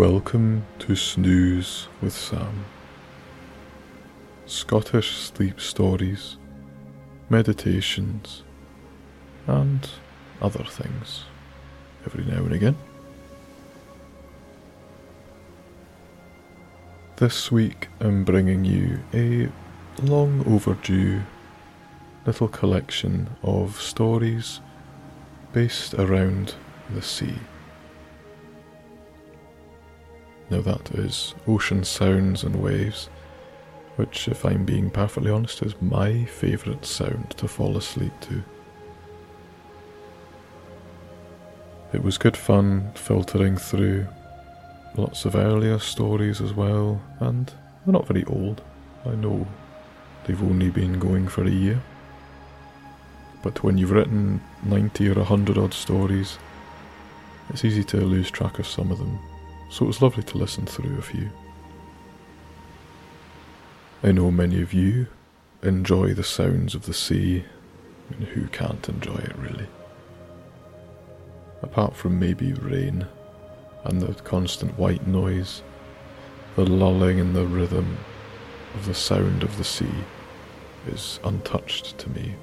Welcome to Snooze with Sam. Scottish sleep stories, meditations, and other things every now and again. This week I'm bringing you a long overdue little collection of stories based around the sea. Now, that is ocean sounds and waves, which, if I'm being perfectly honest, is my favourite sound to fall asleep to. It was good fun filtering through lots of earlier stories as well, and they're not very old. I know they've only been going for a year. But when you've written 90 or 100 odd stories, it's easy to lose track of some of them so it was lovely to listen through a few. I know many of you enjoy the sounds of the sea, and who can't enjoy it really? Apart from maybe rain and the constant white noise, the lulling and the rhythm of the sound of the sea is untouched to me.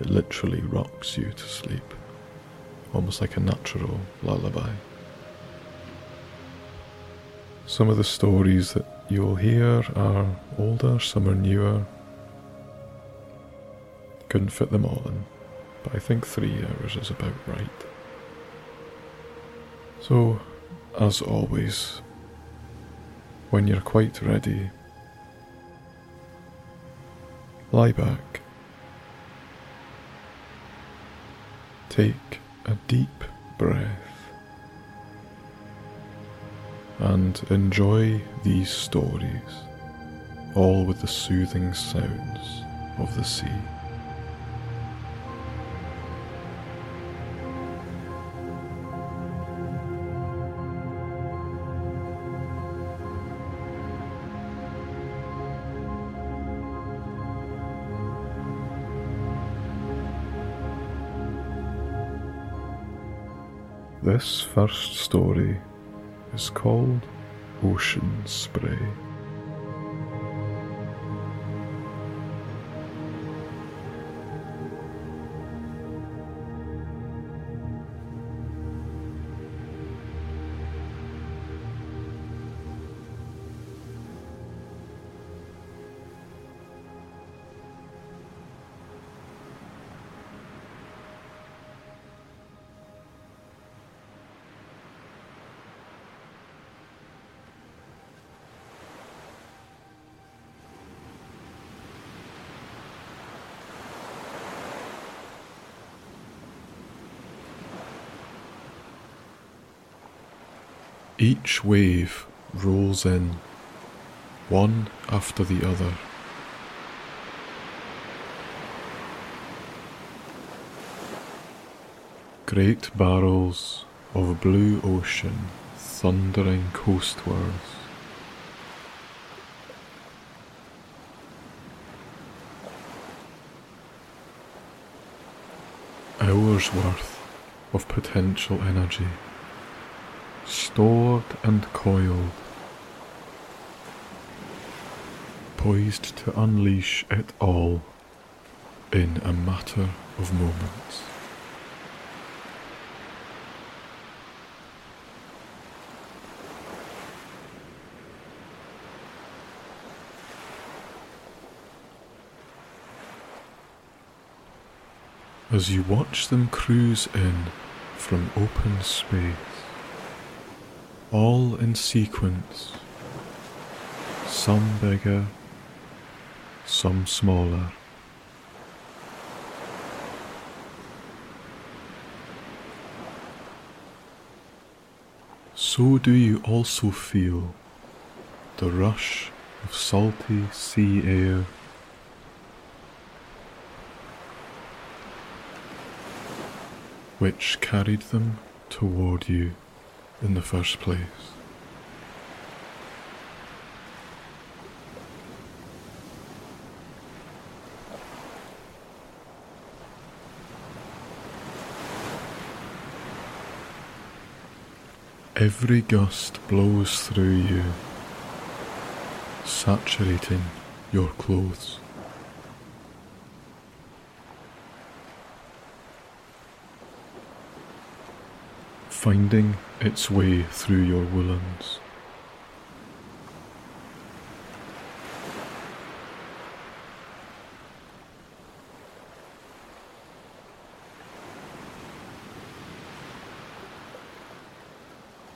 It literally rocks you to sleep, almost like a natural lullaby. Some of the stories that you'll hear are older, some are newer. Couldn't fit them all in, but I think three hours is about right. So, as always, when you're quite ready, lie back, take a deep breath and enjoy these stories, all with the soothing sounds of the sea. This first story is called Ocean Spray. Each wave rolls in, one after the other. Great barrels of blue ocean thundering coastwards. Hours worth of potential energy stored and coiled, poised to unleash it all in a matter of moments. As you watch them cruise in from open space, all in sequence, some bigger, some smaller. So do you also feel the rush of salty sea air. Which carried them toward you in the first place. Every gust blows through you, saturating your clothes. Finding its way through your woolens.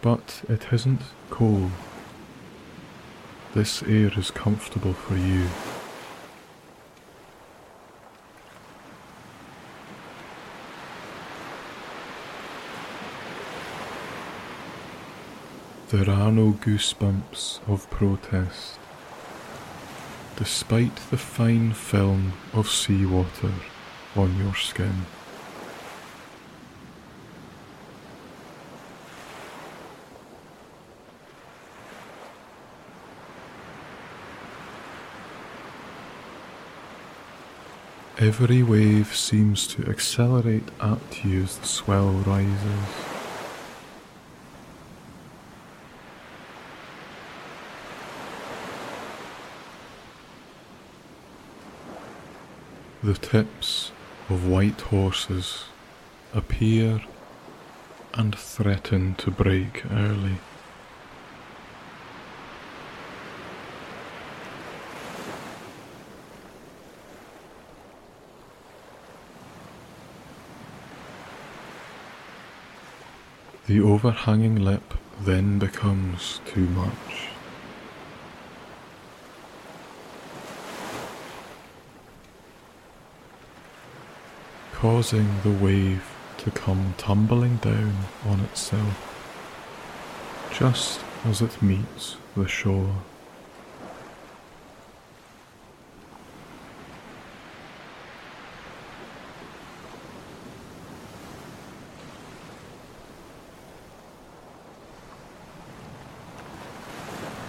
But it isn't cold. This air is comfortable for you. There are no goosebumps of protest, despite the fine film of seawater on your skin. Every wave seems to accelerate at you as the swell rises. The tips of white horses appear and threaten to break early. The overhanging lip then becomes too much. Causing the wave to come tumbling down on itself, just as it meets the shore.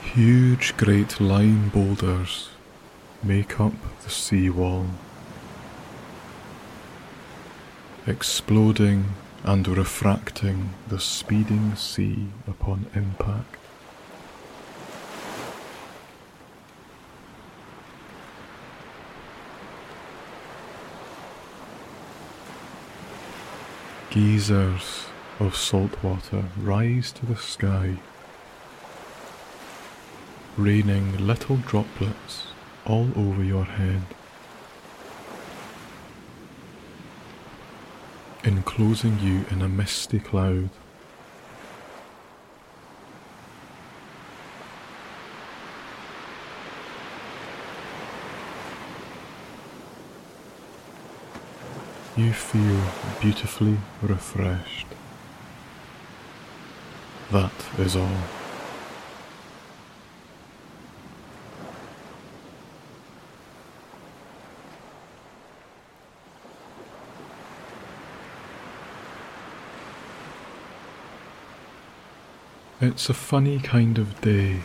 Huge great lime boulders make up the sea wall, exploding and refracting the speeding sea upon impact. Geysers of salt water rise to the sky raining little droplets all over your head, enclosing you in a misty cloud. You feel beautifully refreshed. That is all. It's a funny kind of day.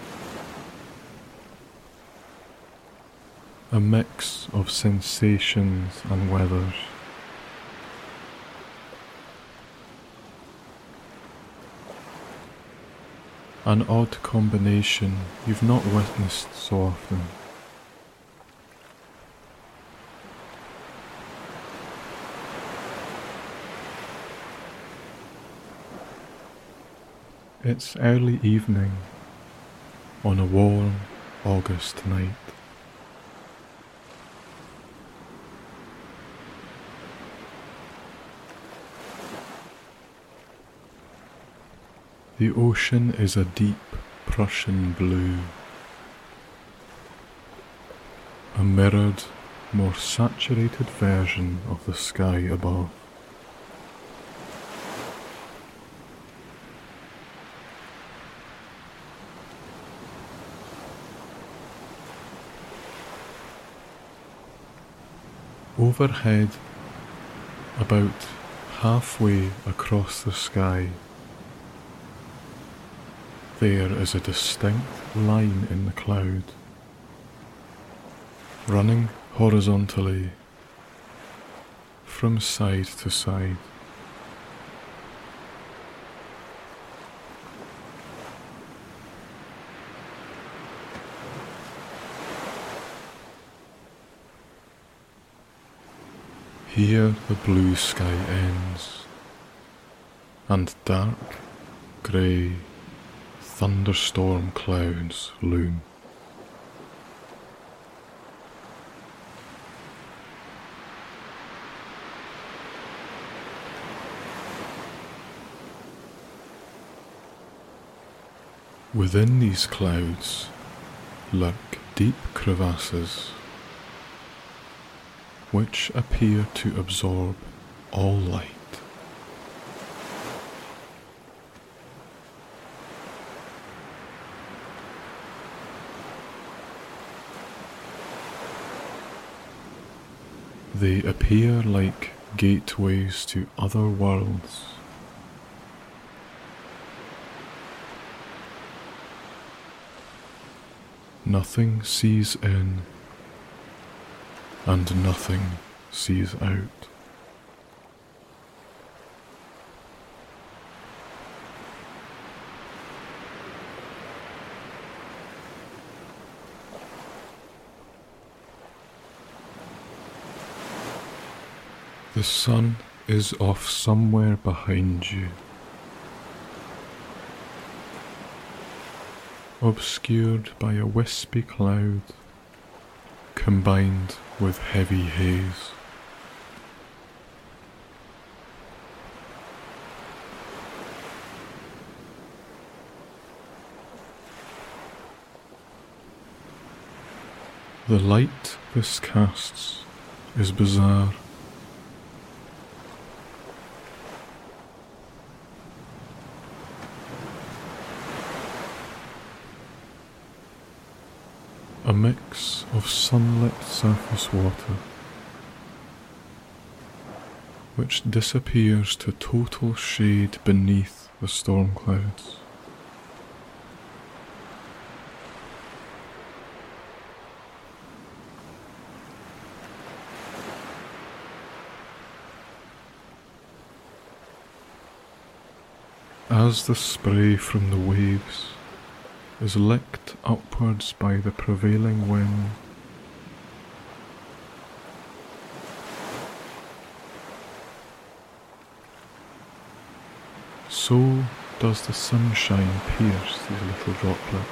A mix of sensations and weathers. An odd combination you've not witnessed so often. It's early evening on a warm August night. The ocean is a deep Prussian blue, a mirrored, more saturated version of the sky above. Overhead, about halfway across the sky, there is a distinct line in the cloud, running horizontally from side to side. Here the blue sky ends, and dark, grey, thunderstorm clouds loom. Within these clouds lurk deep crevasses which appear to absorb all light. They appear like gateways to other worlds. Nothing sees in, and nothing sees out. The sun is off somewhere behind you. obscured by a wispy cloud combined with heavy haze. The light this casts is bizarre. a mix of sunlit surface water which disappears to total shade beneath the storm clouds. As the spray from the waves is licked upwards by the prevailing wind. So does the sunshine pierce these little droplets.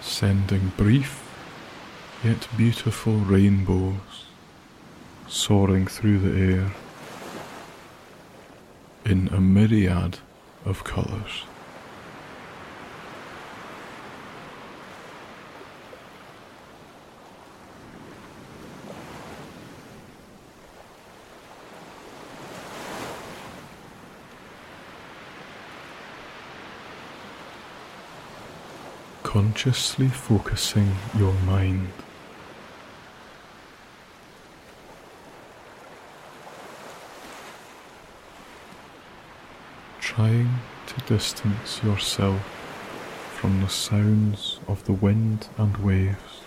Sending brief yet beautiful rainbows soaring through the air in a myriad of colours. Consciously focusing your mind trying to distance yourself from the sounds of the wind and waves.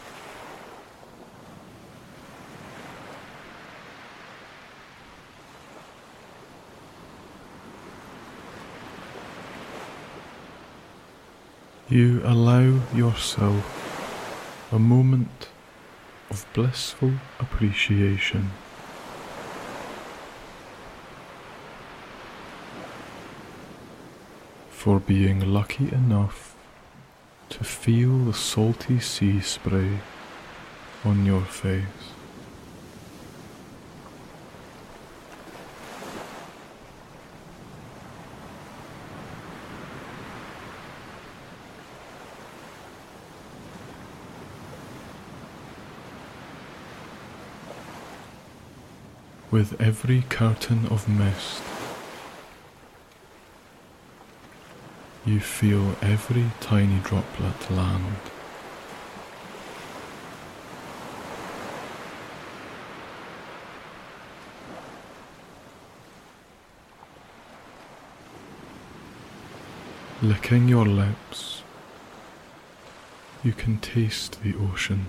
You allow yourself a moment of blissful appreciation. for being lucky enough to feel the salty sea spray on your face. With every curtain of mist You feel every tiny droplet land. Licking your lips, you can taste the ocean.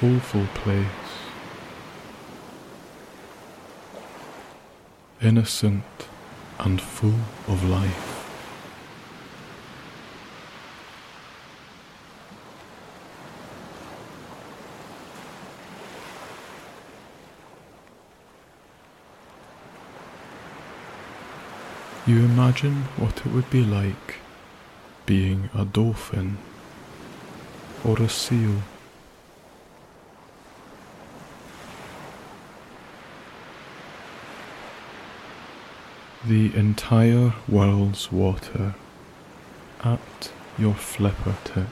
Soulful place innocent and full of life. You imagine what it would be like being a dolphin or a seal. The entire world's water at your flipper tips.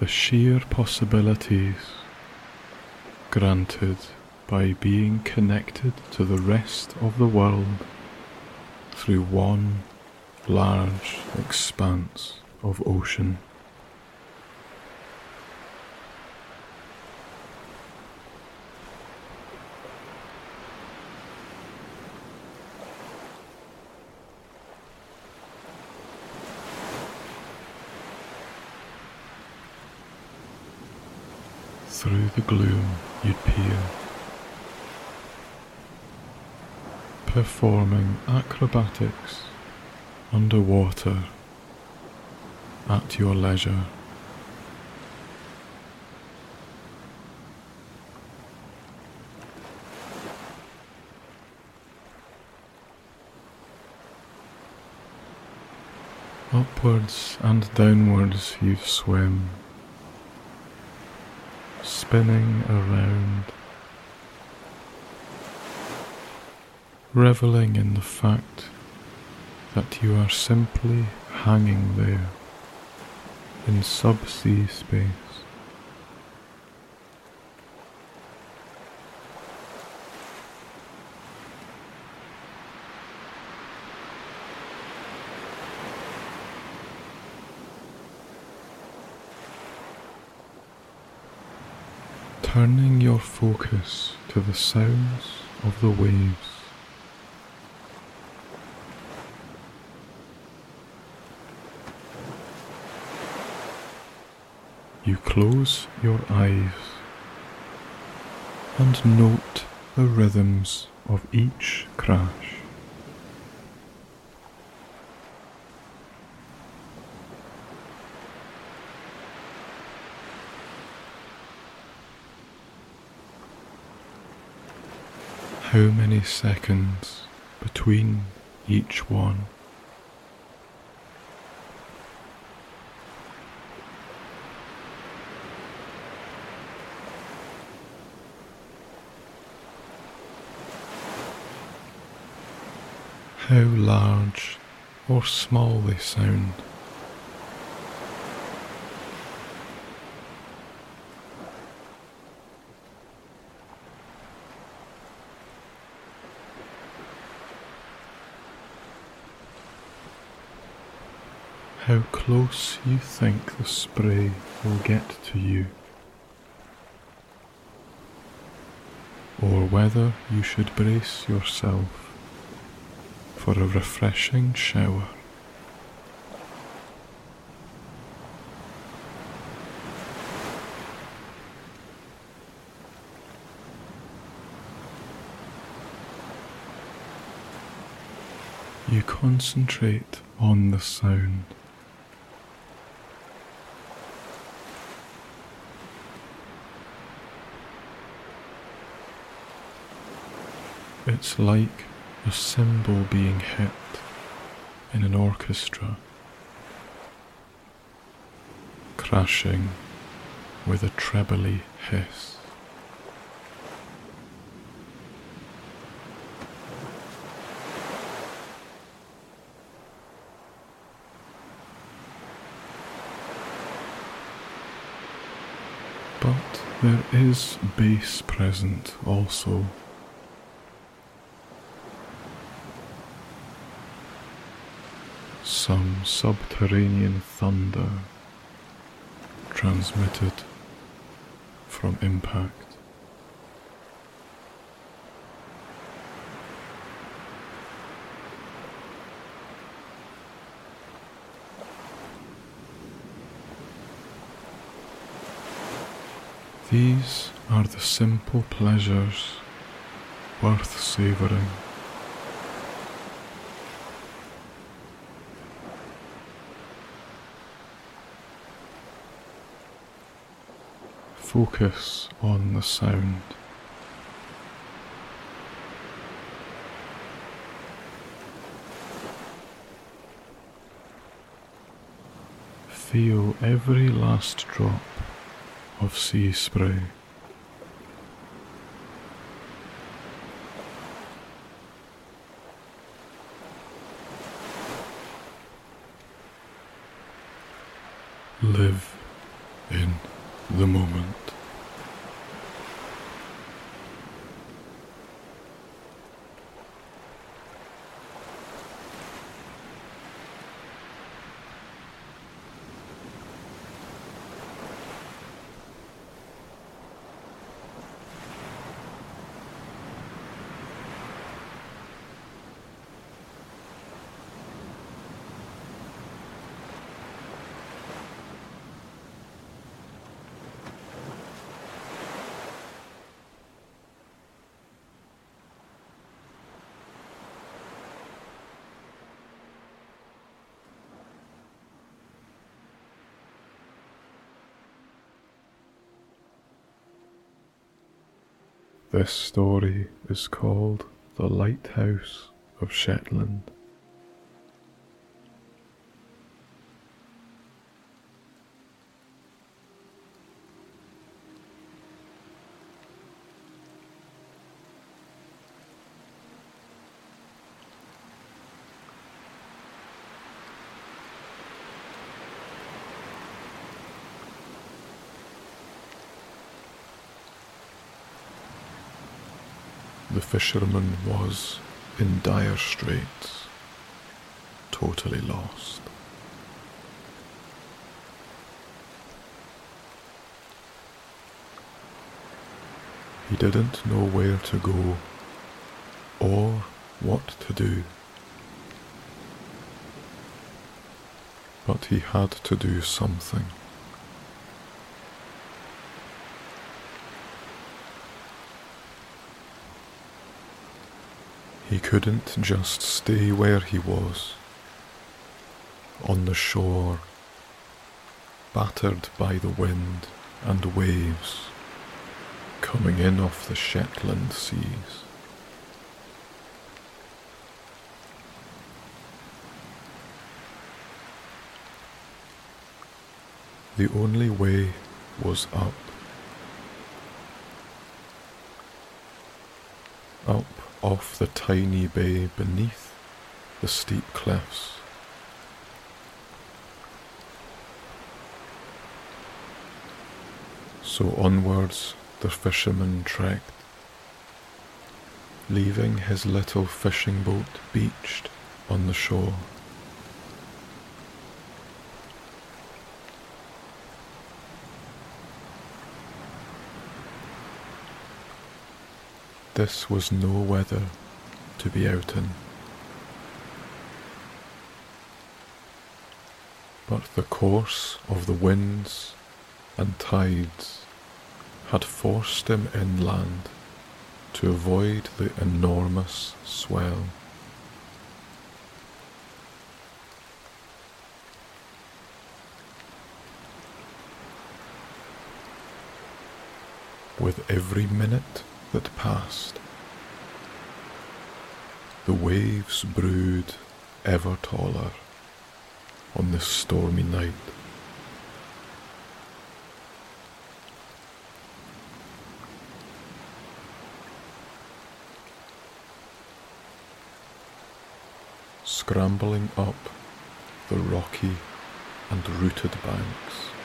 The sheer possibilities granted by being connected to the rest of the world through one large expanse of ocean. Through the gloom you'd peer, performing acrobatics underwater at your leisure. Upwards and downwards you swim, spinning around, reveling in the fact that you are simply hanging there in subsea space. Turning your focus to the sounds of the waves. You close your eyes and note the rhythms of each crash. How many seconds between each one? How large or small they sound. How close you think the spray will get to you, or whether you should brace yourself for a refreshing shower. You concentrate on the sound. It's like a cymbal being hit in an orchestra, crashing with a trebly hiss. But there is bass present also. some subterranean thunder transmitted from impact. These are the simple pleasures worth savoring. Focus on the sound. Feel every last drop of sea spray. Live in the moment. This story is called The Lighthouse of Shetland. Fisherman was in dire straits, totally lost. He didn't know where to go or what to do. But he had to do something. He couldn't just stay where he was, on the shore, battered by the wind and waves coming in off the Shetland seas. The only way was up. Off the tiny bay beneath the steep cliffs. So onwards the fisherman trekked, leaving his little fishing boat beached on the shore. This was no weather to be out in. But the course of the winds and tides had forced him inland to avoid the enormous swell. With every minute that passed. The waves brewed ever taller on this stormy night. Scrambling up the rocky and rooted banks.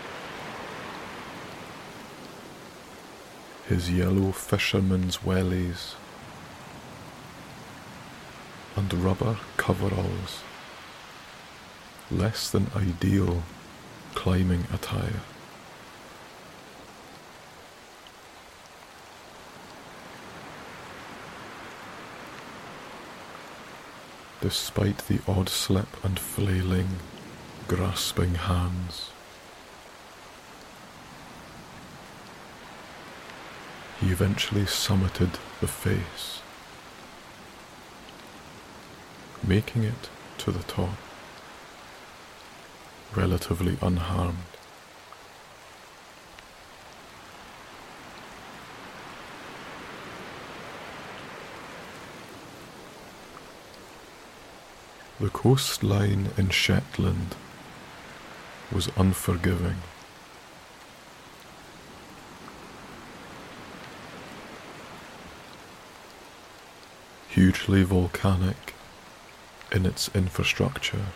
His yellow fisherman's wellies and rubber coveralls, less than ideal climbing attire. Despite the odd slip and flailing, grasping hands. He eventually summited the face, making it to the top, relatively unharmed. The coastline in Shetland was unforgiving. Hugely volcanic in its infrastructure.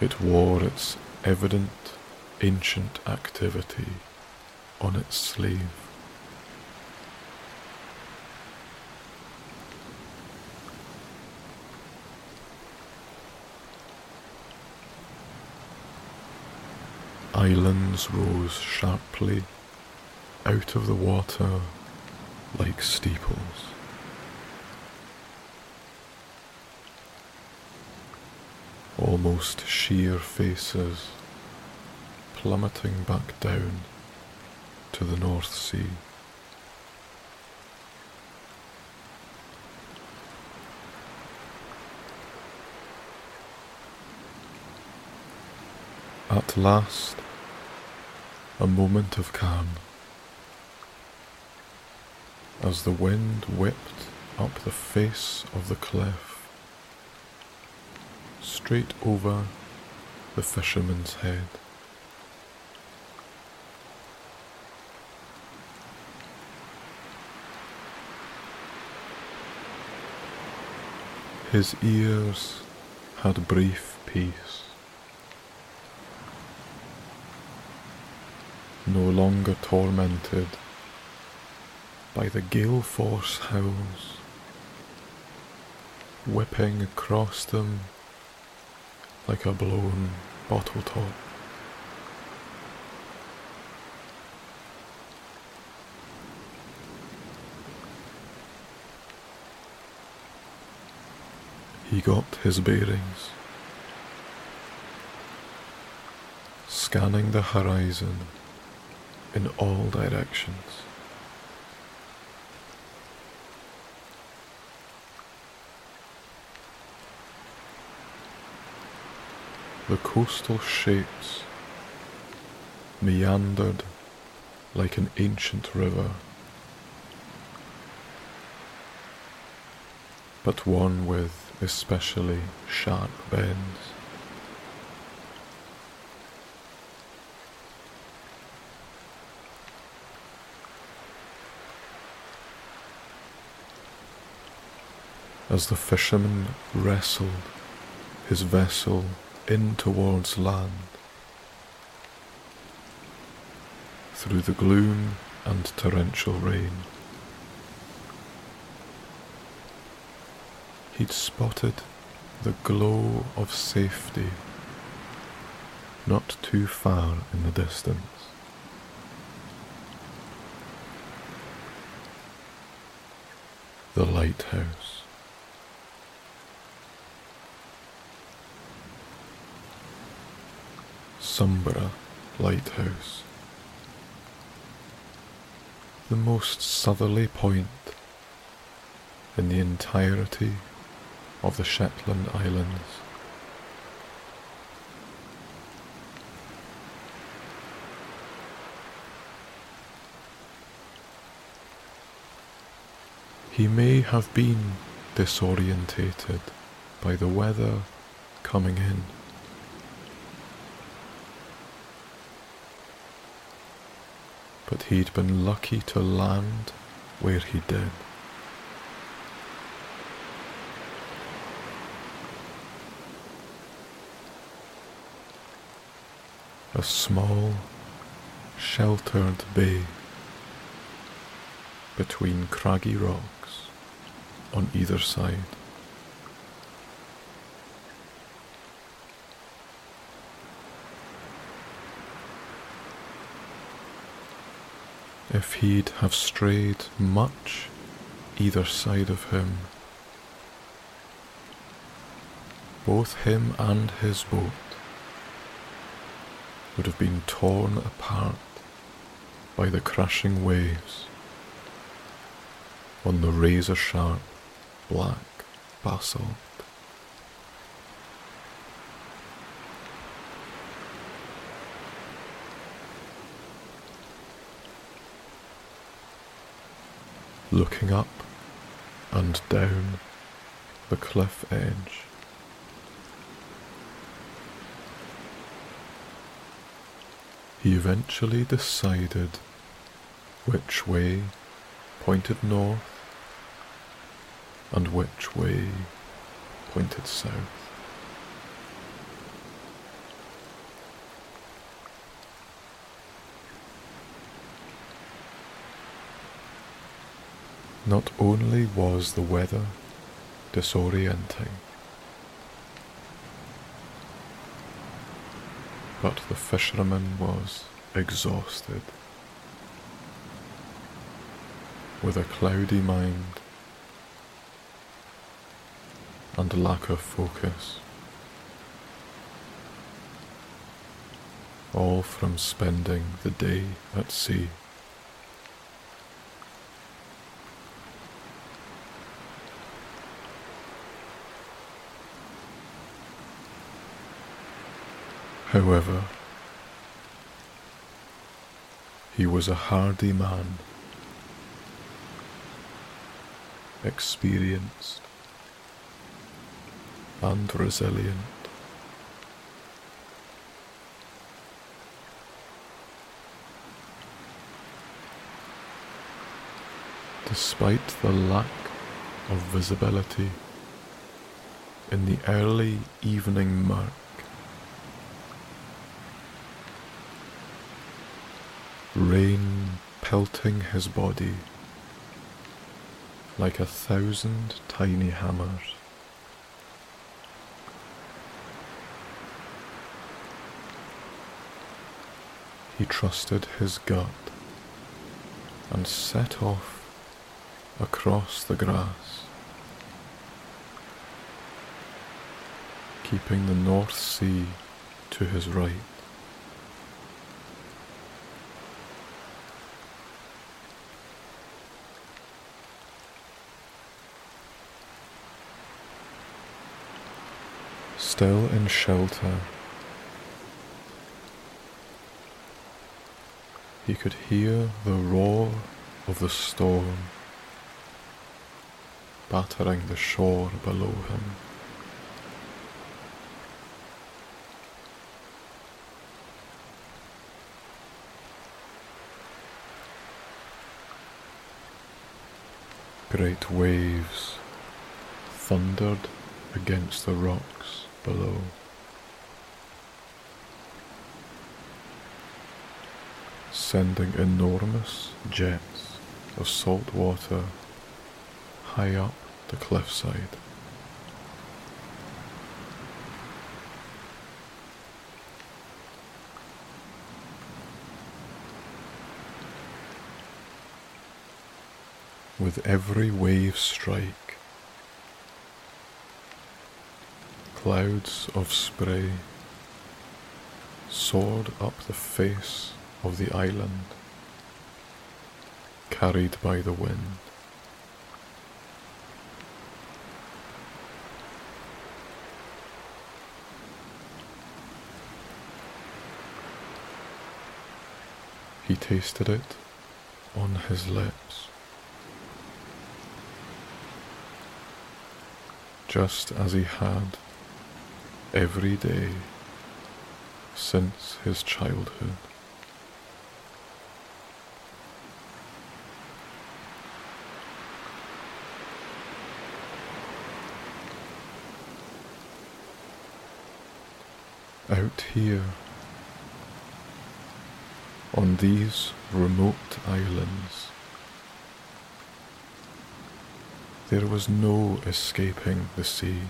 It wore its evident ancient activity on its sleeve. Islands rose sharply out of the water like steeples. Almost sheer faces plummeting back down to the North Sea. At last, a moment of calm as the wind whipped up the face of the cliff straight over the fisherman's head. His ears had brief peace. no longer tormented by the gale force howls whipping across them like a blown bottle top. He got his bearings, scanning the horizon in all directions. The coastal shapes meandered like an ancient river, but one with especially sharp bends. as the fisherman wrestled his vessel in towards land. Through the gloom and torrential rain, he'd spotted the glow of safety not too far in the distance. The lighthouse. Sumburgh Lighthouse. The most southerly point in the entirety of the Shetland Islands. He may have been disorientated by the weather coming in. But he'd been lucky to land where he did. A small, sheltered bay between craggy rocks on either side. If he'd have strayed much either side of him. Both him and his boat would have been torn apart by the crashing waves on the razor sharp black basalt. Looking up and down the cliff edge. He eventually decided which way pointed north and which way pointed south. Not only was the weather disorienting, but the fisherman was exhausted. With a cloudy mind and lack of focus, all from spending the day at sea. However, he was a hardy man, experienced and resilient. Despite the lack of visibility in the early evening murk, rain pelting his body like a thousand tiny hammers. He trusted his gut and set off across the grass, keeping the North Sea to his right. Still in shelter. He could hear the roar of the storm battering the shore below him. Great waves thundered against the rocks below. Sending enormous jets of salt water high up the cliffside. With every wave strike, Clouds of spray soared up the face of the island, carried by the wind. He tasted it on his lips. Just as he had every day since his childhood. Out here, on these remote islands, there was no escaping the sea.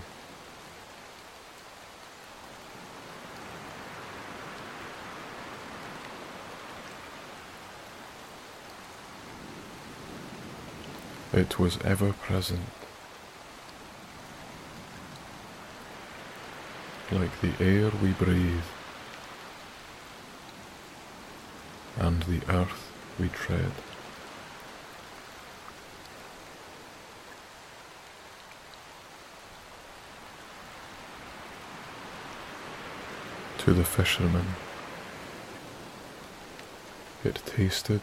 It was ever present, like the air we breathe, and the earth we tread. To the fisherman, it tasted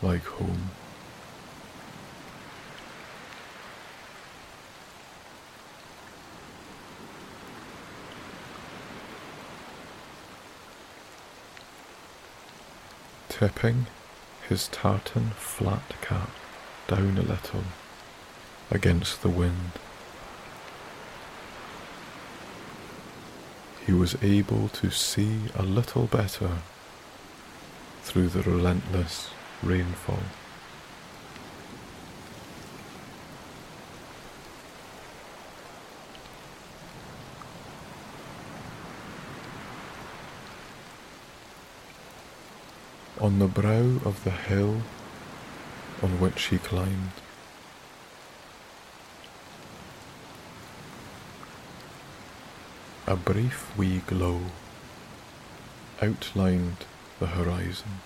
like home. Tipping his tartan flat cap down a little against the wind. He was able to see a little better through the relentless rainfall. On the brow of the hill on which he climbed. A brief wee glow outlined the horizon,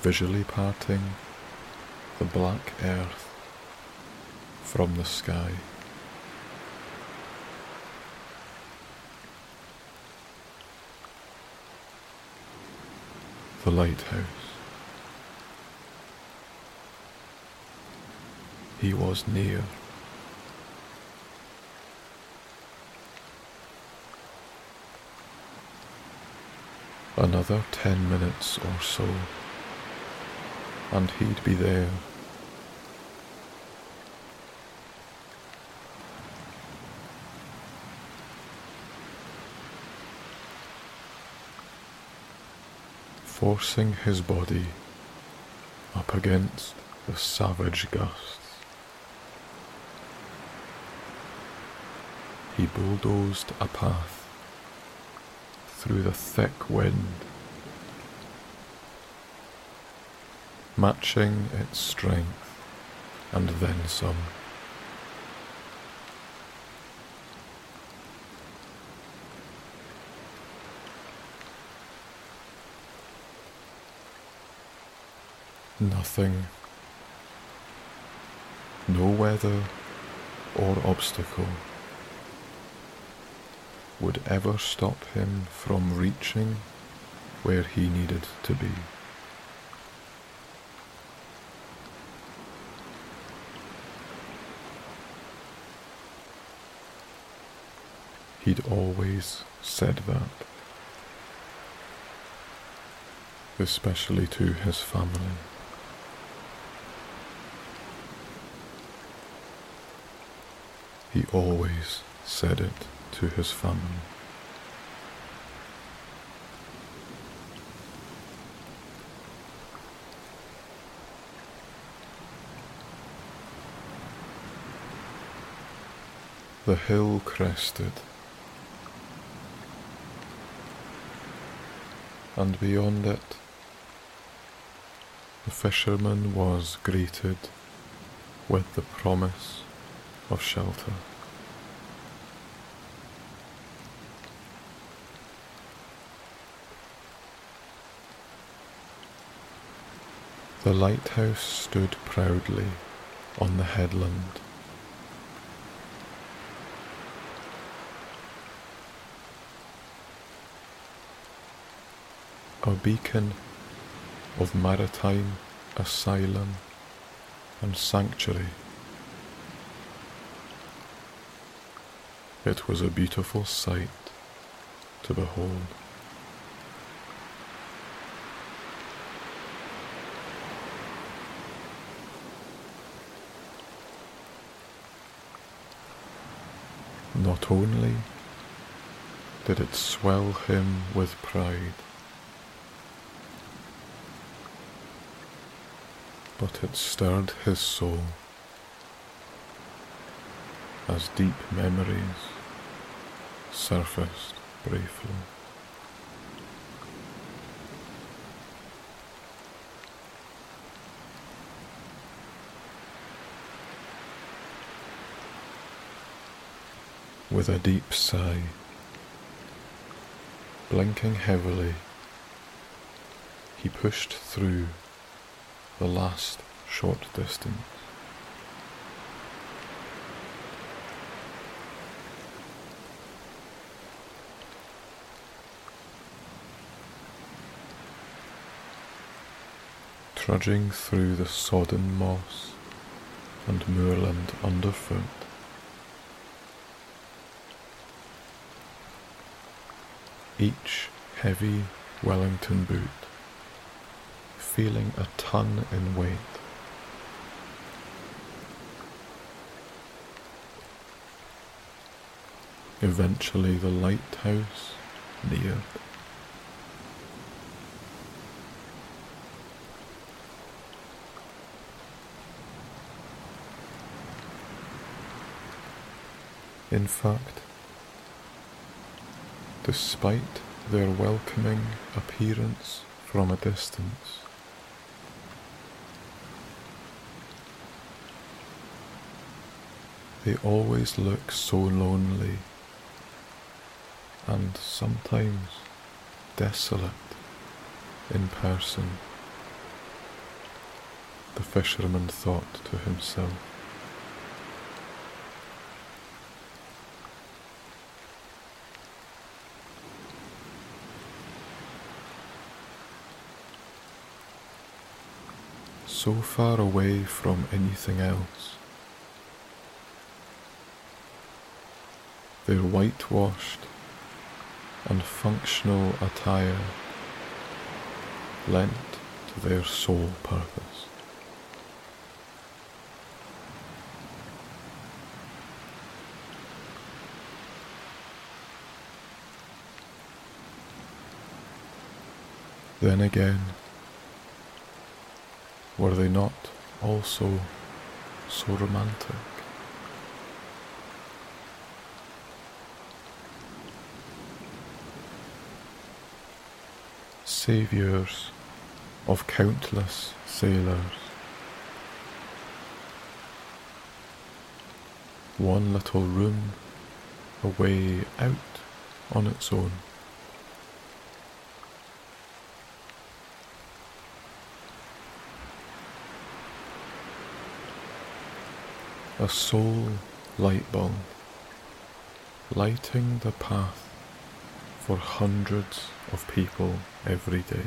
visually parting the black earth from the sky. The lighthouse. He was near. Another ten minutes or so, and he'd be there. Forcing his body up against the savage gusts. He bulldozed a path through the thick wind, matching its strength and then some. Nothing, no weather or obstacle would ever stop him from reaching where he needed to be. He'd always said that, especially to his family. He always said it to his family. The hill crested, and beyond it, the fisherman was greeted with the promise of shelter. The lighthouse stood proudly on the headland. A beacon of maritime asylum and sanctuary. It was a beautiful sight to behold. Not only did it swell him with pride, but it stirred his soul as deep memories surfaced briefly. With a deep sigh, Blinking heavily, he pushed through the last short distance. Trudging through the sodden moss and moorland underfoot, each heavy Wellington boot feeling a ton in weight. Eventually, the lighthouse neared. In fact, despite their welcoming appearance from a distance, they always look so lonely and sometimes desolate in person, the fisherman thought to himself. So far away from anything else. Their whitewashed and functional attire lent to their sole purpose. Then again, were they not also so romantic? saviours of countless sailors. One little room away out on its own. A sole light bulb lighting the path for hundreds of people every day.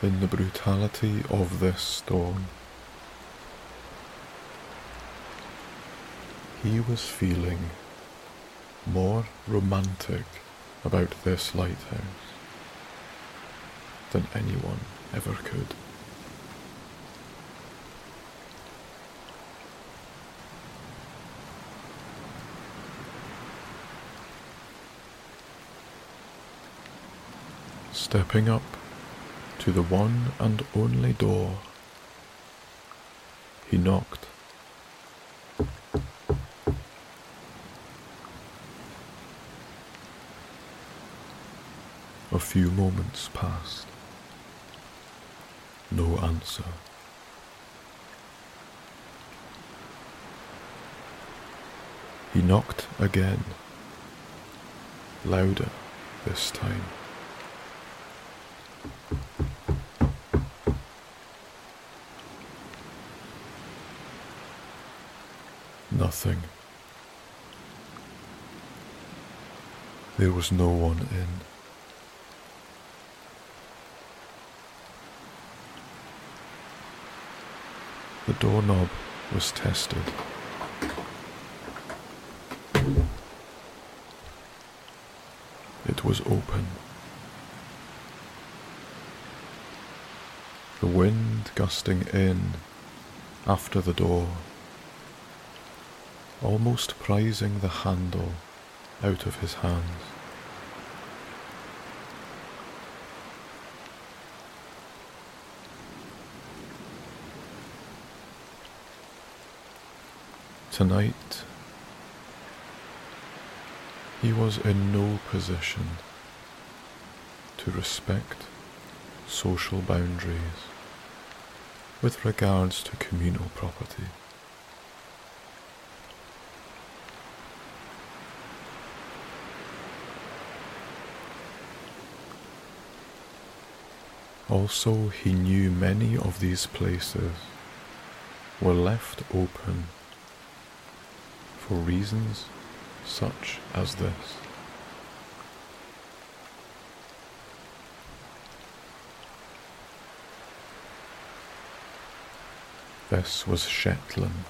In the brutality of this storm, he was feeling more romantic about this lighthouse than anyone ever could. Stepping up to the one and only door, he knocked. Few moments passed. No answer. He knocked again, louder this time. Nothing. There was no one in. The doorknob was tested. It was open. The wind gusting in after the door, almost prizing the handle out of his hands. Tonight, he was in no position to respect social boundaries with regards to communal property. Also, he knew many of these places were left open for reasons such as this. This was Shetland.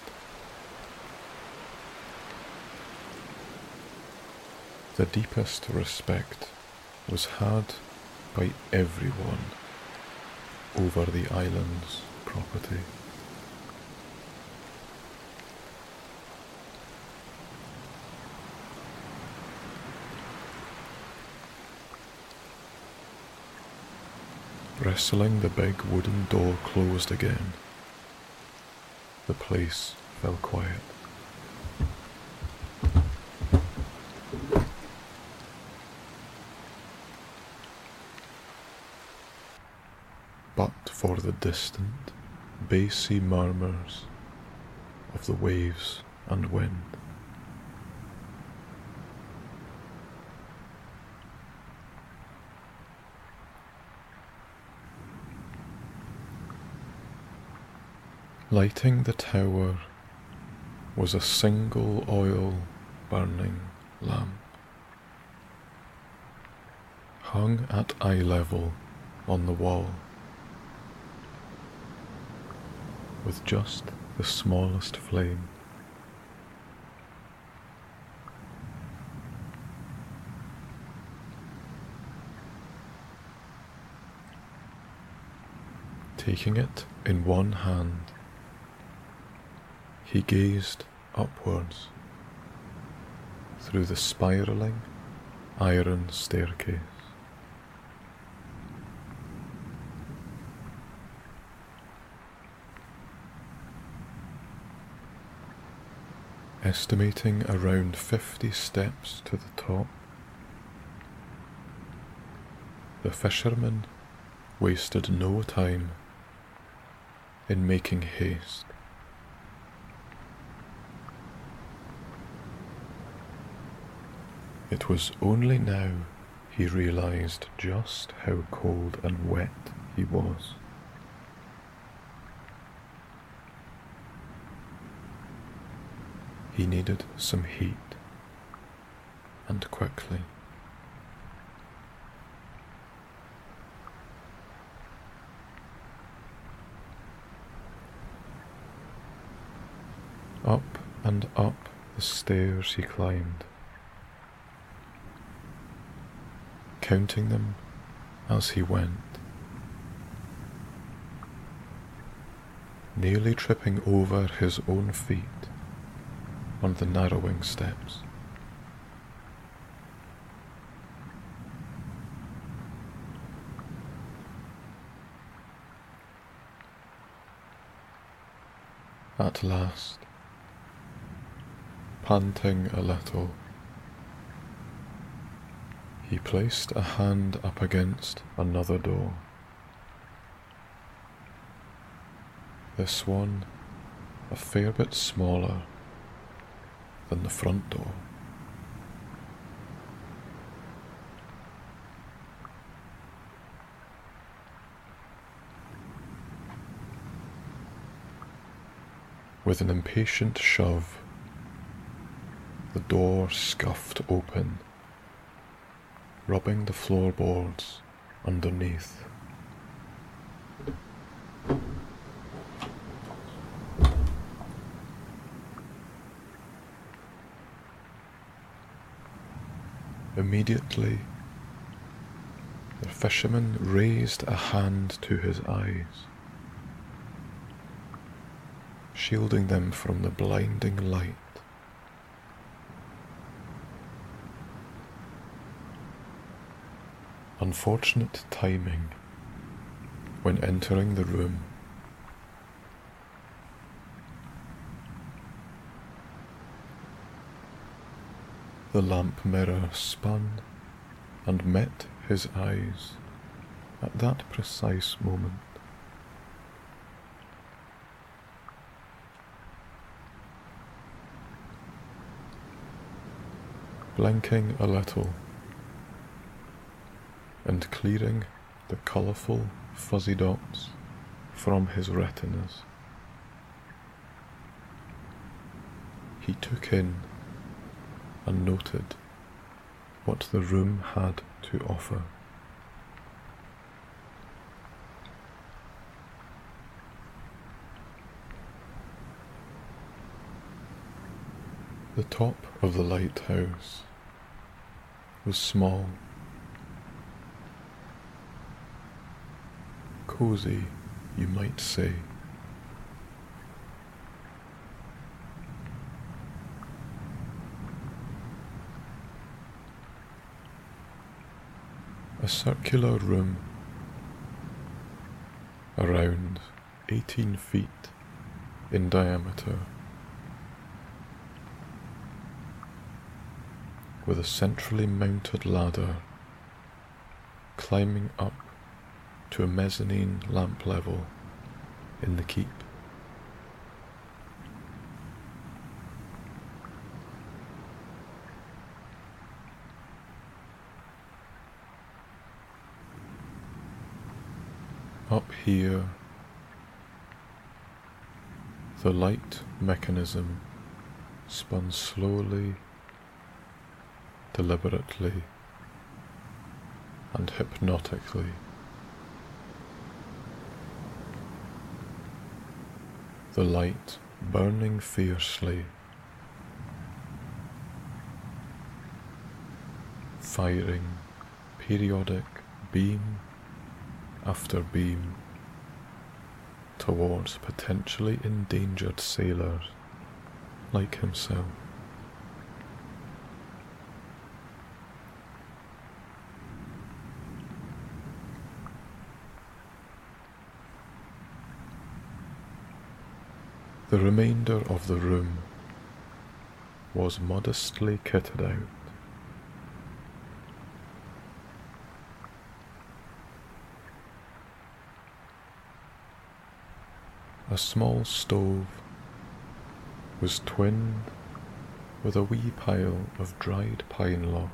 The deepest respect was had by everyone over the island's property. Wrestling the big wooden door closed again, the place fell quiet. But for the distant, bassy murmurs of the waves and wind. Lighting the tower was a single oil burning lamp, hung at eye level on the wall, with just the smallest flame. Taking it in one hand, he gazed upwards through the spiralling iron staircase. Estimating around 50 steps to the top, the fisherman wasted no time in making haste. It was only now he realized just how cold and wet he was. He needed some heat, and quickly. Up and up the stairs he climbed. Counting them as he went, nearly tripping over his own feet on the narrowing steps. At last, panting a little, he placed a hand up against another door. This one a fair bit smaller than the front door. With an impatient shove, the door scuffed open rubbing the floorboards underneath. Immediately, the fisherman raised a hand to his eyes, shielding them from the blinding light. Unfortunate timing when entering the room. The lamp mirror spun and met his eyes at that precise moment. Blinking a little and clearing the colourful fuzzy dots from his retinas. He took in and noted what the room had to offer. The top of the lighthouse was small, cozy, you might say. A circular room around 18 feet in diameter. with a centrally mounted ladder climbing up to a mezzanine lamp level in the keep. Up here, the light mechanism spun slowly deliberately and hypnotically. The light burning fiercely, firing periodic beam after beam towards potentially endangered sailors like himself. The remainder of the room was modestly kitted out. A small stove was twinned with a wee pile of dried pine logs.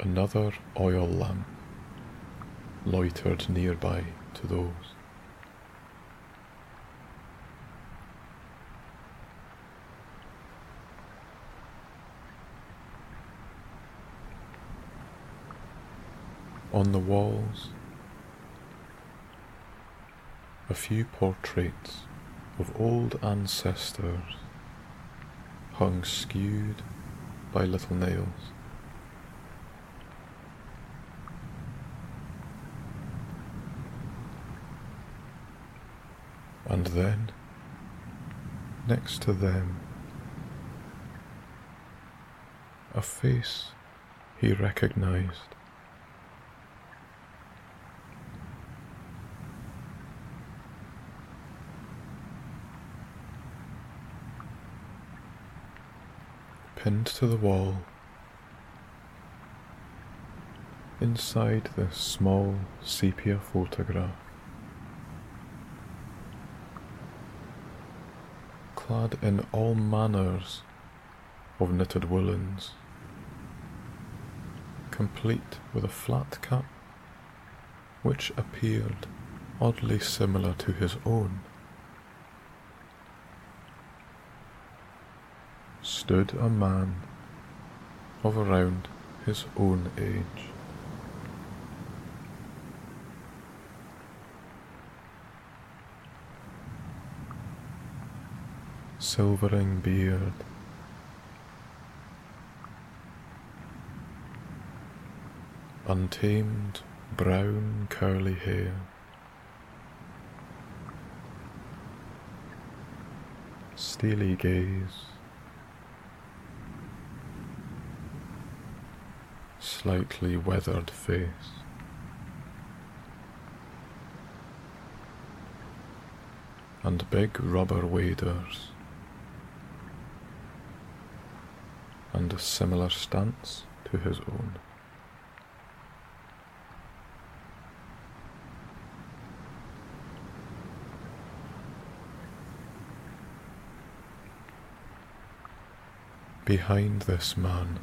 Another oil lamp loitered nearby to those. On the walls, a few portraits of old ancestors hung skewed by little nails. And then, next to them, a face he recognized. Pinned to the wall, inside this small sepia photograph, clad in all manners of knitted woolens, complete with a flat cap which appeared oddly similar to his own, stood a man of around his own age. Silvering beard. Untamed brown curly hair. Steely gaze. Slightly weathered face. and big rubber waders. and a similar stance to his own. Behind this man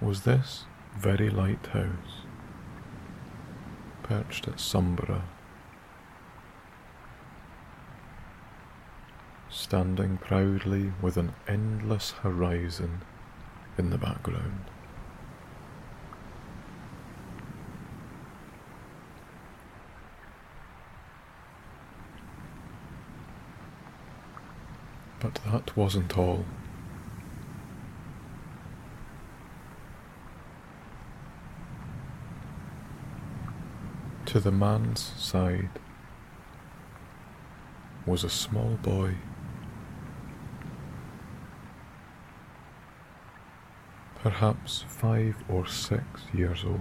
was this very lighthouse perched at Sumburgh standing proudly with an endless horizon in the background. But that wasn't all. To the man's side was a small boy. Perhaps five or six years old.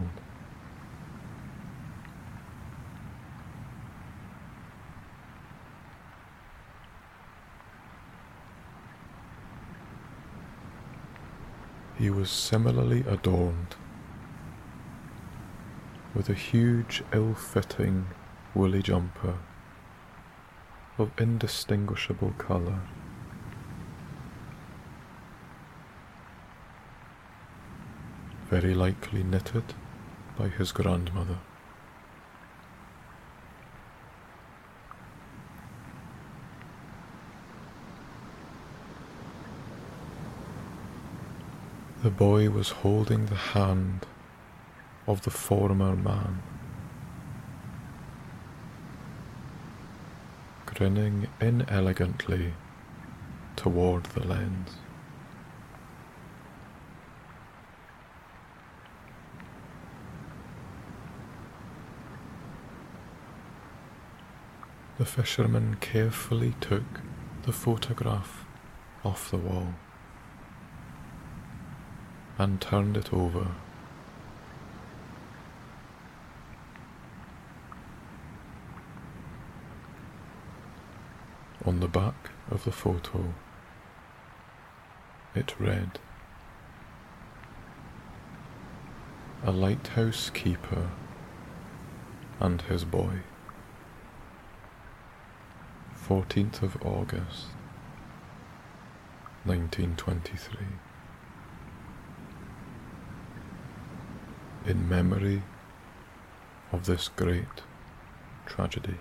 He was similarly adorned with a huge, ill fitting woolly jumper of indistinguishable colour. Very likely knitted by his grandmother. The boy was holding the hand of the former man, grinning inelegantly toward the lens. The fisherman carefully took the photograph off the wall and turned it over. On the back of the photo, it read, A lighthouse keeper and his boy. 14th of August, 1923. in memory of this great tragedy.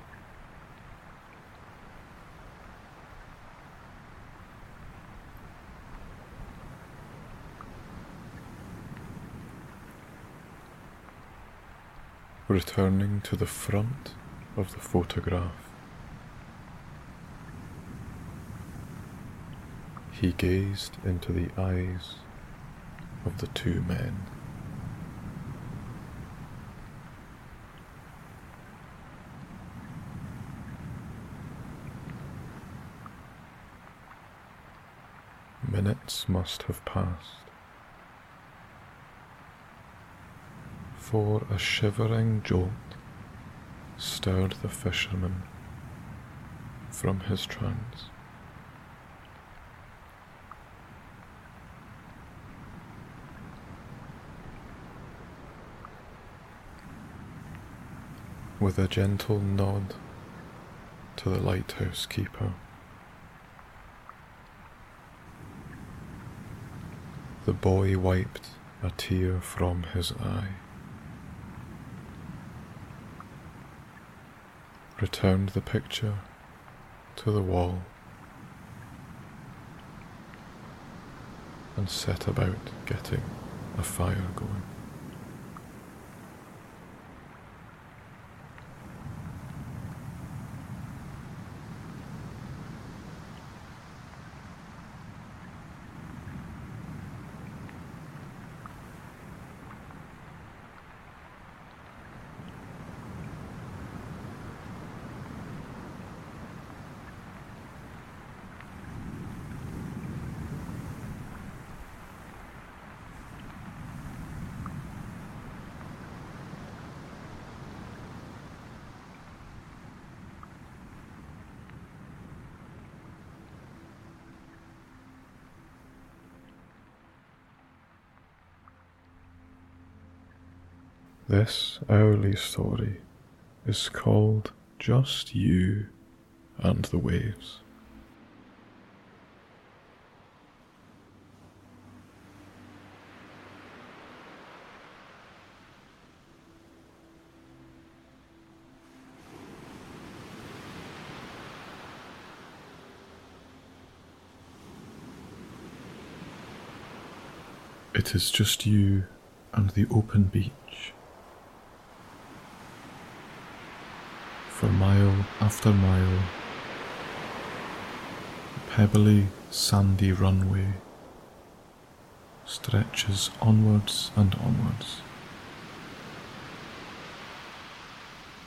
Returning to the front of the photograph, he gazed into the eyes of the two men. Minutes must have passed. For a shivering jolt stirred the fisherman from his trance. With a gentle nod to the lighthouse keeper. The boy wiped a tear from his eye, returned the picture to the wall, and set about getting a fire going. early story is called Just You and the Waves. It is just you and the open beach. For mile after mile, the pebbly, sandy runway stretches onwards and onwards,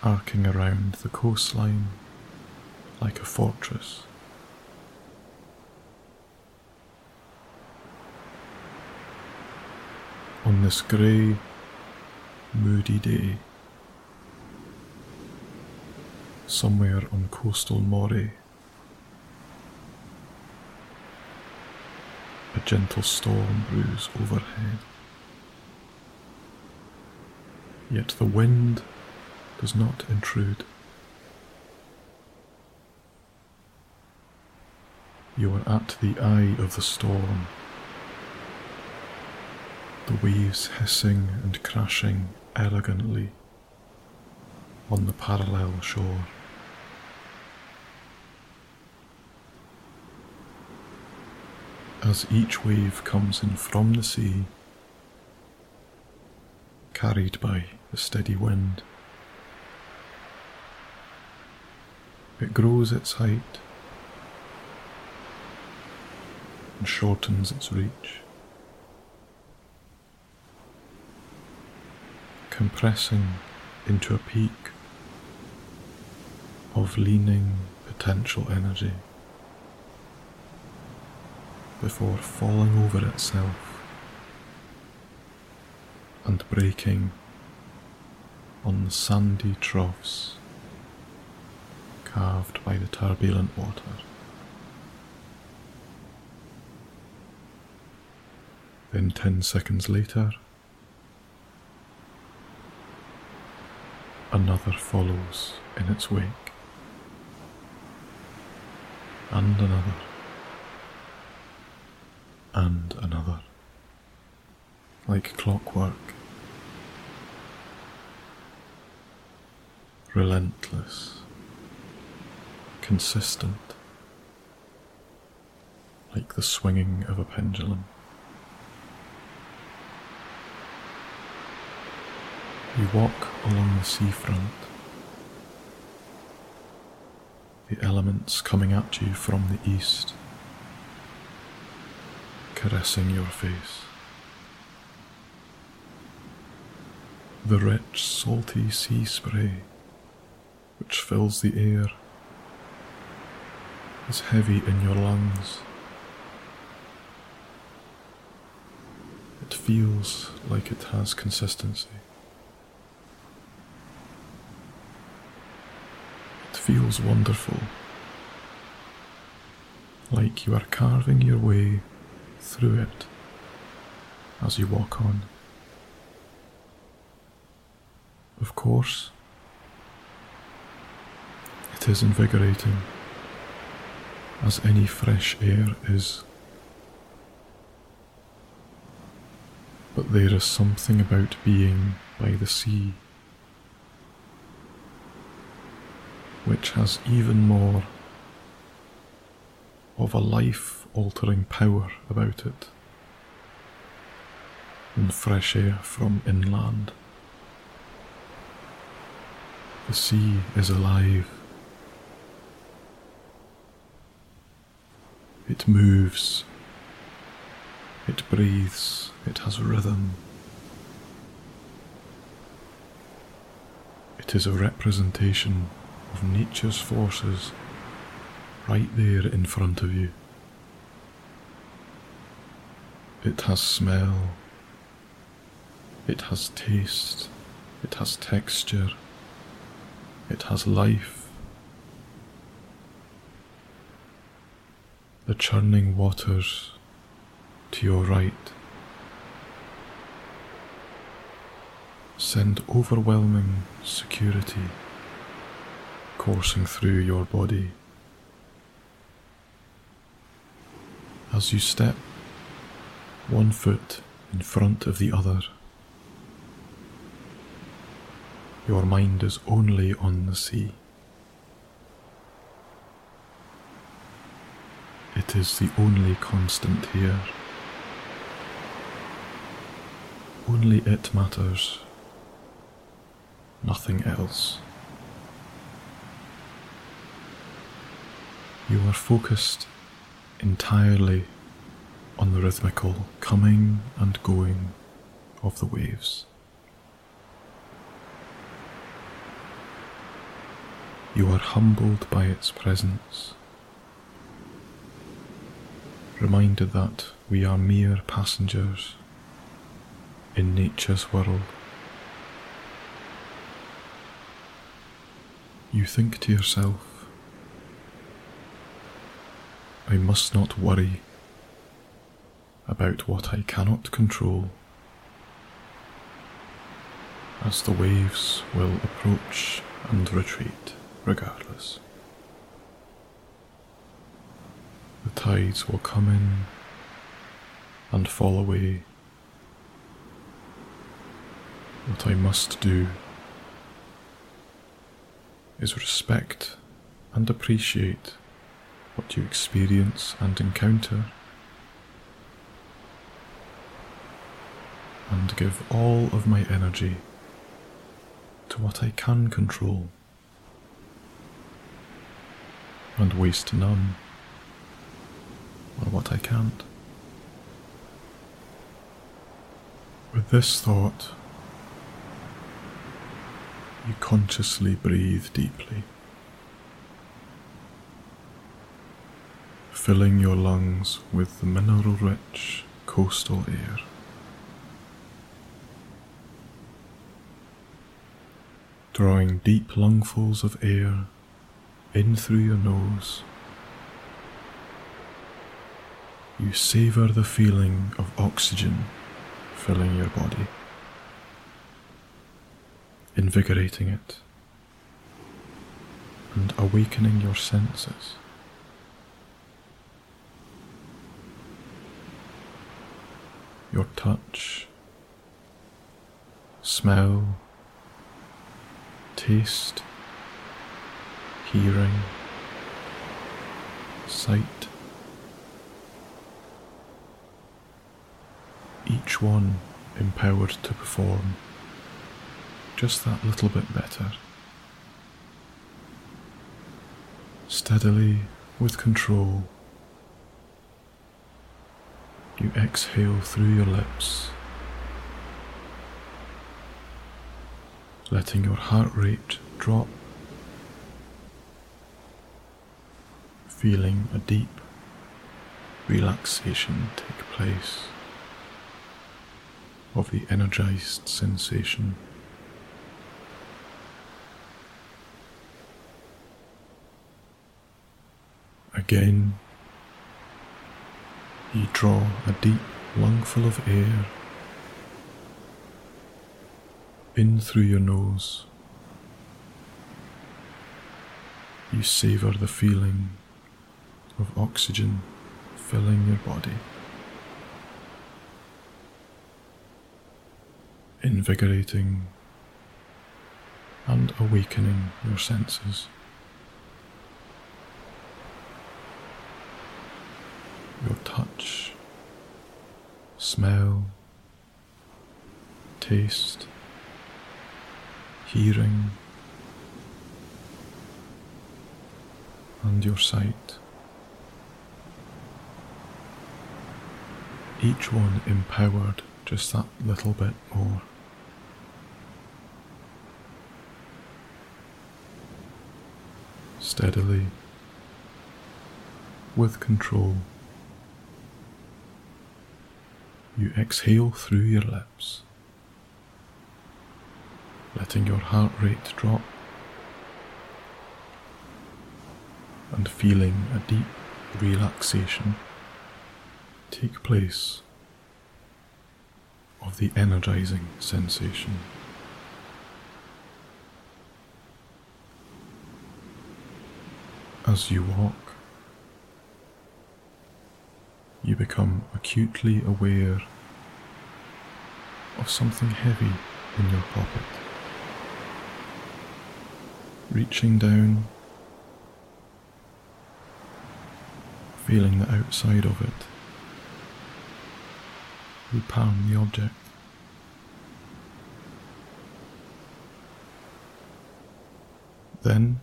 arcing around the coastline like a fortress. On this grey, moody day, somewhere on coastal Moray, a gentle storm brews overhead. Yet the wind does not intrude. You are at the eye of the storm, the waves hissing and crashing elegantly on the parallel shore. As each wave comes in from the sea, carried by the steady wind, it grows its height and shortens its reach, compressing into a peak of leaning potential energy before falling over itself and breaking on the sandy troughs carved by the turbulent water. Then, ten seconds later, another follows in its wake, and another, and another, like clockwork, relentless, consistent, like the swinging of a pendulum. You walk along the seafront, the elements coming at you from the east, caressing your face. The rich, salty sea spray which fills the air is heavy in your lungs. It feels like it has consistency. It feels wonderful, like you are carving your way through it as you walk on. Of course, it is invigorating, as any fresh air is. But there is something about being by the sea which has even more of a life altering power about it than fresh air from inland. The sea is alive. It moves. It breathes. It has rhythm. It is a representation of nature's forces right there in front of you. It has smell, it has taste, it has texture, it has life. The churning waters to your right send overwhelming security coursing through your body. As you step one foot in front of the other, your mind is only on the sea. It is the only constant here. only it matters, nothing else. You are focused entirely on the rhythmical coming and going of the waves. You are humbled by its presence, reminded that we are mere passengers in nature's world. You think to yourself, I must not worry about what I cannot control, as the waves will approach and retreat regardless. The tides will come in and fall away. What I must do is respect and appreciate what you experience and encounter, and give all of my energy to what I can control. And waste none on what I can't. With this thought, you consciously breathe deeply, filling your lungs with the mineral rich coastal air. Drawing deep lungfuls of air in through your nose. You savour the feeling of oxygen filling your body, invigorating it, and awakening your senses. Your touch, smell, taste, hearing, sight. Each one empowered to perform just that little bit better. Steadily, with control, you exhale through your lips, letting your heart rate drop feeling a deep relaxation take place of the energized sensation. Again, you draw a deep lungful of air in through your nose. You savor the feeling of oxygen filling your body, invigorating and awakening your senses. Your touch, smell, taste, hearing, and your sight. each one empowered just that little bit more. Steadily, with control, you exhale through your lips, letting your heart rate drop and feeling a deep relaxation take place of the energizing sensation. As you walk, you become acutely aware of something heavy in your pocket. Reaching down, feeling the outside of it, you palm the object. Then,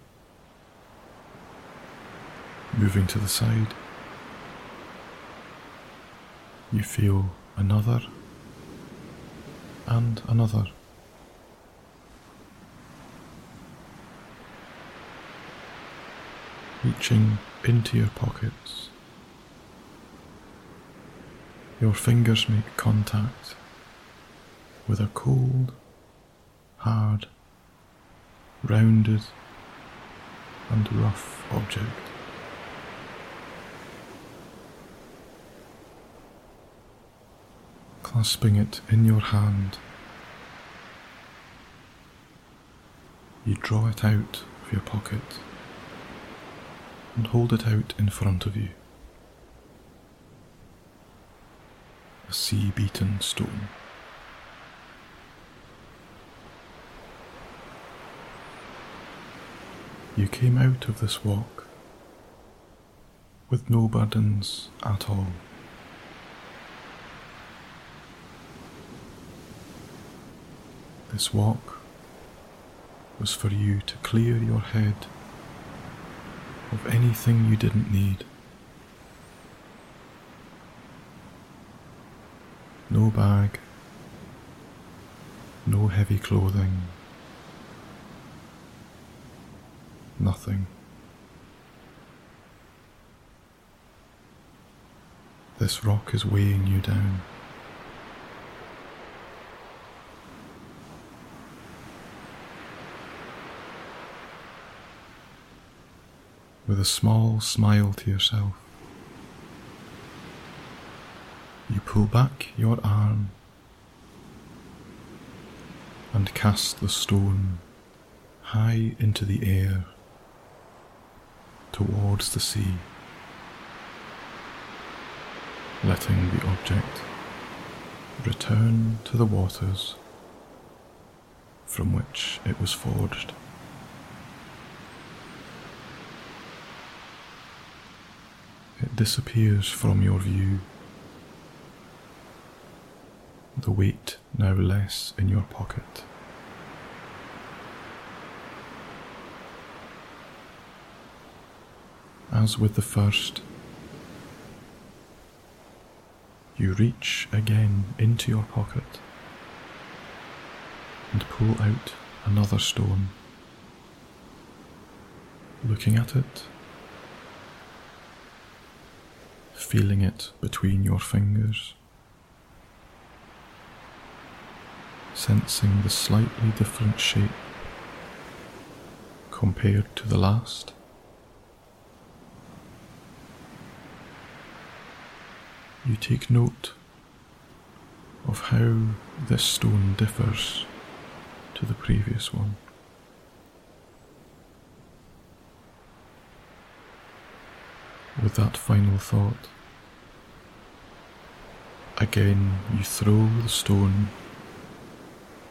moving to the side, you feel another and another. Reaching into your pockets. Your fingers make contact with a cold, hard, rounded, and rough object. Clasping it in your hand, you draw it out of your pocket and hold it out in front of you. A sea beaten stone. You came out of this walk with no burdens at all. This walk was for you to clear your head of anything you didn't need. No bag, no heavy clothing, nothing. This rock is weighing you down. With a small smile to yourself, you pull back your arm and cast the stone high into the air towards the sea, letting the object return to the waters from which it was forged. It disappears from your view, the weight now less in your pocket. as with the first. You reach again into your pocket and pull out another stone. Looking at it, feeling it between your fingers, sensing the slightly different shape compared to the last. you take note of how this stone differs to the previous one. With that final thought, again you throw the stone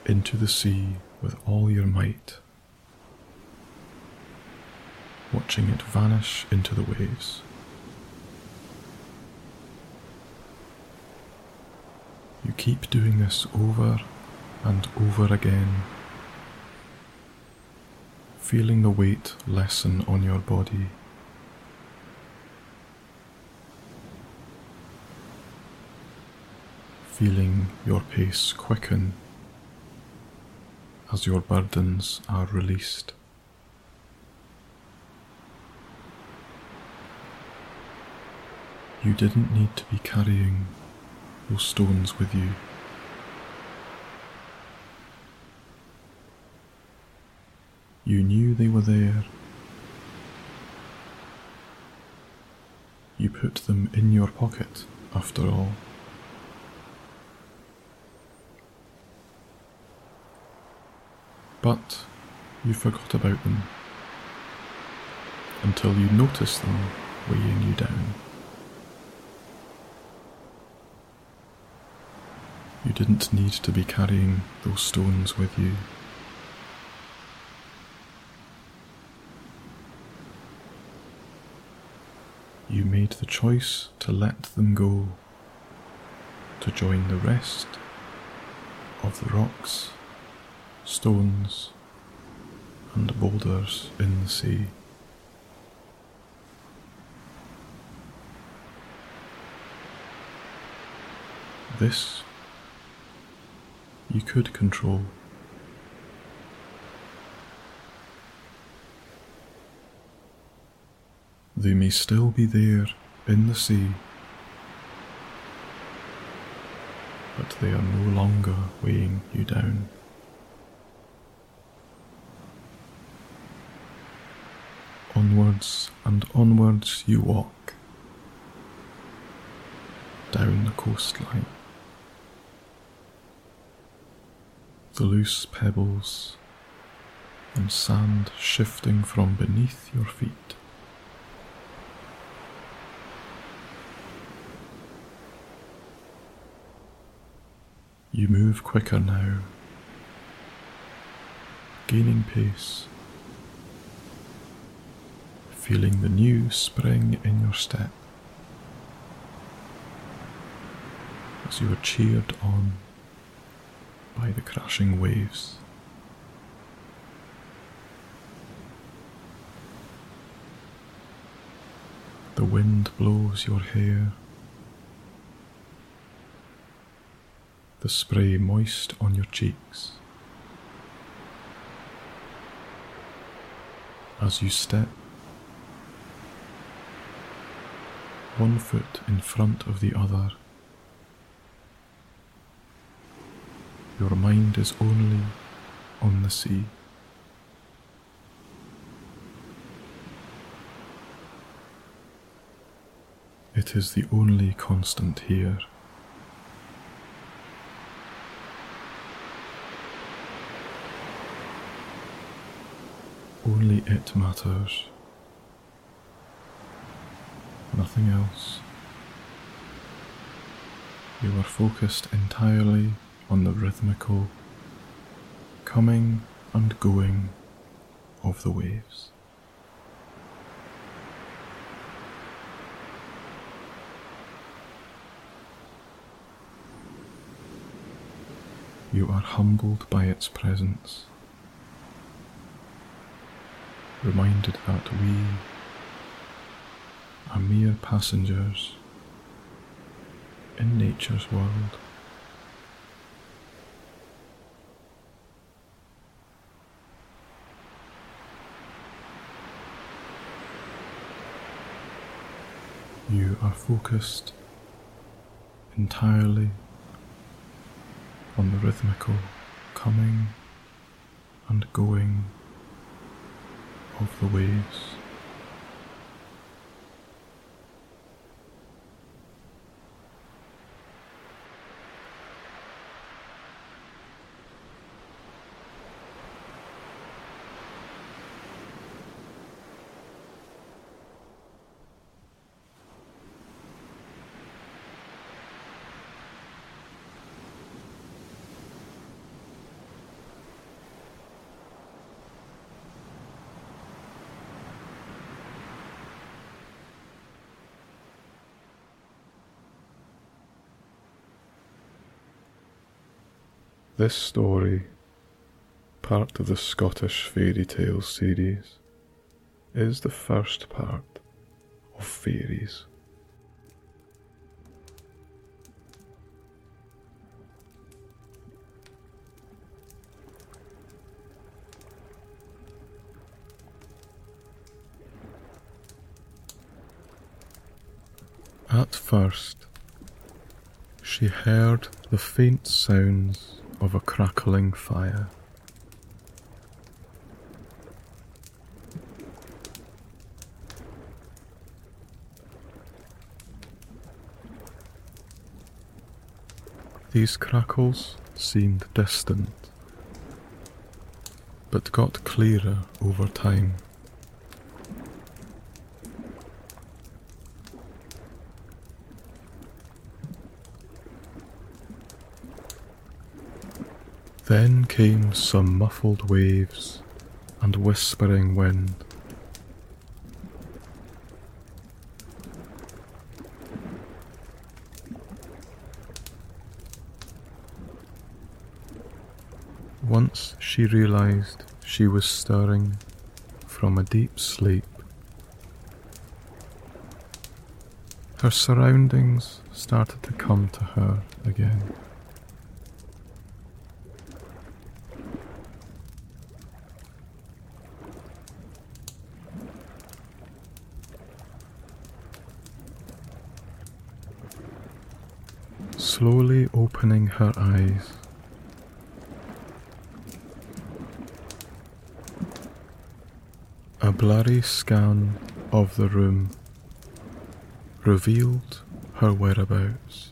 into the sea with all your might, watching it vanish into the waves. You keep doing this over and over again, feeling the weight lessen on your body. Feeling your pace quicken as your burdens are released. You didn't need to be carrying those stones with you. You knew they were there. You put them in your pocket, after all. But you forgot about them until you noticed them weighing you down. You didn't need to be carrying those stones with you. You made the choice to let them go, to join the rest of the rocks, stones, and boulders in the sea. This you could control. They may still be there in the sea, but they are no longer weighing you down. Onwards and onwards you walk down the coastline. The loose pebbles and sand shifting from beneath your feet. You move quicker now, gaining pace, feeling the new spring in your step as you are cheered on by the crashing waves. The wind blows your hair the spray moist on your cheeks. As you step, one foot in front of the other, your mind is only on the sea. It is the only constant here. Only it matters. Nothing else. You are focused entirely on the rhythmical coming and going of the waves. You are humbled by its presence reminded that we are mere passengers in nature's world. You are focused entirely on the rhythmical coming and going of the waves. This story, part of the Scottish Fairy Tales series, is the first part of Fairies. At first, she heard the faint sounds of a crackling fire. These crackles seemed distant, but got clearer over time. Then came some muffled waves and whispering wind. Once she realized she was stirring from a deep sleep. Her surroundings started to come to her again. Slowly opening her eyes, A blurry scan of the room revealed her whereabouts.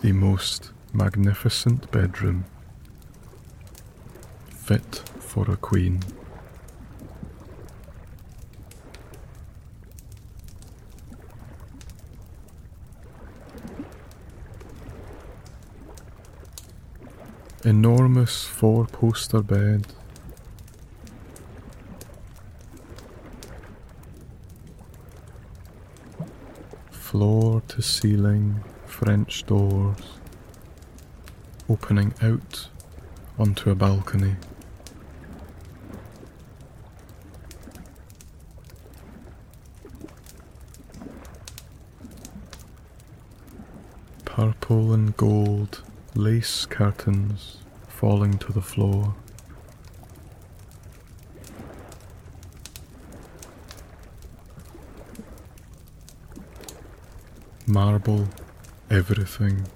The most magnificent bedroom. Fit for a queen. enormous four poster bed. Floor to ceiling French doors opening out onto a balcony. Purple and gold lace curtains falling to the floor. Marble, everything.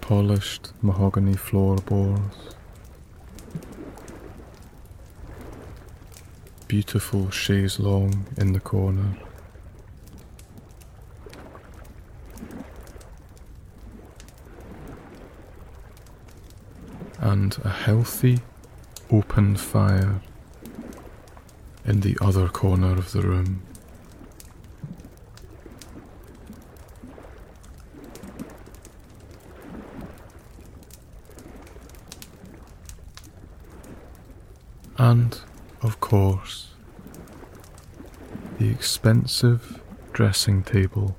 Polished mahogany floorboards. Beautiful chaise longue in the corner. And a healthy, open fire in the other corner of the room. And, of course, the expensive dressing table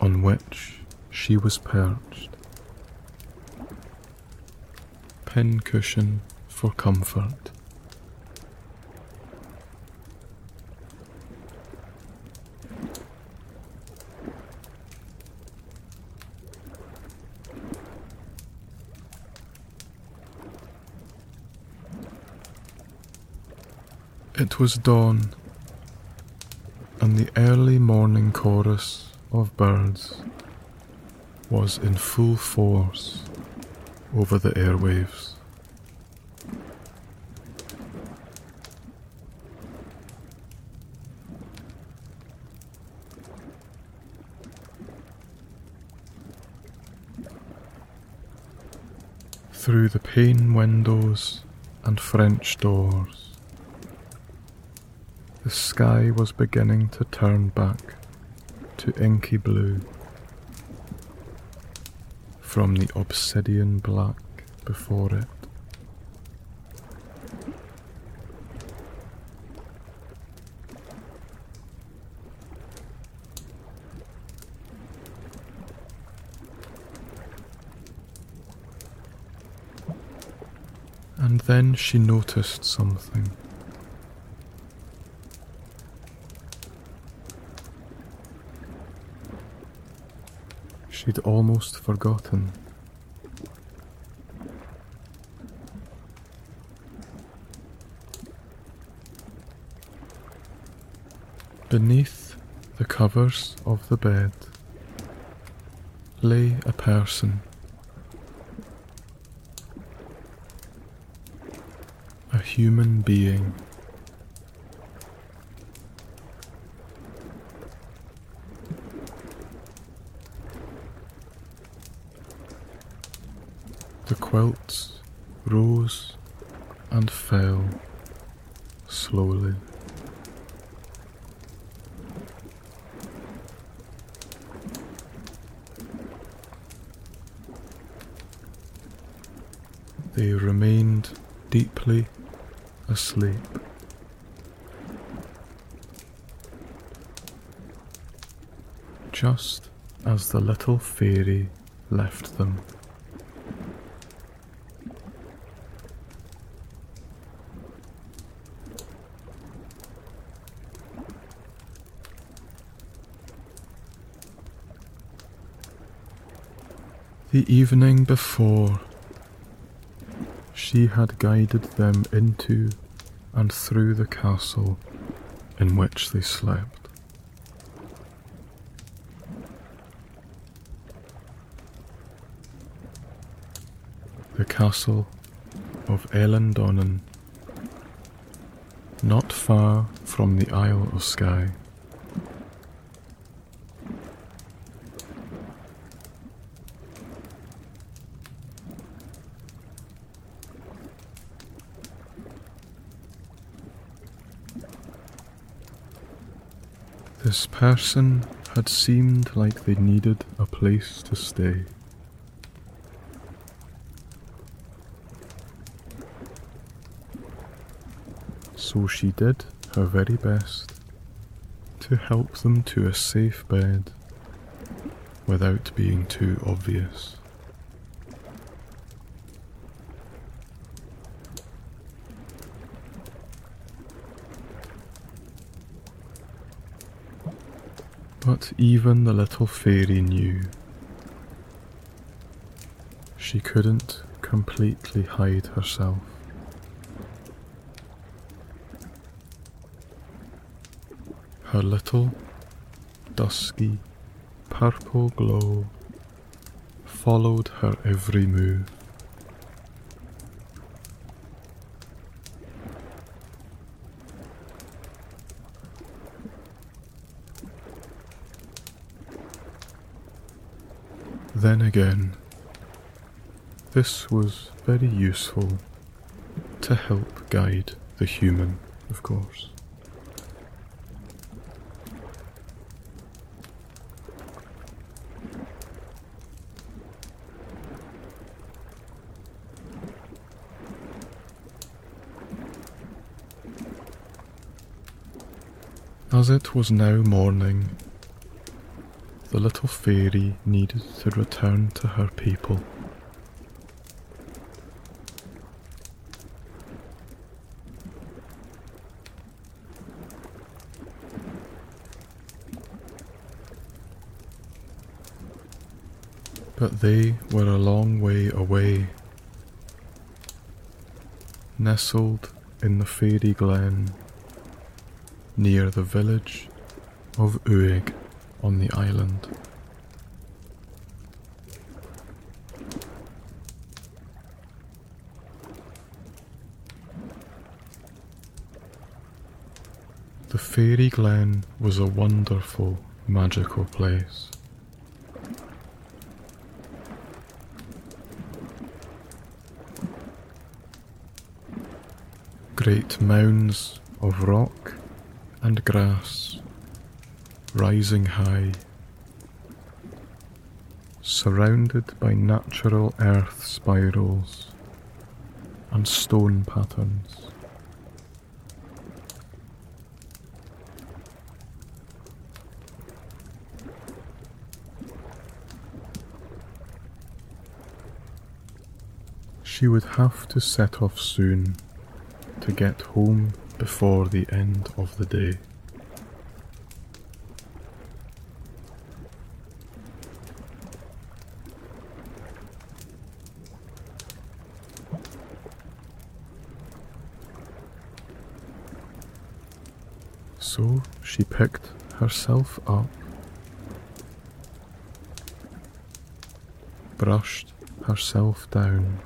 on which she was perched. Pincushion for comfort. It was dawn, and the early morning chorus of birds was in full force over the airwaves. Through the pane windows and French doors, the sky was beginning to turn back to inky blue from the obsidian black before it. And then she noticed something. She'd almost forgotten. Beneath the covers of the bed lay a person. A human being. The quilts rose and fell slowly. They remained deeply asleep. just as the little fairy left them. The evening before, she had guided them into and through the castle in which they slept. The castle of Eilean Donan, not far from the Isle of Skye. This person had seemed like they needed a place to stay. So she did her very best to help them to a safe bed without being too obvious. Even the little fairy knew she couldn't completely hide herself. Her little dusky purple glow followed her every move. Then again, this was very useful to help guide the human, of course. As it was now morning, the little fairy needed to return to her people. But they were a long way away, nestled in the fairy glen near the village of Uig on the island. The Fairy Glen was a wonderful, magical place. Great mounds of rock and grass rising high, surrounded by natural earth spirals and stone patterns. She would have to set off soon to get home before the end of the day. So she picked herself up, brushed herself down,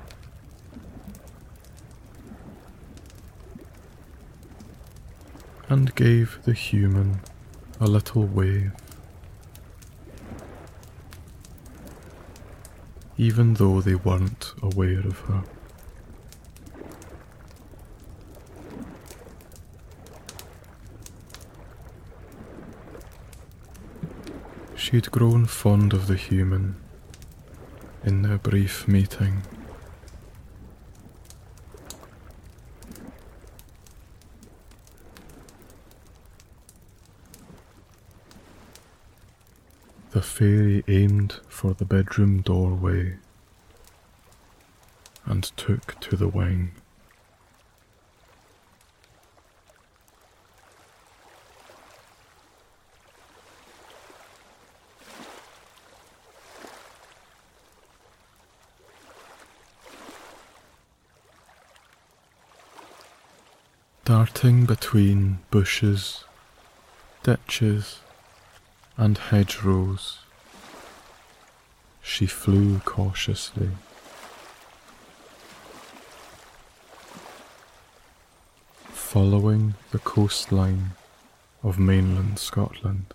and gave the human a little wave. Even though they weren't aware of her. She'd grown fond of the human in their brief meeting. The fairy aimed for the bedroom doorway and took to the wing. Darting between bushes, ditches, and hedgerows, she flew cautiously. Following the coastline of mainland Scotland.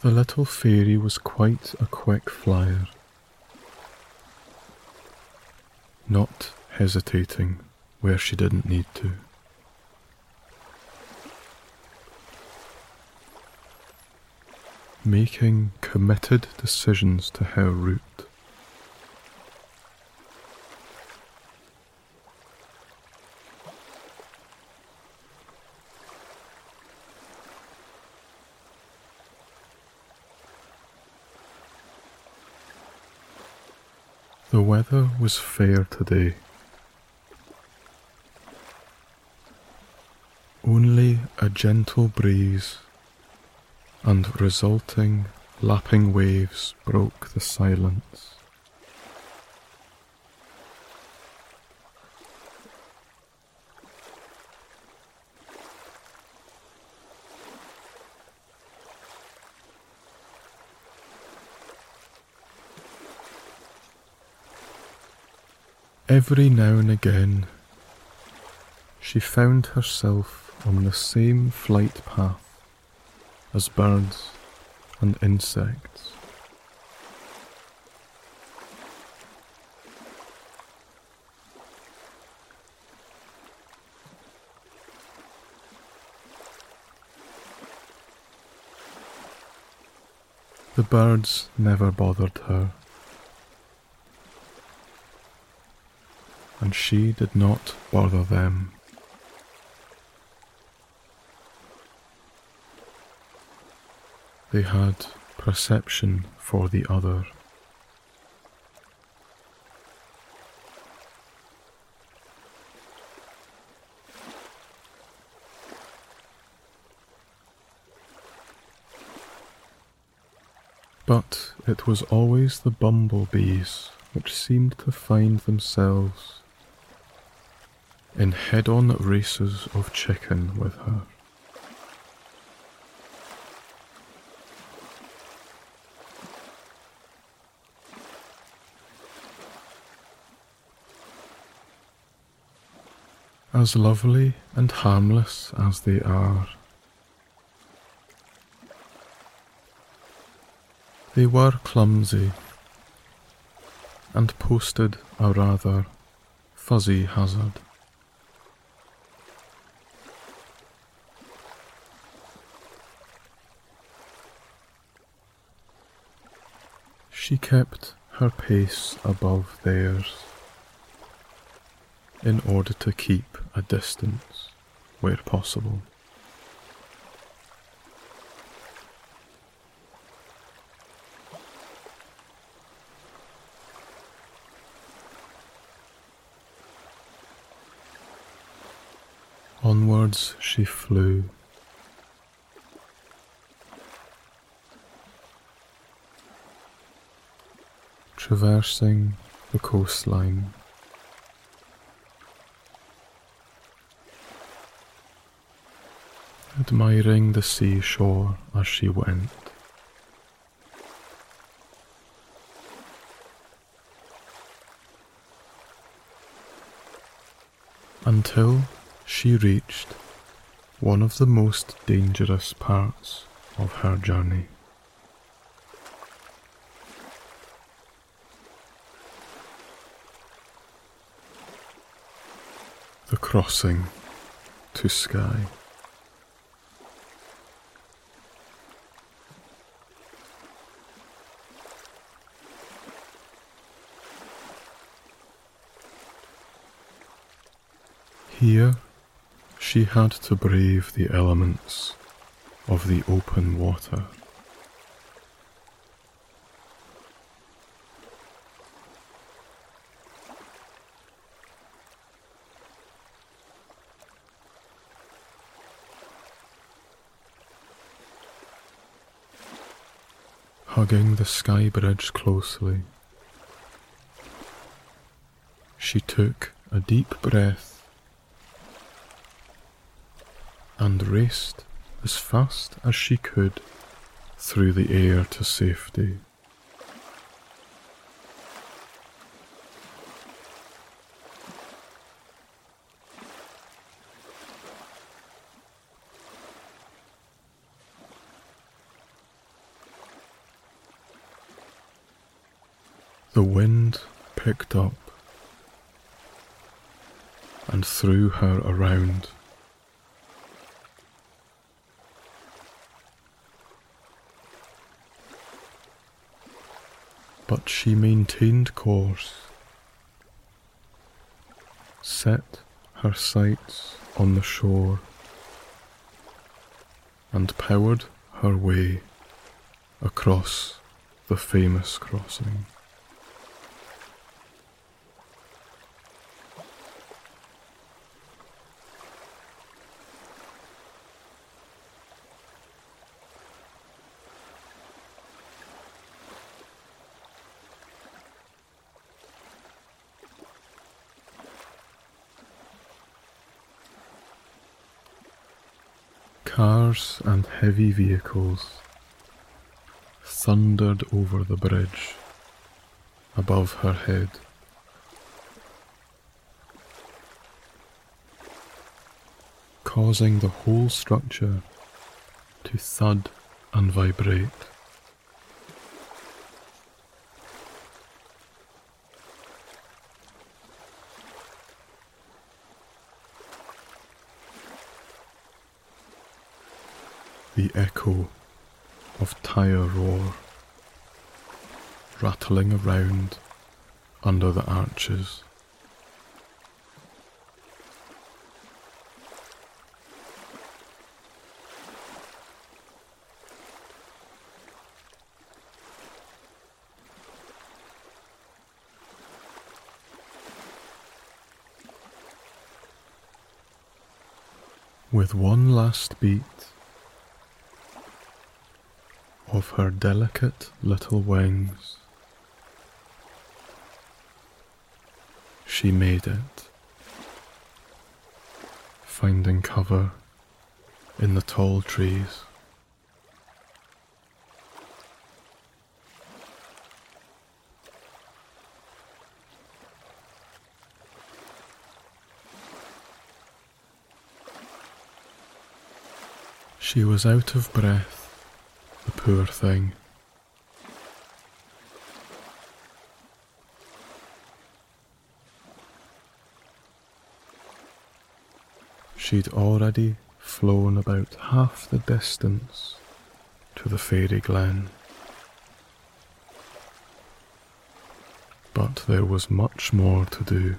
The little fairy was quite a quick flyer, not hesitating where she didn't need to. Making committed decisions to her route. The weather was fair today. Only a gentle breeze and resulting lapping waves broke the silence. Every now and again, she found herself on the same flight path as birds and insects. The birds never bothered her. And she did not bother them. They had perception for the other. But it was always the bumblebees which seemed to find themselves in head on races of chicken with her. As lovely and harmless as they are, they were clumsy and posted a rather fuzzy hazard. She kept her pace above theirs in order to keep a distance where possible. Onwards she flew traversing the coastline. Admiring the seashore as she went. Until she reached one of the most dangerous parts of her journey. crossing to Skye. Here, she had to brave the elements of the open water. Hugging the Skye Bridge closely, she took a deep breath and raced as fast as she could through the air to safety. The wind picked up and threw her around. But she maintained course, set her sights on the shore, and powered her way across the famous crossing. Cars and heavy vehicles thundered over the bridge above her head. Causing the whole structure to thud and vibrate. The echo of tire roar rattling around under the arches. With one last beat, of her delicate little wings. She made it, finding cover in the tall trees. She was out of breath poor thing. She'd already flown about half the distance to the fairy glen. But there was much more to do.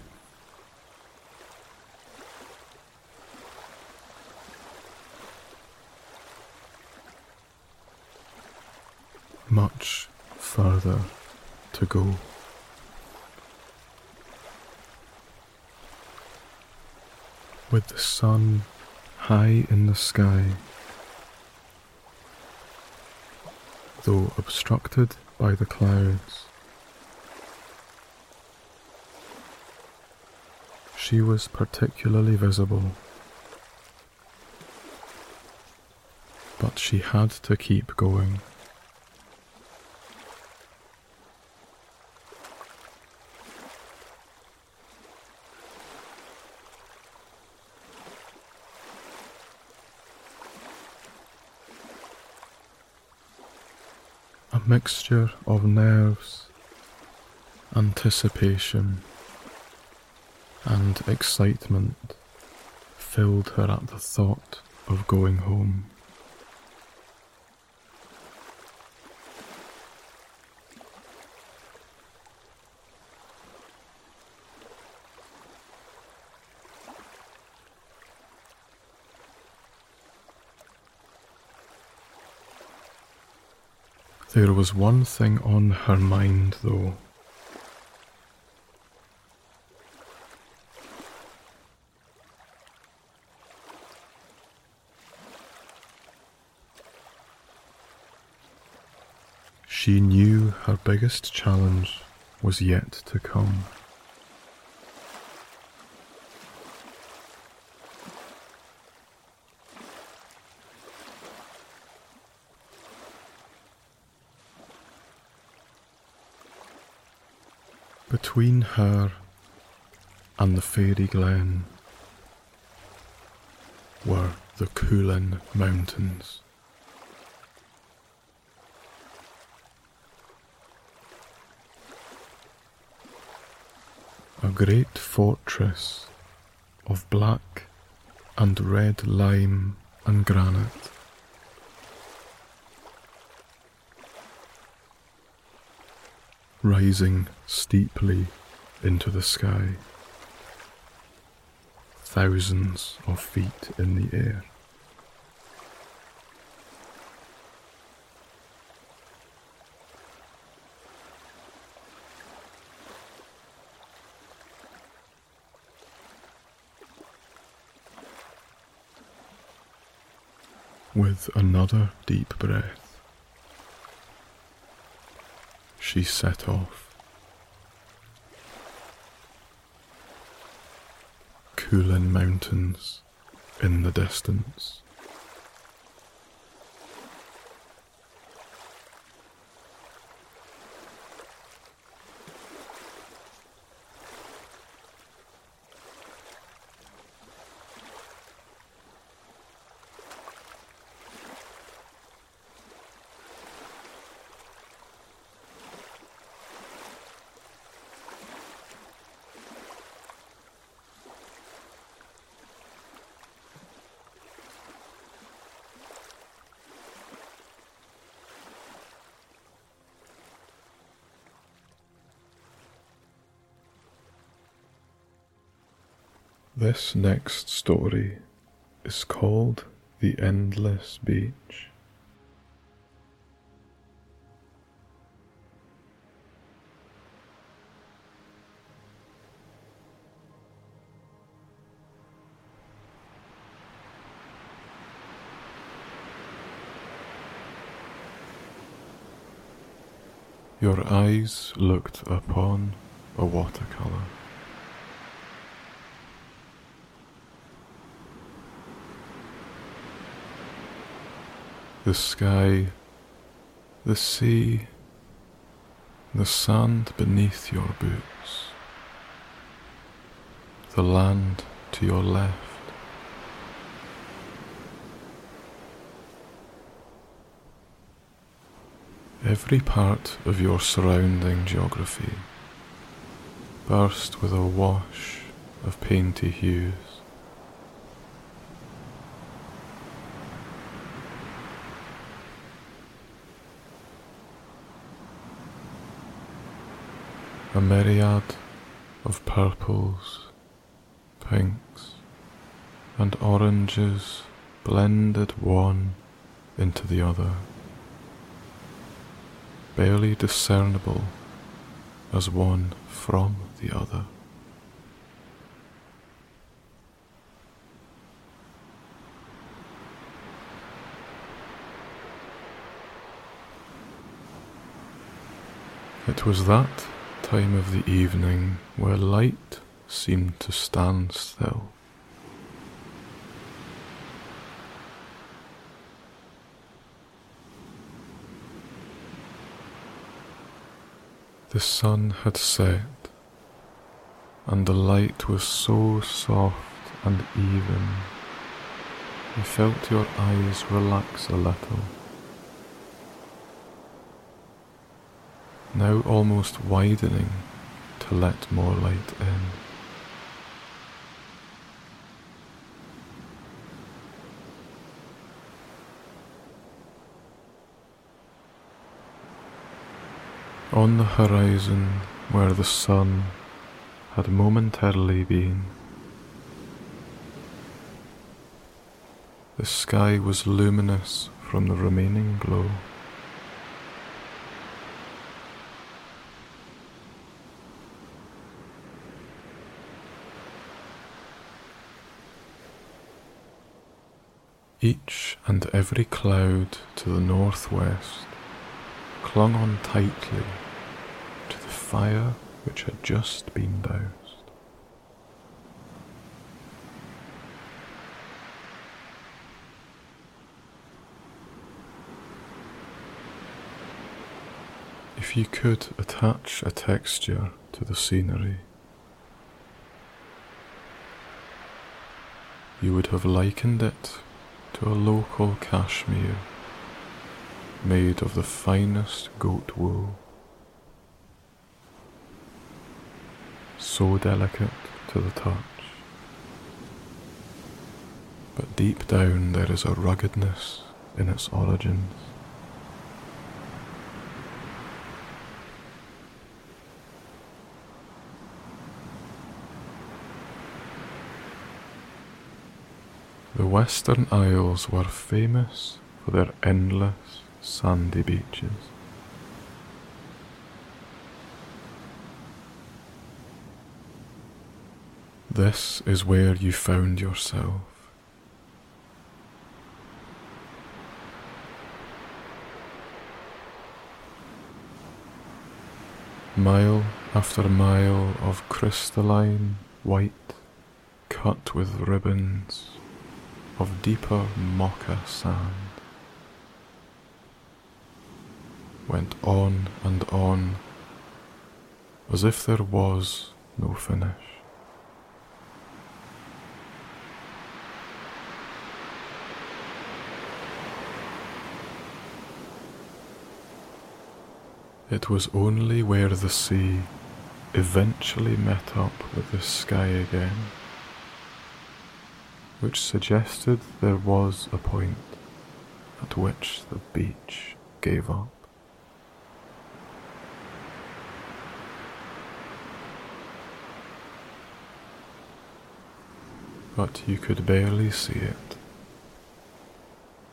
much further to go. With the sun high in the sky, though obstructed by the clouds, she was particularly visible. But she had to keep going. Mixture of nerves, anticipation, and excitement filled her at the thought of going home. There was one thing on her mind, though. She knew her biggest challenge was yet to come. Between her and the fairy glen were the Cuillin Mountains. A great fortress of black and red lime and granite. Rising steeply into the sky, thousands of feet in the air. With another deep breath, she set off. Cuillin Mountains in the distance. Next story is called The Endless Beach. Your eyes looked upon a watercolor. The sky, the sea, the sand beneath your boots, the land to your left. Every part of your surrounding geography burst with a wash of painty hues. A myriad of purples, pinks, and oranges blended one into the other, barely discernible as one from the other. It was that time of the evening where light seemed to stand still. The sun had set, and the light was so soft and even, you felt your eyes relax a little. Now almost widening to let more light in. On the horizon, where the sun had momentarily been, the sky was luminous from the remaining glow. Each and every cloud to the northwest clung on tightly to the fire which had just been doused. If you could attach a texture to the scenery, you would have likened it to a local cashmere made of the finest goat wool, so delicate to the touch. But deep down there is a ruggedness in its origins. The Western Isles were famous for their endless sandy beaches. This is where you found yourself. Mile after mile of crystalline white cut with ribbons of deeper mocha sand went on and on as if there was no finish. It was only where the sea eventually met up with the sky again, which suggested there was a point at which the beach gave up. But you could barely see it,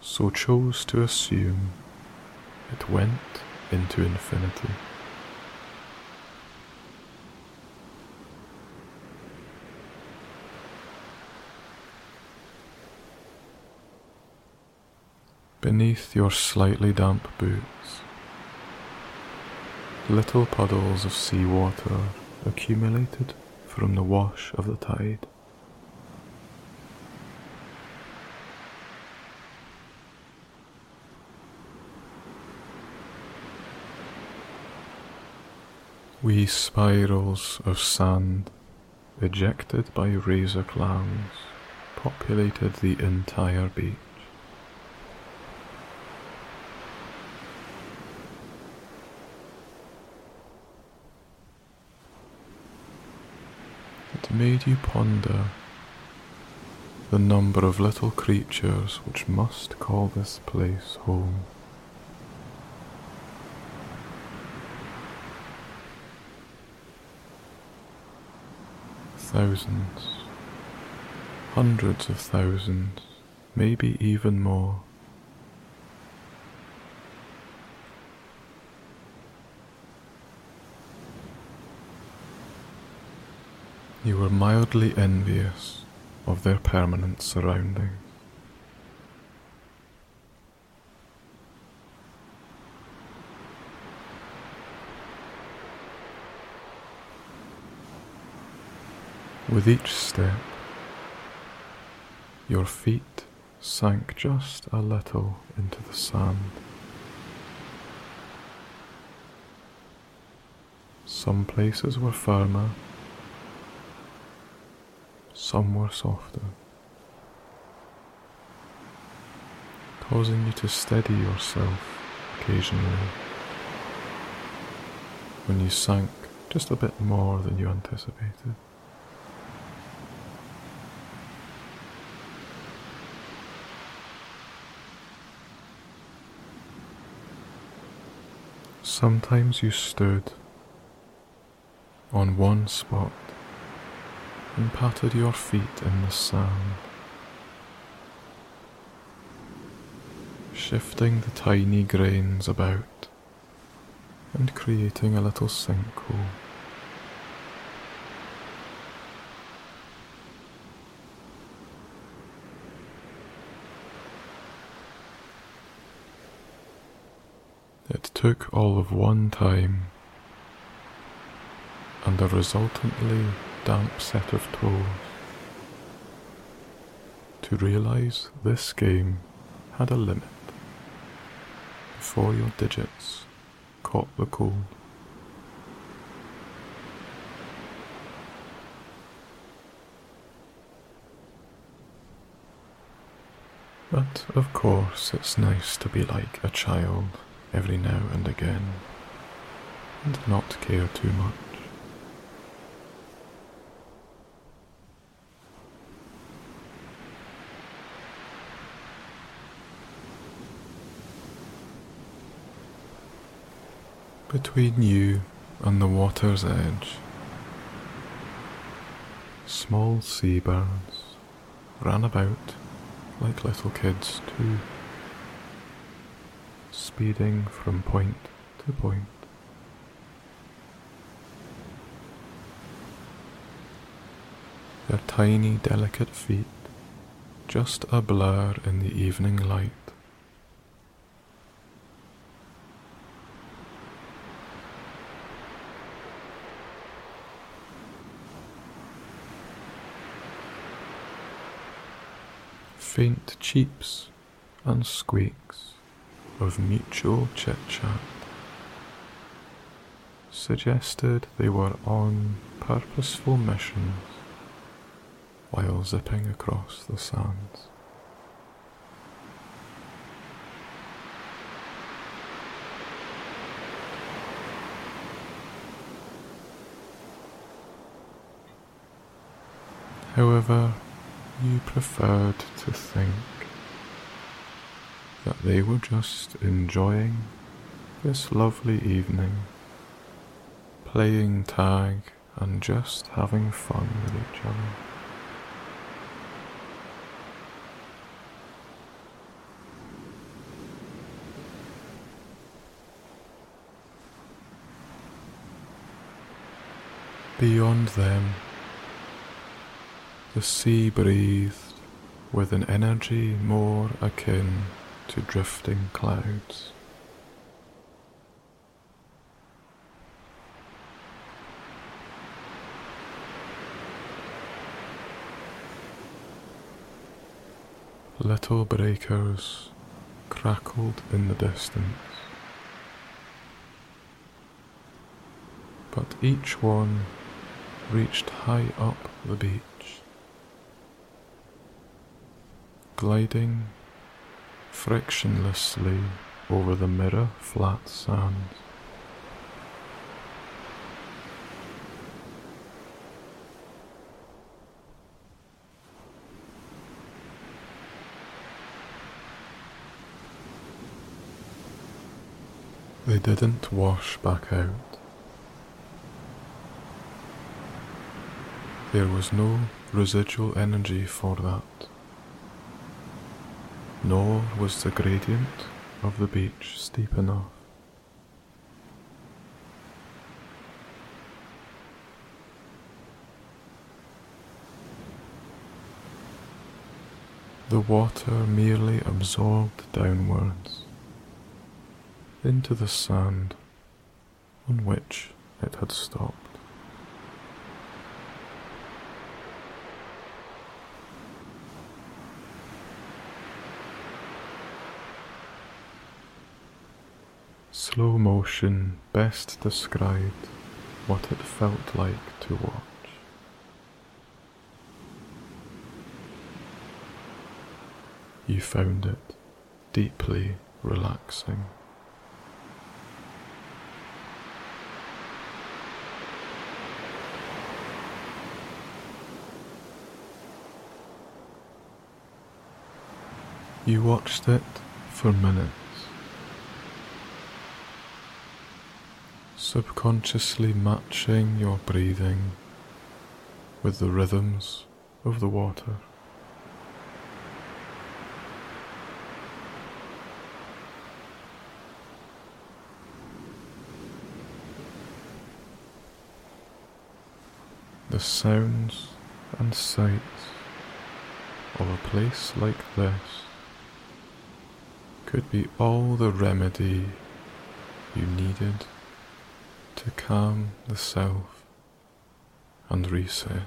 so chose to assume it went into infinity. Beneath your slightly damp boots, little puddles of seawater accumulated from the wash of the tide. Wee spirals of sand, ejected by razor clams, populated the entire beach. Made you ponder the number of little creatures which must call this place home. thousands, hundreds of thousands, maybe even more. You were mildly envious of their permanent surroundings. With each step, your feet sank just a little into the sand. Some places were firmer, some were softer, causing you to steady yourself occasionally when you sank just a bit more than you anticipated. Sometimes you stood on one spot and patted your feet in the sand, shifting the tiny grains about and creating a little sinkhole. It took all of one time, and the resultantly damp set of toes to realise this game had a limit before your digits caught the cold. But of course, it's nice to be like a child every now and again and not care too much. Between you and the water's edge, small seabirds ran about like little kids too, speeding from point to point. Their tiny, delicate feet just a blur in the evening light. Faint cheeps and squeaks of mutual chit chat suggested they were on purposeful missions while zipping across the sands. However, you preferred to think that they were just enjoying this lovely evening, playing tag and just having fun with each other. Beyond them, the sea breathed with an energy more akin to drifting clouds. Little breakers crackled in the distance, but each one reached high up the beach. Gliding frictionlessly over the mirror flat sands. They didn't wash back out. There was no residual energy for that nor was the gradient of the beach steep enough. The water merely absorbed downwards into the sand on which it had stopped. Slow motion best described what it felt like to watch. You found it deeply relaxing. You watched it for minutes. Subconsciously matching your breathing with the rhythms of the water. The sounds and sights of a place like this could be all the remedy you needed to calm the self and reset.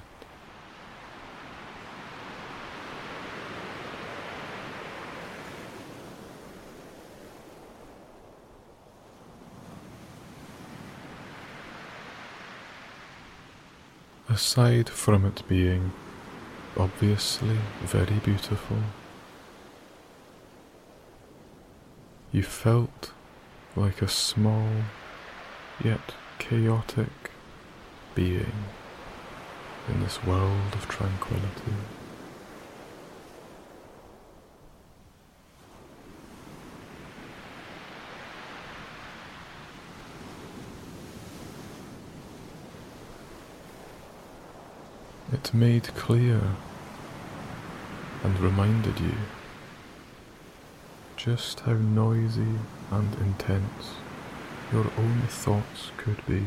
Aside from it being obviously very beautiful, you felt like a small yet chaotic being in this world of tranquility. It made clear and reminded you just how noisy and intense your own thoughts could be.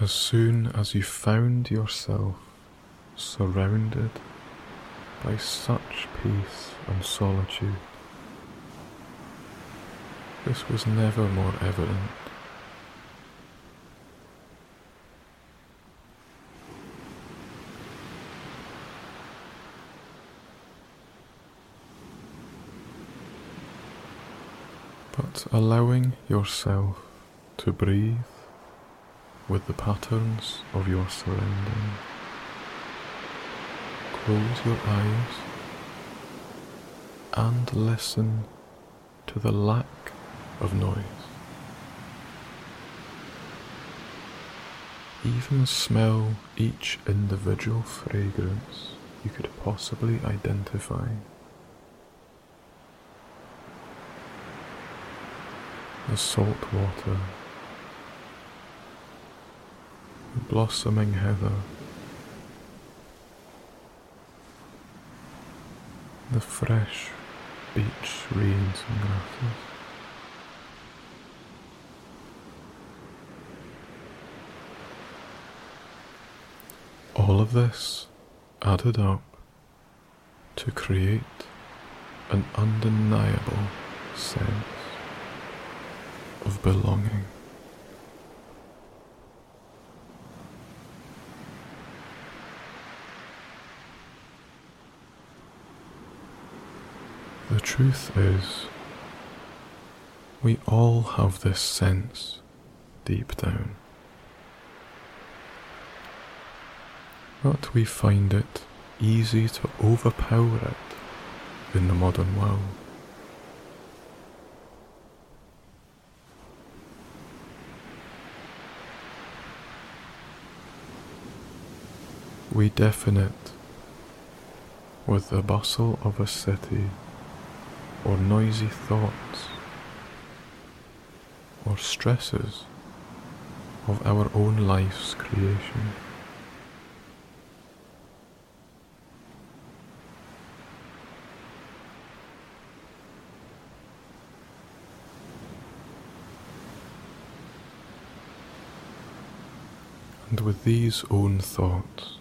As soon as you found yourself surrounded by such peace and solitude, this was never more evident. Allowing yourself to breathe with the patterns of your surroundings. Close your eyes and listen to the lack of noise. Even smell each individual fragrance you could possibly identify. The salt water, the blossoming heather, the fresh beach reeds and grasses. All of this added up to create an undeniable sense of belonging. The truth is, we all have this sense deep down. But we find it easy to overpower it in the modern world. We deafen it with the bustle of a city or noisy thoughts or stresses of our own life's creation. And with these own thoughts,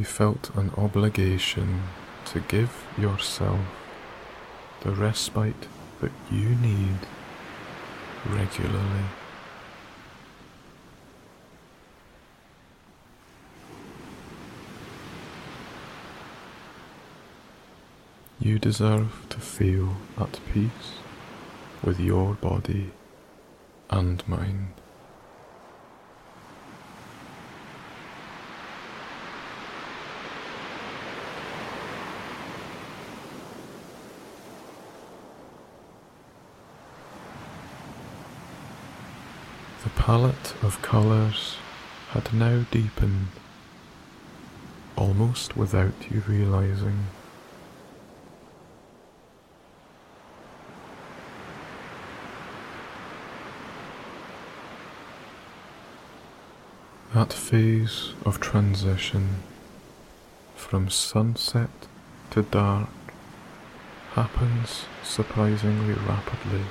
you felt an obligation to give yourself the respite that you need regularly. You deserve to feel at peace with your body and mind. The palette of colours had now deepened, almost without you realising. That phase of transition from sunset to dark happens surprisingly rapidly.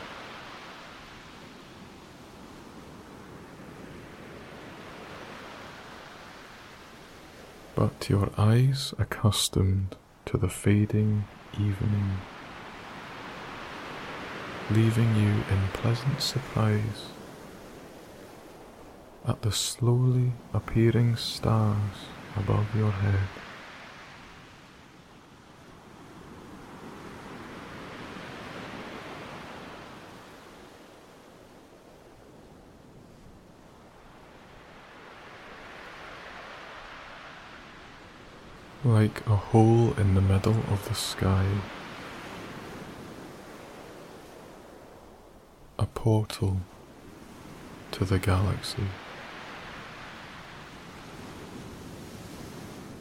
But your eyes accustomed to the fading evening, leaving you in pleasant surprise at the slowly appearing stars above your head. Like a hole in the middle of the sky, a portal to the galaxy.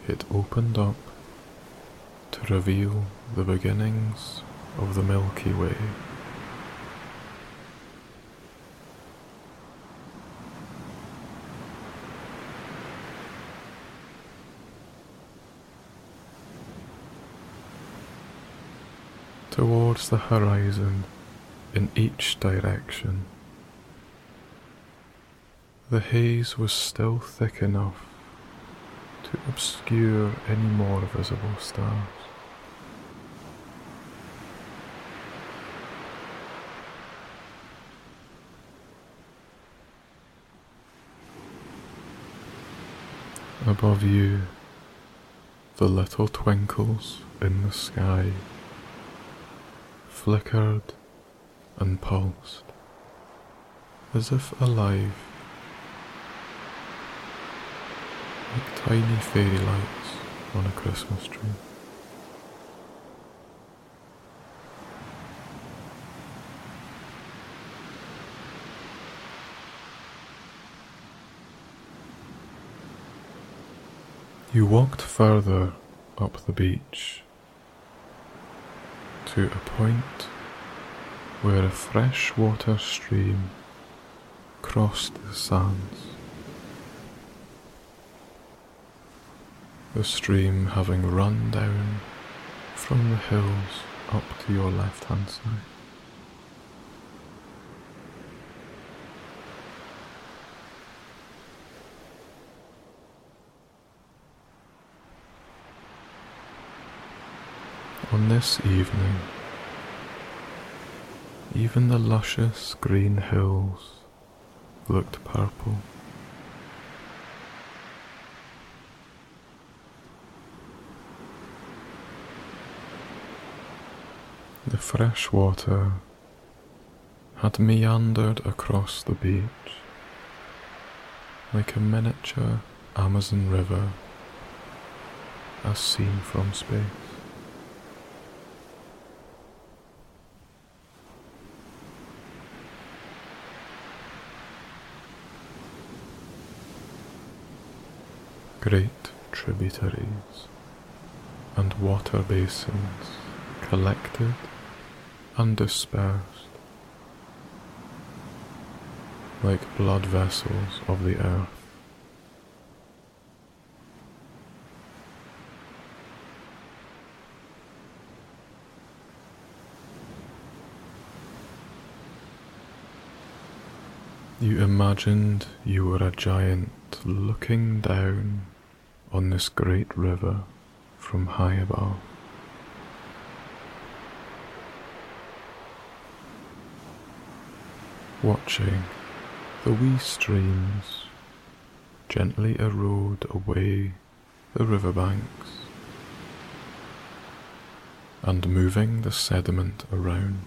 It opened up to reveal the beginnings of the Milky Way. Towards the horizon in each direction. The haze was still thick enough to obscure any more visible stars. Above you, the little twinkles in the sky flickered and pulsed, as if alive, like tiny fairy lights on a Christmas tree. You walked further up the beach to a point where a freshwater stream crossed the sands. The stream having run down from the hills up to your left hand side. On this evening, even the luscious green hills looked purple. The fresh water had meandered across the beach like a miniature Amazon river as seen from space. Great tributaries and water basins collected and dispersed like blood vessels of the earth. You imagined you were a giant looking down on this great river from high above. Watching the wee streams gently erode away the riverbanks and moving the sediment around.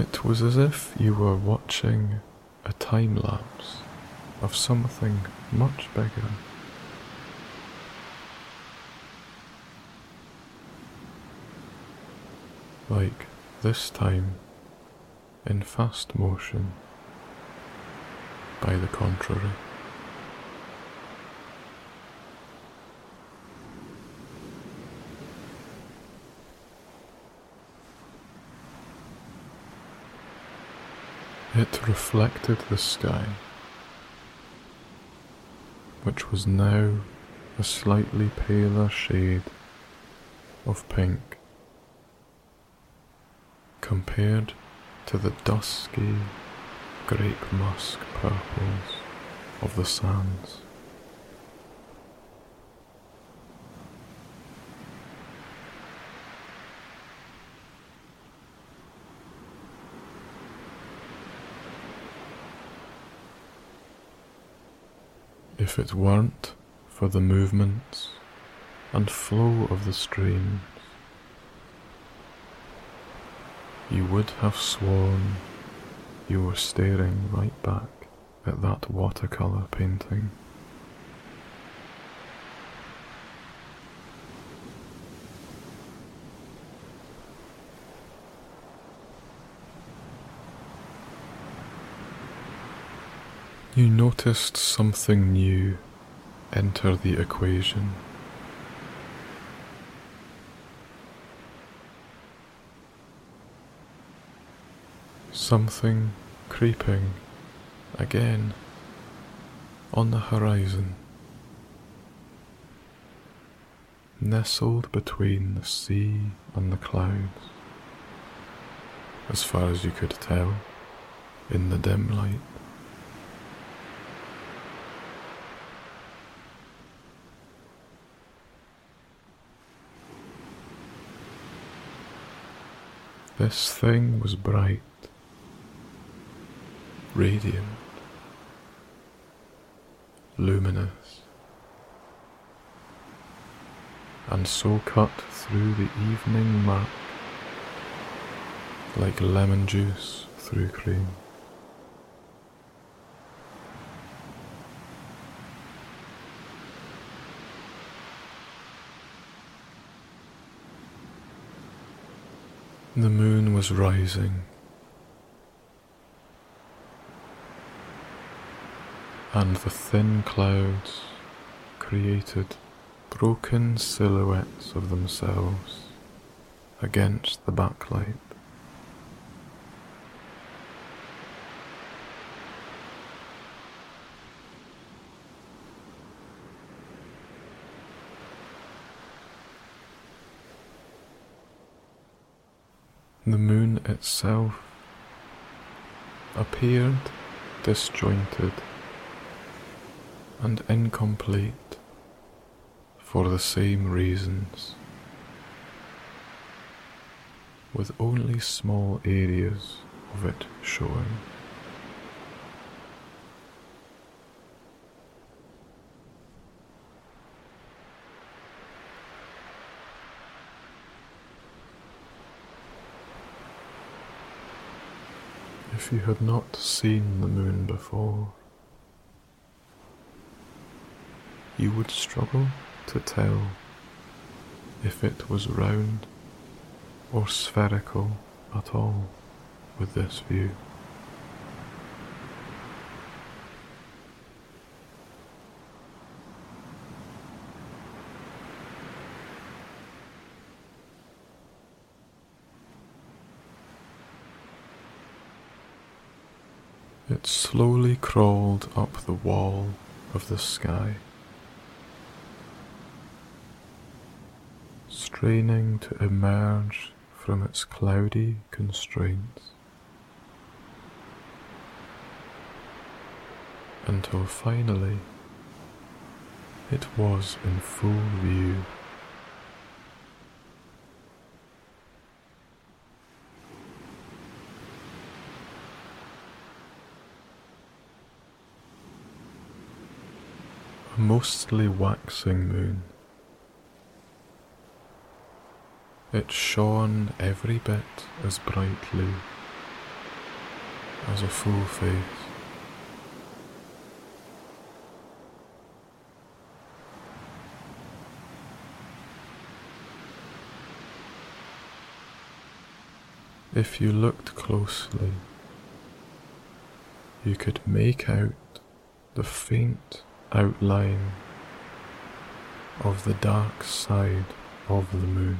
It was as if you were watching a time lapse of something much bigger. Like this time in fast motion, by the contrary. It reflected the sky, which was now a slightly paler shade of pink compared to the dusky grape musk purples of the sands. If it weren't for the movements and flow of the streams, you would have sworn you were staring right back at that watercolour painting. You noticed something new enter the equation. Something creeping again on the horizon, nestled between the sea and the clouds, as far as you could tell in the dim light. This thing was bright, radiant, luminous, and so cut through the evening murk like lemon juice through cream. The moon was rising, and the thin clouds created broken silhouettes of themselves against the backlight. The moon itself appeared disjointed and incomplete for the same reasons, with only small areas of it showing. If you had not seen the moon before, you would struggle to tell if it was round or spherical at all with this view. It slowly crawled up the wall of the sky, straining to emerge from its cloudy constraints until finally it was in full view. A mostly waxing moon. It shone every bit as brightly as a full face. If you looked closely, you could make out the faint outline of the dark side of the moon.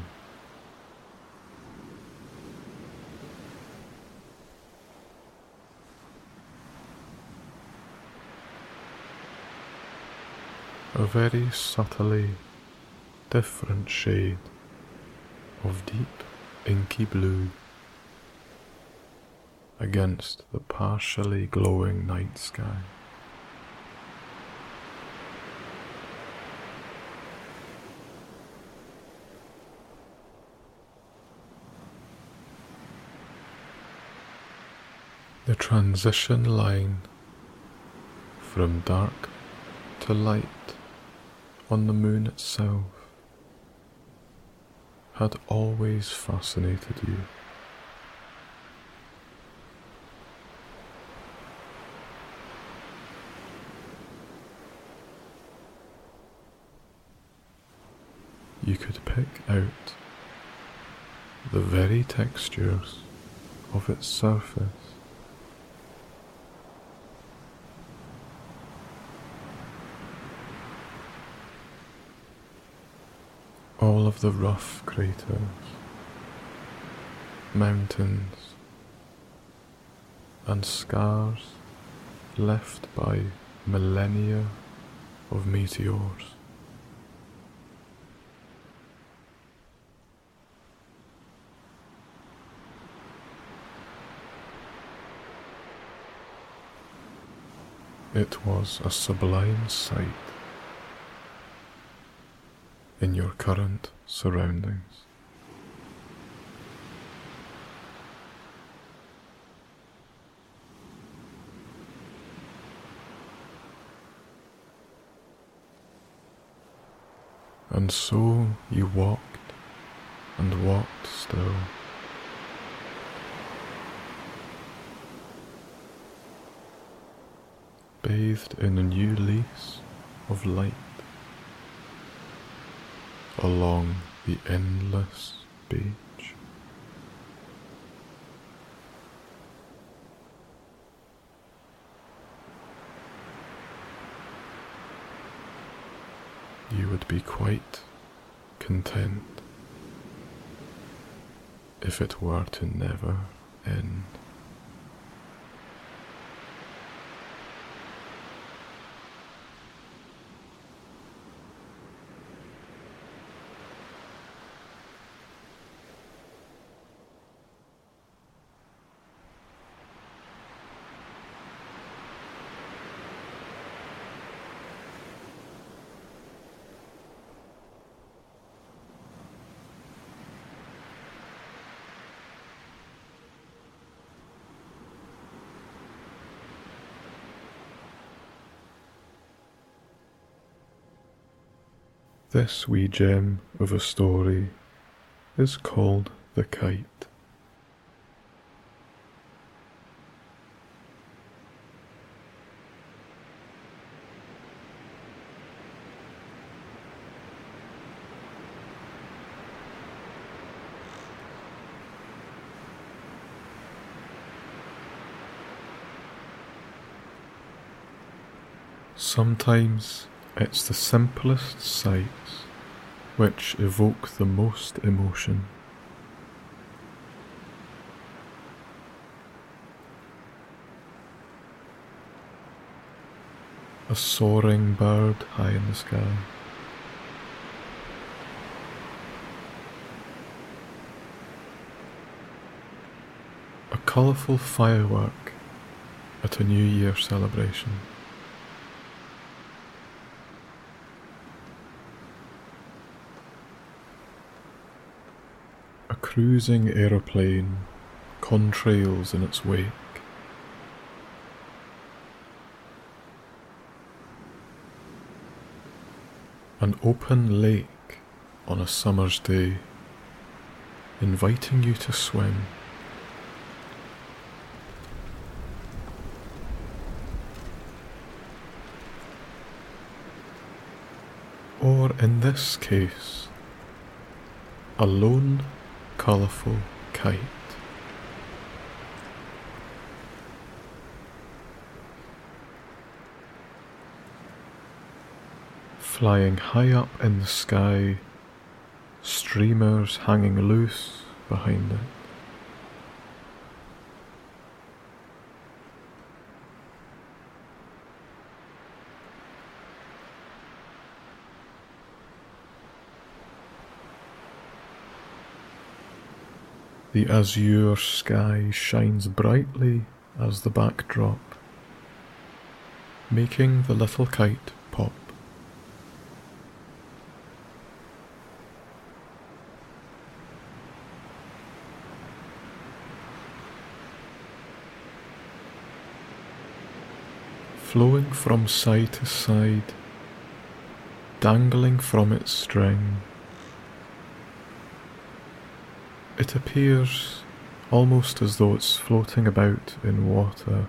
A very subtly different shade of deep inky blue against the partially glowing night sky. The transition line from dark to light on the moon itself had always fascinated you. You could pick out the very textures of its surface all of the rough craters, mountains, and scars left by millennia of meteors. It was a sublime sight in your current surroundings. And so you walked and walked still. Bathed in a new lease of light along the endless beach. You would be quite content if it were to never end. This wee gem of a story is called the kite. Sometimes it's the simplest sights which evoke the most emotion. A soaring bird high in the sky. A colourful firework at a New Year celebration. Cruising aeroplane contrails in its wake. An open lake on a summer's day, inviting you to swim. Or in this case, a lone colourful kite. Flying high up in the sky, streamers hanging loose behind it. The azure sky shines brightly as the backdrop, making the little kite pop. Flowing from side to side, dangling from its string. It appears almost as though it's floating about in water.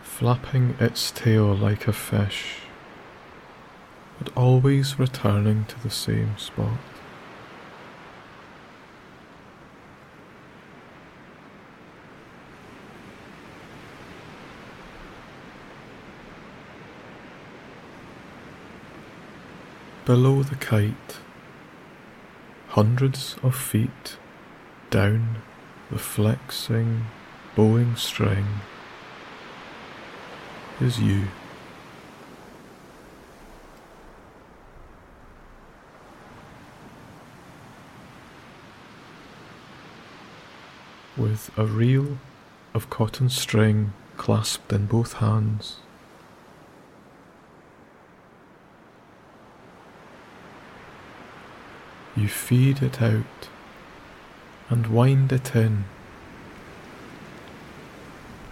Flapping its tail like a fish, but always returning to the same spot. Below the kite, hundreds of feet down the flexing, bowing string, is you. With a reel of cotton string clasped in both hands, You feed it out and wind it in,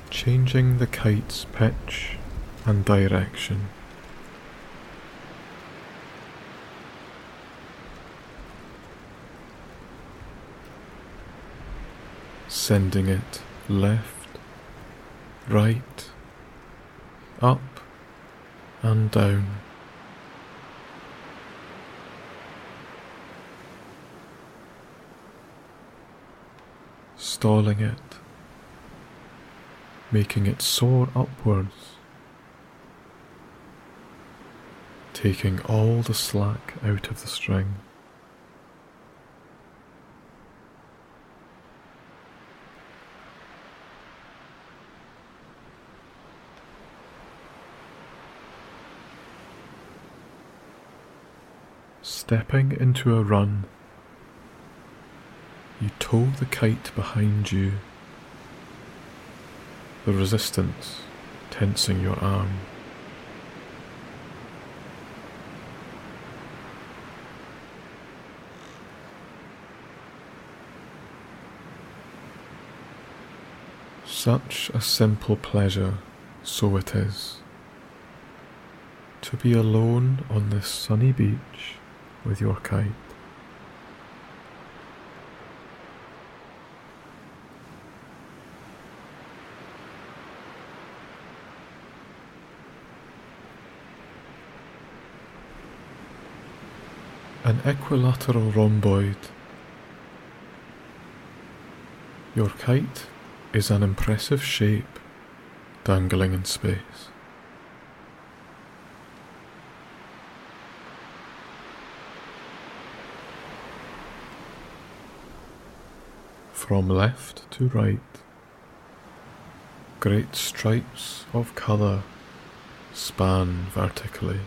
changing the kite's pitch and direction. Sending it left, right, up and down. Stalling it, making it soar upwards, taking all the slack out of the string. Stepping into a run you tow the kite behind you, the resistance tensing your arm. Such a simple pleasure, so it is, to be alone on this sunny beach with your kite. Equilateral rhomboid. Your kite is an impressive shape dangling in space. From left to right, great stripes of colour span vertically.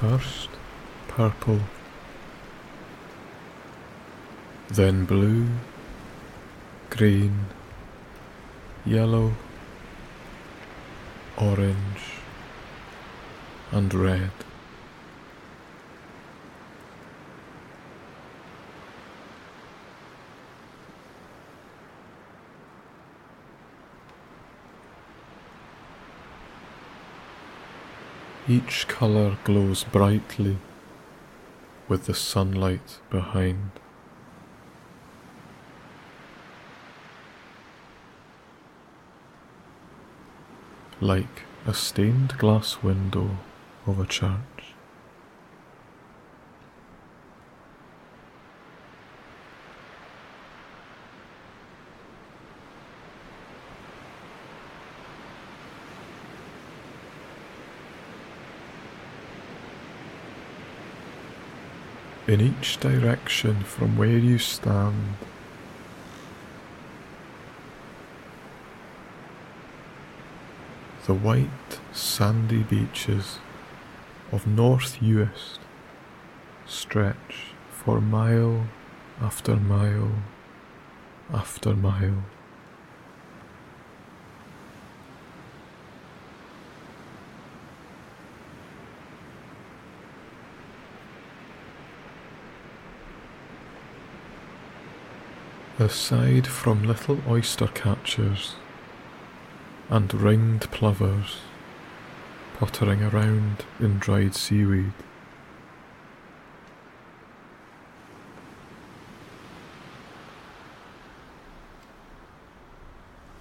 First purple, then blue, green, yellow, orange, and red. Each colour glows brightly with the sunlight behind. Like a stained glass window of a church. in each direction from where you stand. The white sandy beaches of North Uist stretch for mile after mile after mile. Aside from little oyster catchers and ringed plovers pottering around in dried seaweed.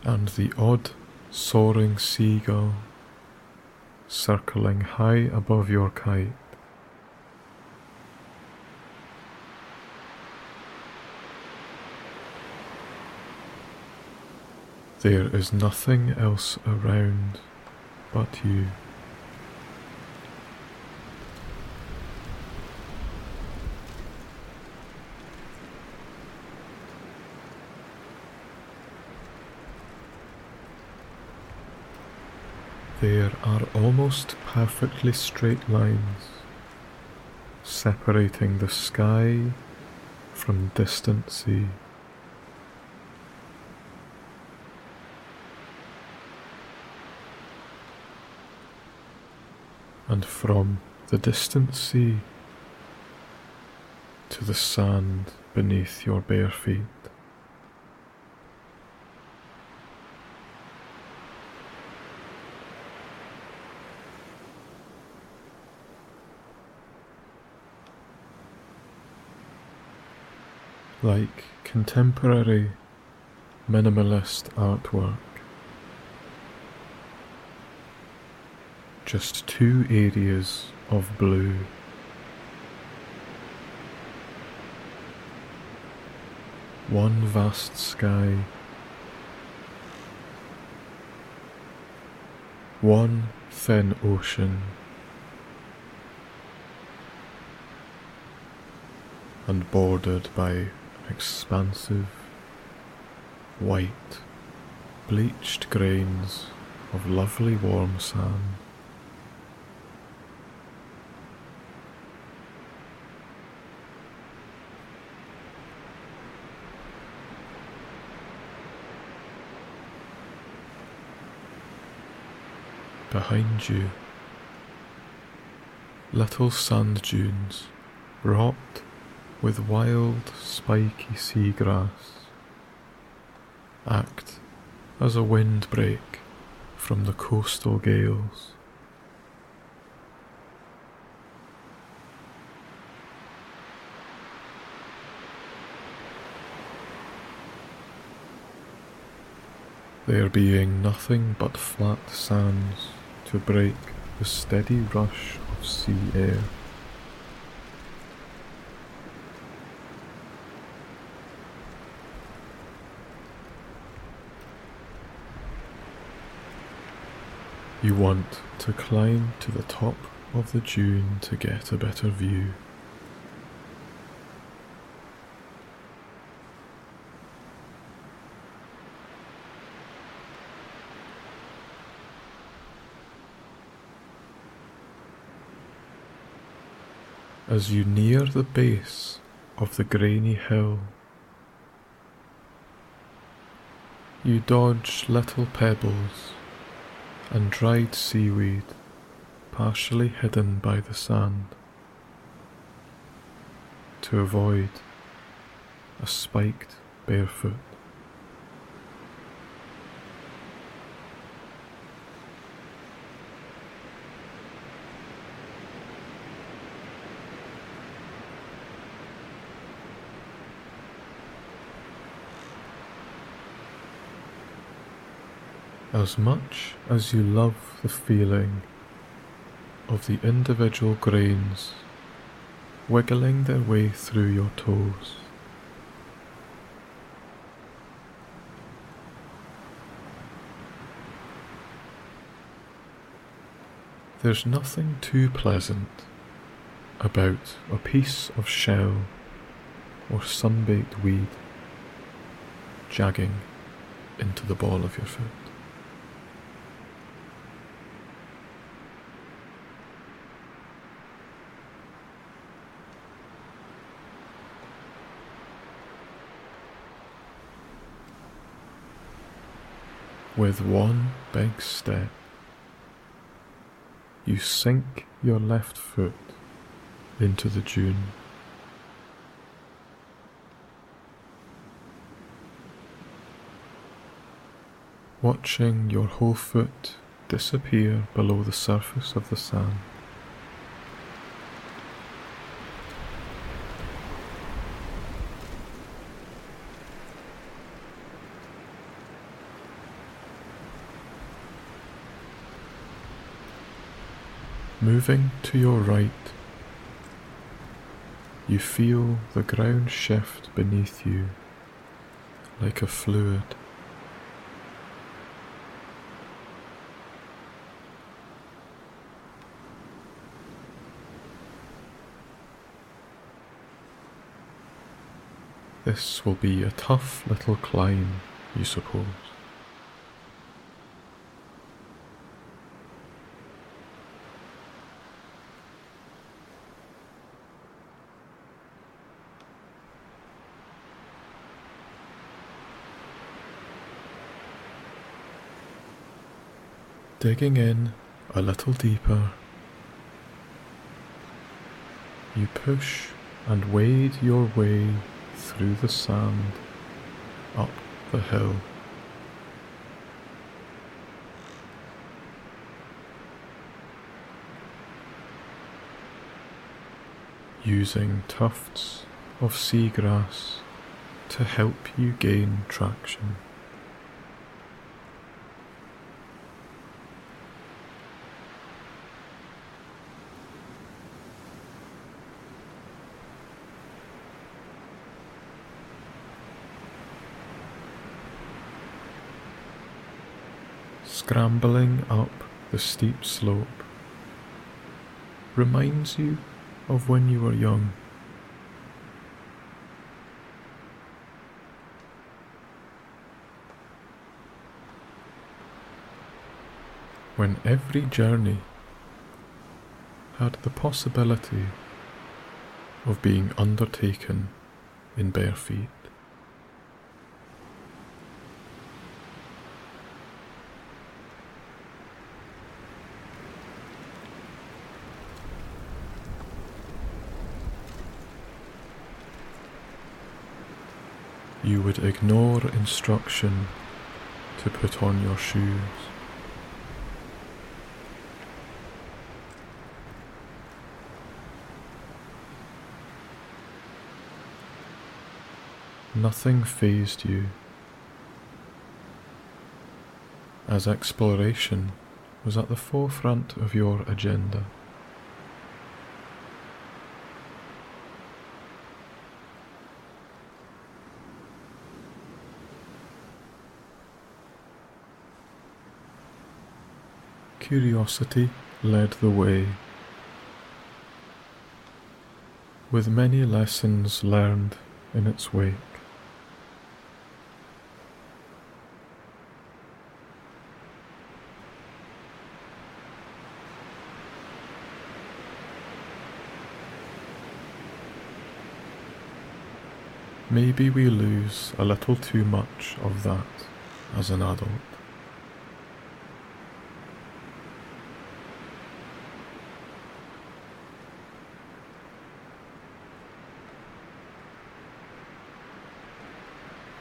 And the odd soaring seagull circling high above your kite. There is nothing else around but you. There are almost perfectly straight lines separating the sky from distant sea. And from the distant sea to the sand beneath your bare feet. Like contemporary minimalist artwork, just two areas of blue. One vast sky, one thin ocean, and bordered by expansive, white, bleached grains of lovely warm sand. Behind you. Little sand dunes, wrought with wild, spiky seagrass, act as a windbreak from the coastal gales. There being nothing but flat sands to break the steady rush of sea air. You want to climb to the top of the dune to get a better view. As you near the base of the grainy hill. You dodge little pebbles and dried seaweed partially hidden by the sand to avoid a spiked barefoot. As much as you love the feeling of the individual grains wiggling their way through your toes, There's nothing too pleasant about a piece of shell or sunbaked weed jagging into the ball of your foot. With one big step, you sink your left foot into the dune. Watching your whole foot disappear below the surface of the sand. Moving to your right, you feel the ground shift beneath you like a fluid. This will be a tough little climb, you suppose. Digging in a little deeper, you push and wade your way through the sand up the hill. Using tufts of seagrass to help you gain traction. Scrambling up the steep slope reminds you of when you were young. When every journey had the possibility of being undertaken in bare feet. you would ignore instruction to put on your shoes. Nothing fazed you, as exploration was at the forefront of your agenda. Curiosity led the way, with many lessons learned in its wake. Maybe we lose a little too much of that as an adult.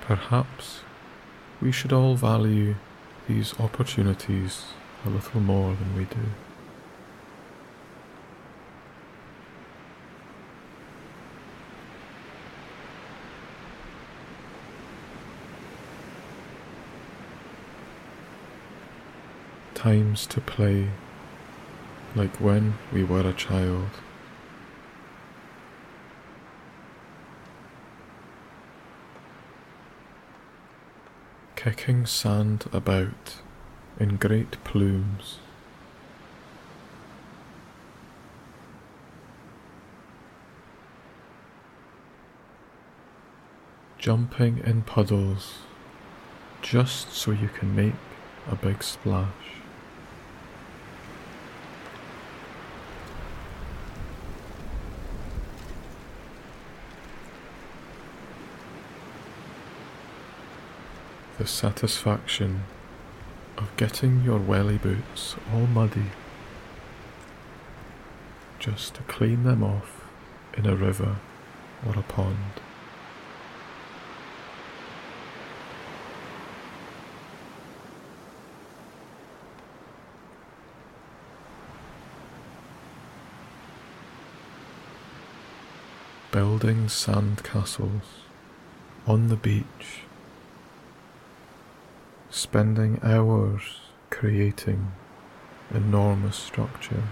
Perhaps we should all value these opportunities a little more than we do. Times to play like when we were a child. Kicking sand about in great plumes. Jumping in puddles just so you can make a big splash. The satisfaction of getting your welly boots all muddy just to clean them off in a river or a pond. Building sand castles on the beach, spending hours creating enormous structures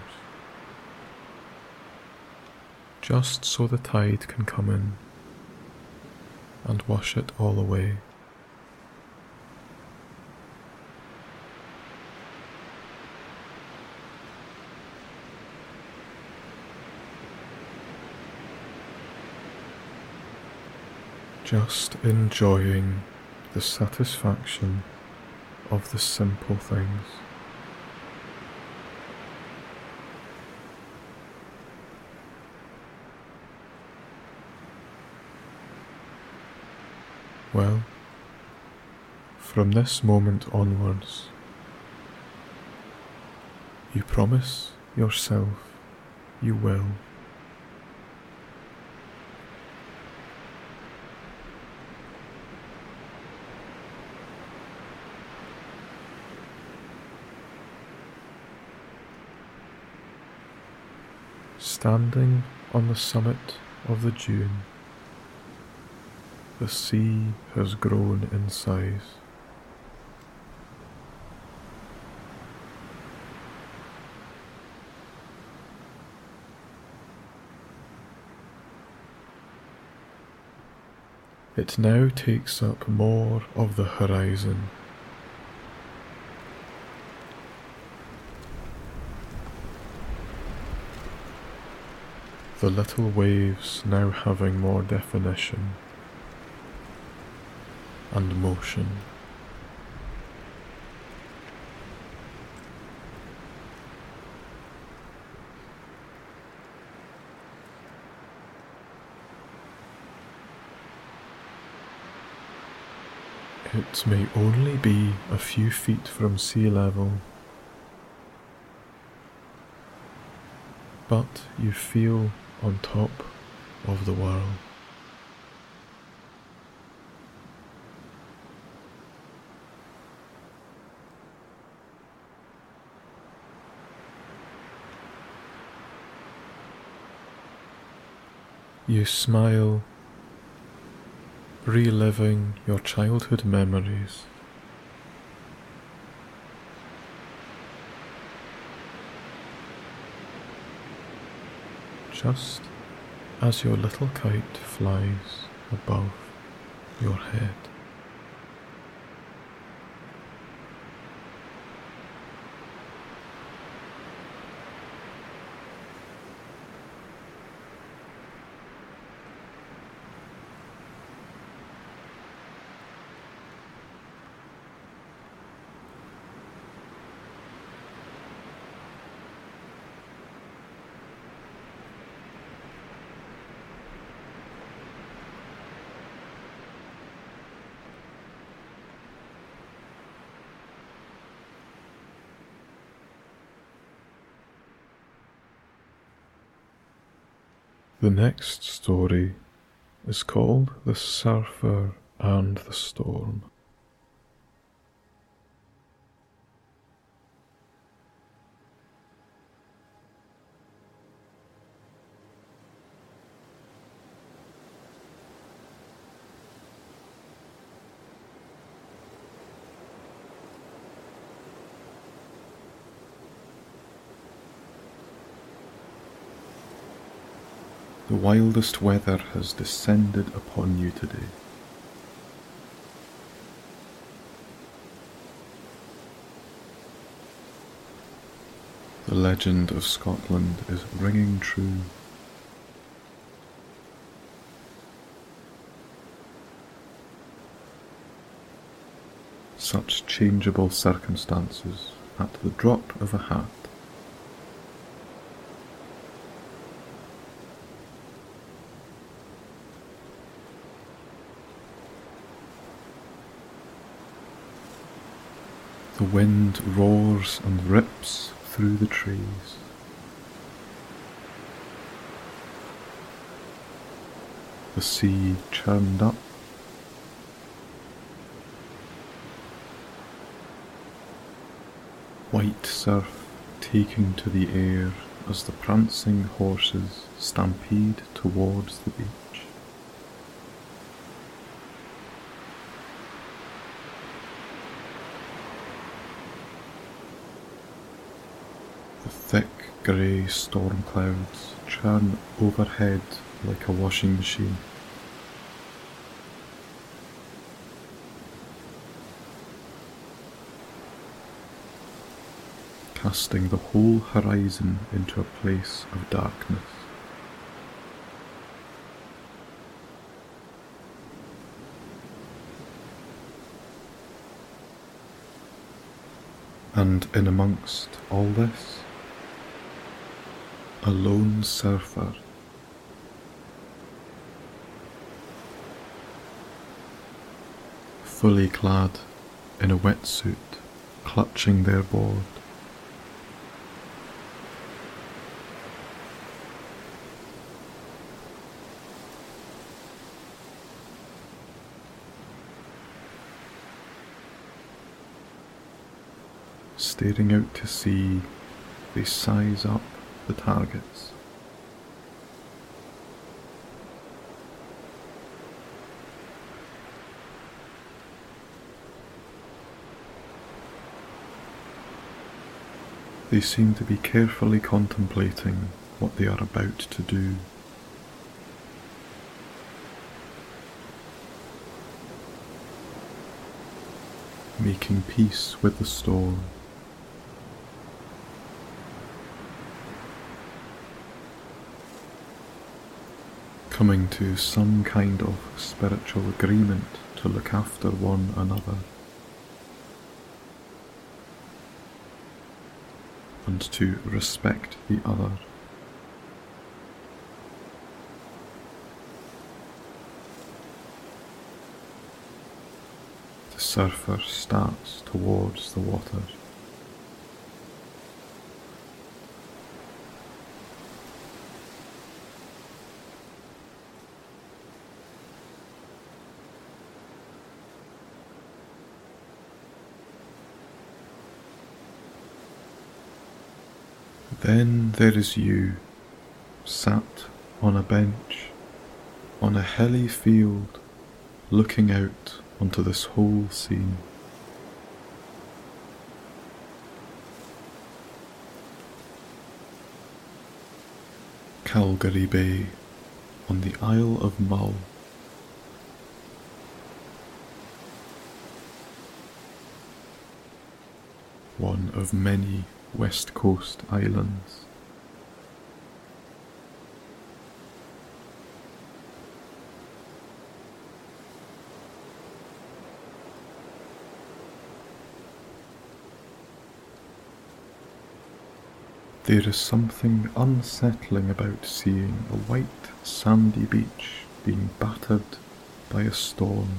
just so the tide can come in and wash it all away. Just enjoying the satisfaction of the simple things. Well, from this moment onwards, you promise yourself you will. Standing on the summit of the dune, the sea has grown in size. It now takes up more of the horizon. The little waves now having more definition and motion. It may only be a few feet from sea level, but you feel on top of the world. You smile, reliving your childhood memories. Just as your little kite flies above your head. The next story is called The Surfer and the Storm. Wildest weather has descended upon you today. The legend of Scotland is ringing true. Such changeable circumstances at the drop of a hat wind roars and rips through the trees. The sea churned up. White surf taking to the air as the prancing horses stampede towards the beach. The thick grey storm clouds churn overhead like a washing machine. casting the whole horizon into a place of darkness. And in amongst all this, a lone surfer fully clad in a wetsuit, clutching their board. Staring out to sea, they size up the targets. They seem to be carefully contemplating what they are about to do. Making peace with the storm. Coming to some kind of spiritual agreement to look after one another. and to respect the other. The surfer starts towards the water. Then there is you, sat on a bench, on a hilly field, looking out onto this whole scene. Calgary Bay on the Isle of Mull. One of many West Coast Islands. There is something unsettling about seeing a white sandy beach being battered by a storm.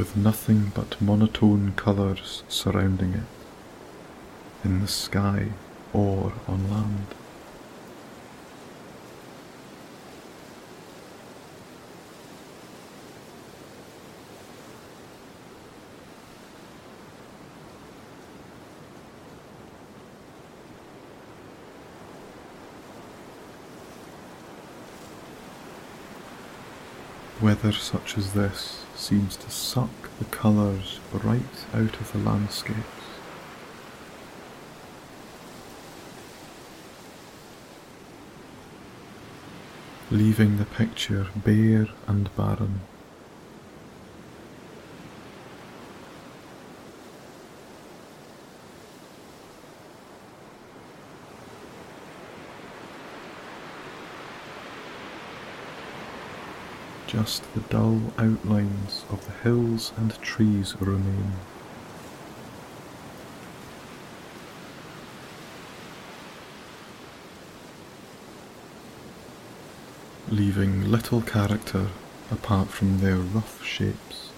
With nothing but monotone colours surrounding it, in the sky or on land. Weather such as this seems to suck the colours right out of the landscapes. Leaving the picture bare and barren. Just the dull outlines of the hills and trees remain. leaving little character apart from their rough shapes.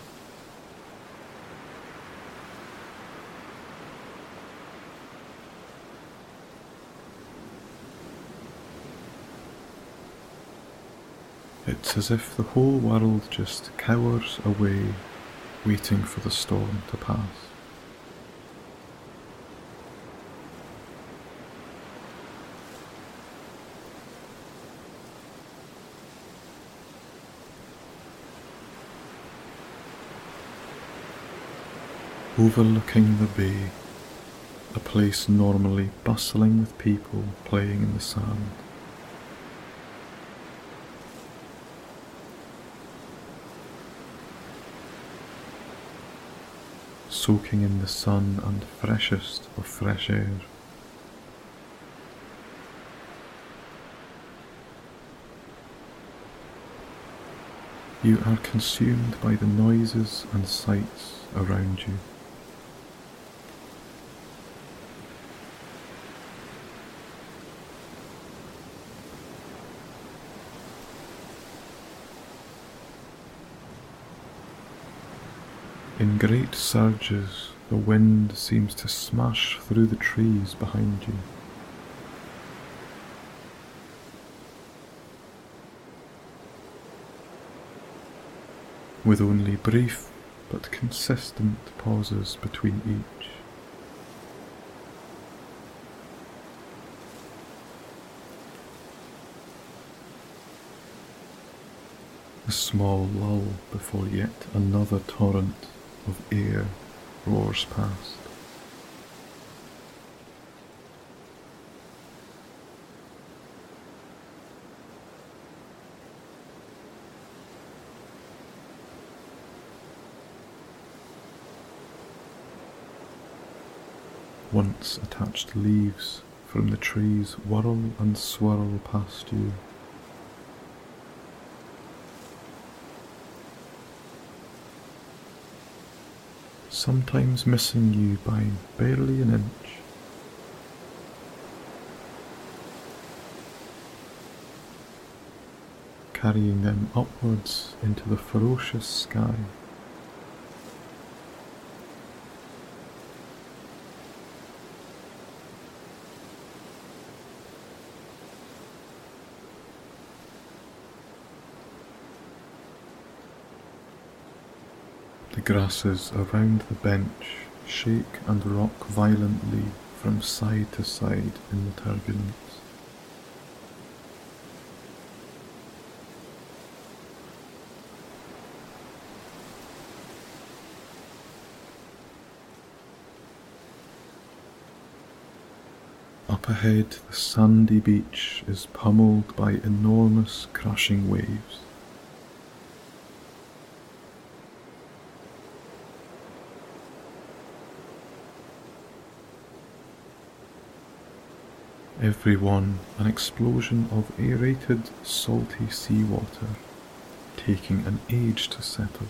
It's as if the whole world just cowers away, waiting for the storm to pass. overlooking the bay, a place normally bustling with people playing in the sand. Soaking in the sun and freshest of fresh air. You are consumed by the noises and sights around you. In great surges, the wind seems to smash through the trees behind you. With only brief but consistent pauses between each. A small lull before yet another torrent of air roars past. Once attached leaves from the trees whirl and swirl past you sometimes missing you by barely an inch. Carrying them upwards into the ferocious sky. Grasses around the bench shake and rock violently from side to side in the turbulence. Up ahead, the sandy beach is pummeled by enormous crashing waves. Everyone an explosion of aerated, salty seawater, taking an age to settle.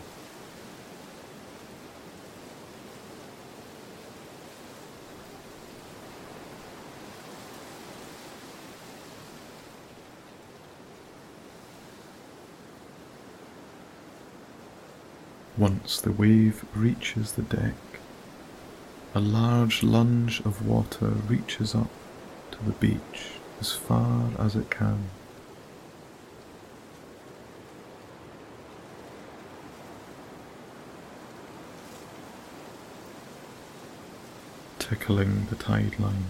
Once the wave reaches the deck, a large lunge of water reaches up the beach as far as it can. Tickling the tide line.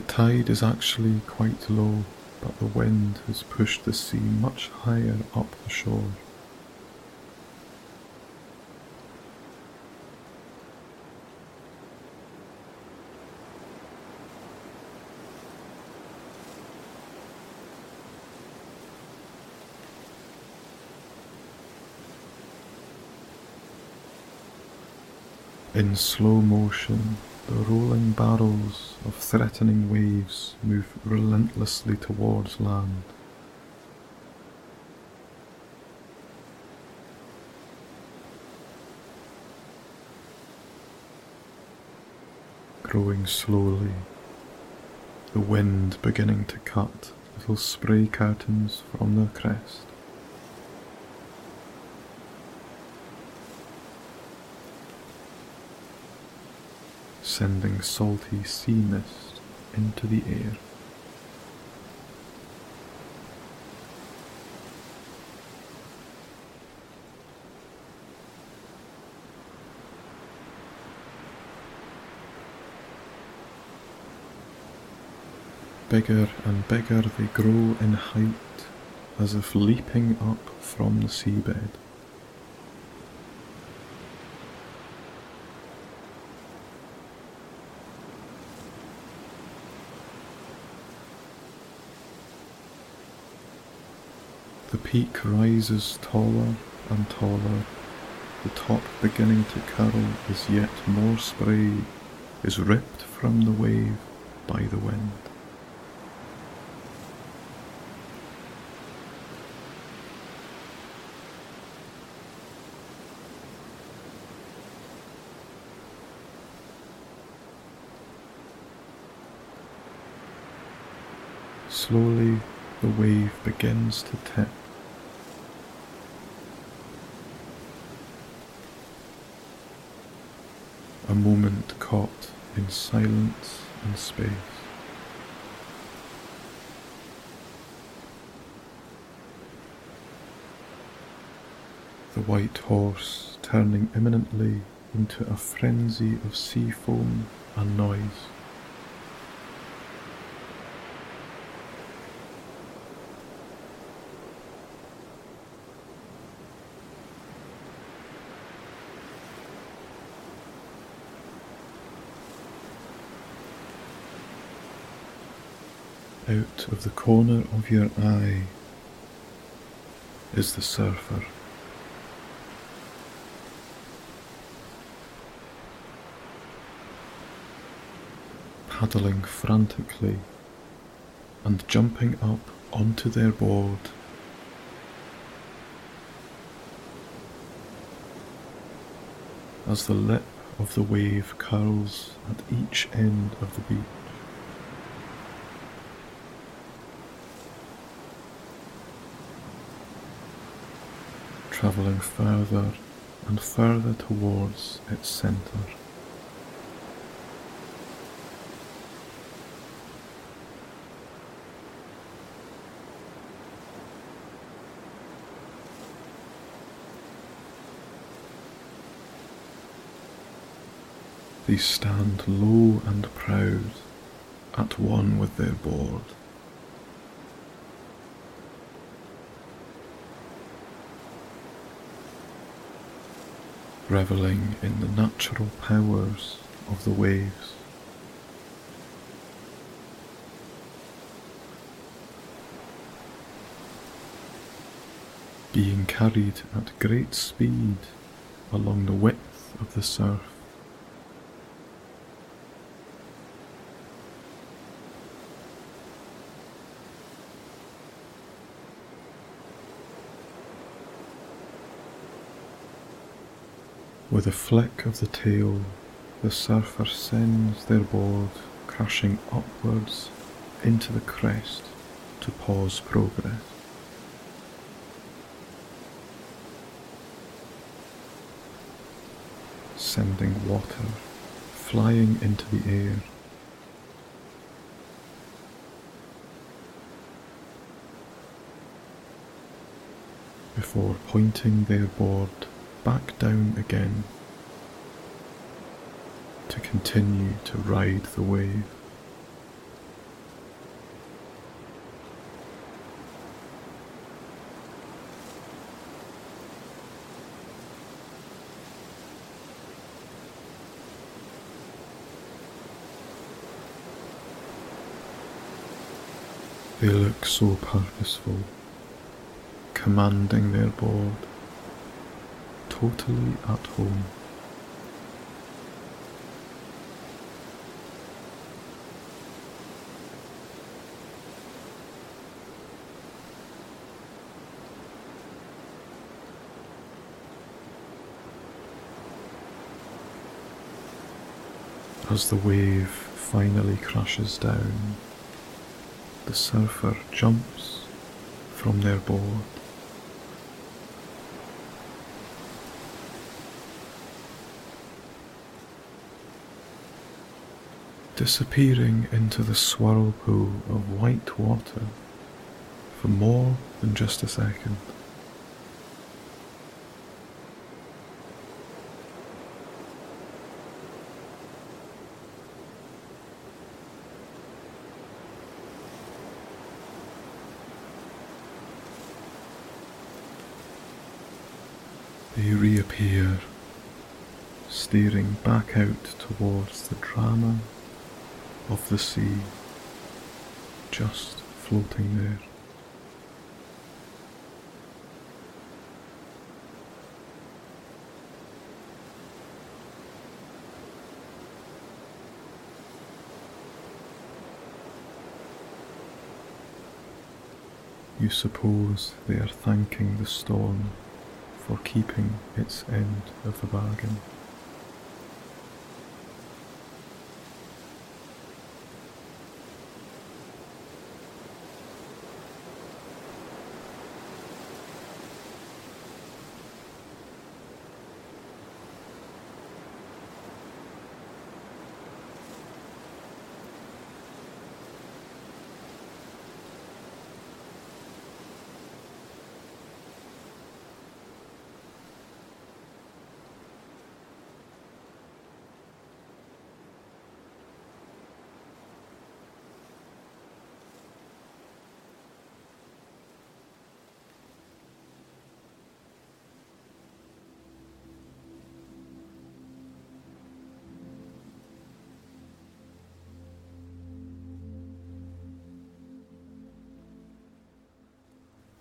The tide is actually quite low, but the wind has pushed the sea much higher up the shore. In slow motion, the rolling barrels of threatening waves move relentlessly towards land. Growing slowly, the wind beginning to cut little spray curtains from their crest. Sending salty sea mist into the air. Bigger and bigger they grow in height, as if leaping up from the seabed. Peak rises taller and taller, the top beginning to curl as yet more spray is ripped from the wave by the wind. Slowly the wave begins to tip. A moment caught in silence and space. The white horse turning imminently into a frenzy of sea foam and noise. Out of the corner of your eye is the surfer. Paddling frantically and jumping up onto their board. As the lip of the wave curls at each end of the beach. Travelling further and further towards its centre. They stand low and proud, at one with their board. Reveling in the natural powers of the waves. Being carried at great speed along the width of the surf. With a flick of the tail, the surfer sends their board crashing upwards into the crest to pause progress. Sending water flying into the air. Before pointing their board back down again to continue to ride the wave. They look so purposeful, commanding their board totally at home. As the wave finally crashes down, the surfer jumps from their board. Disappearing into the swirl pool of white water for more than just a second. They reappear, staring back out towards the drama of the sea, just floating there. You suppose they are thanking the storm for keeping its end of the bargain.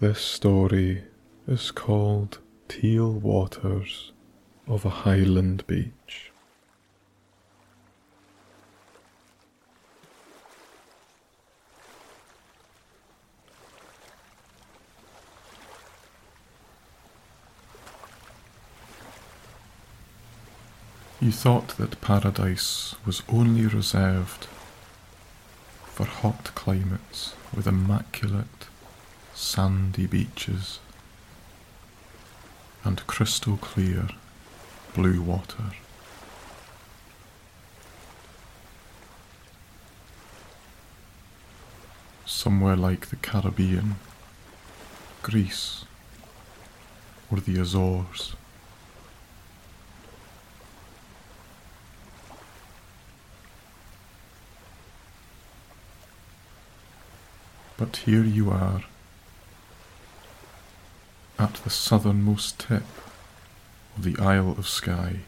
This story is called Teal Waters of a Highland Beach. You thought that paradise was only reserved for hot climates with immaculate sandy beaches and crystal clear blue water. Somewhere like the Caribbean, Greece, or the Azores. But here you are at the southernmost tip of the Isle of Skye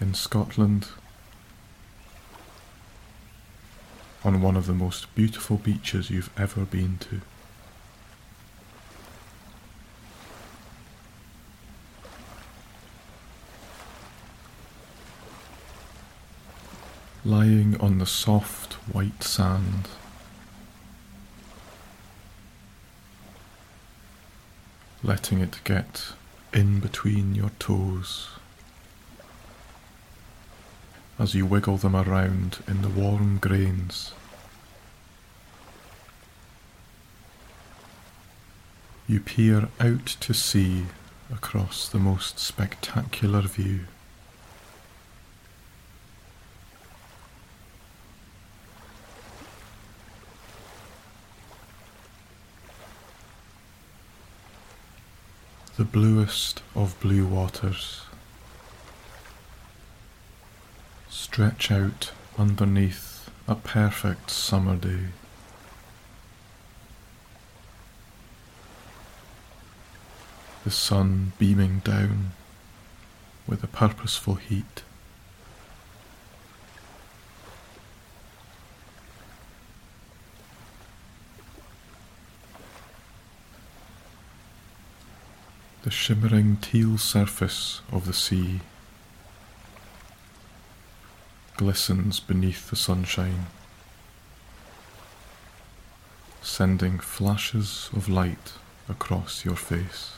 in Scotland on one of the most beautiful beaches you've ever been to. Lying on the soft white sand letting it get in between your toes as you wiggle them around in the warm grains. You peer out to sea across the most spectacular view. The bluest of blue waters stretch out underneath a perfect summer day. The sun beaming down with a purposeful heat. shimmering teal surface of the sea glistens beneath the sunshine, sending flashes of light across your face.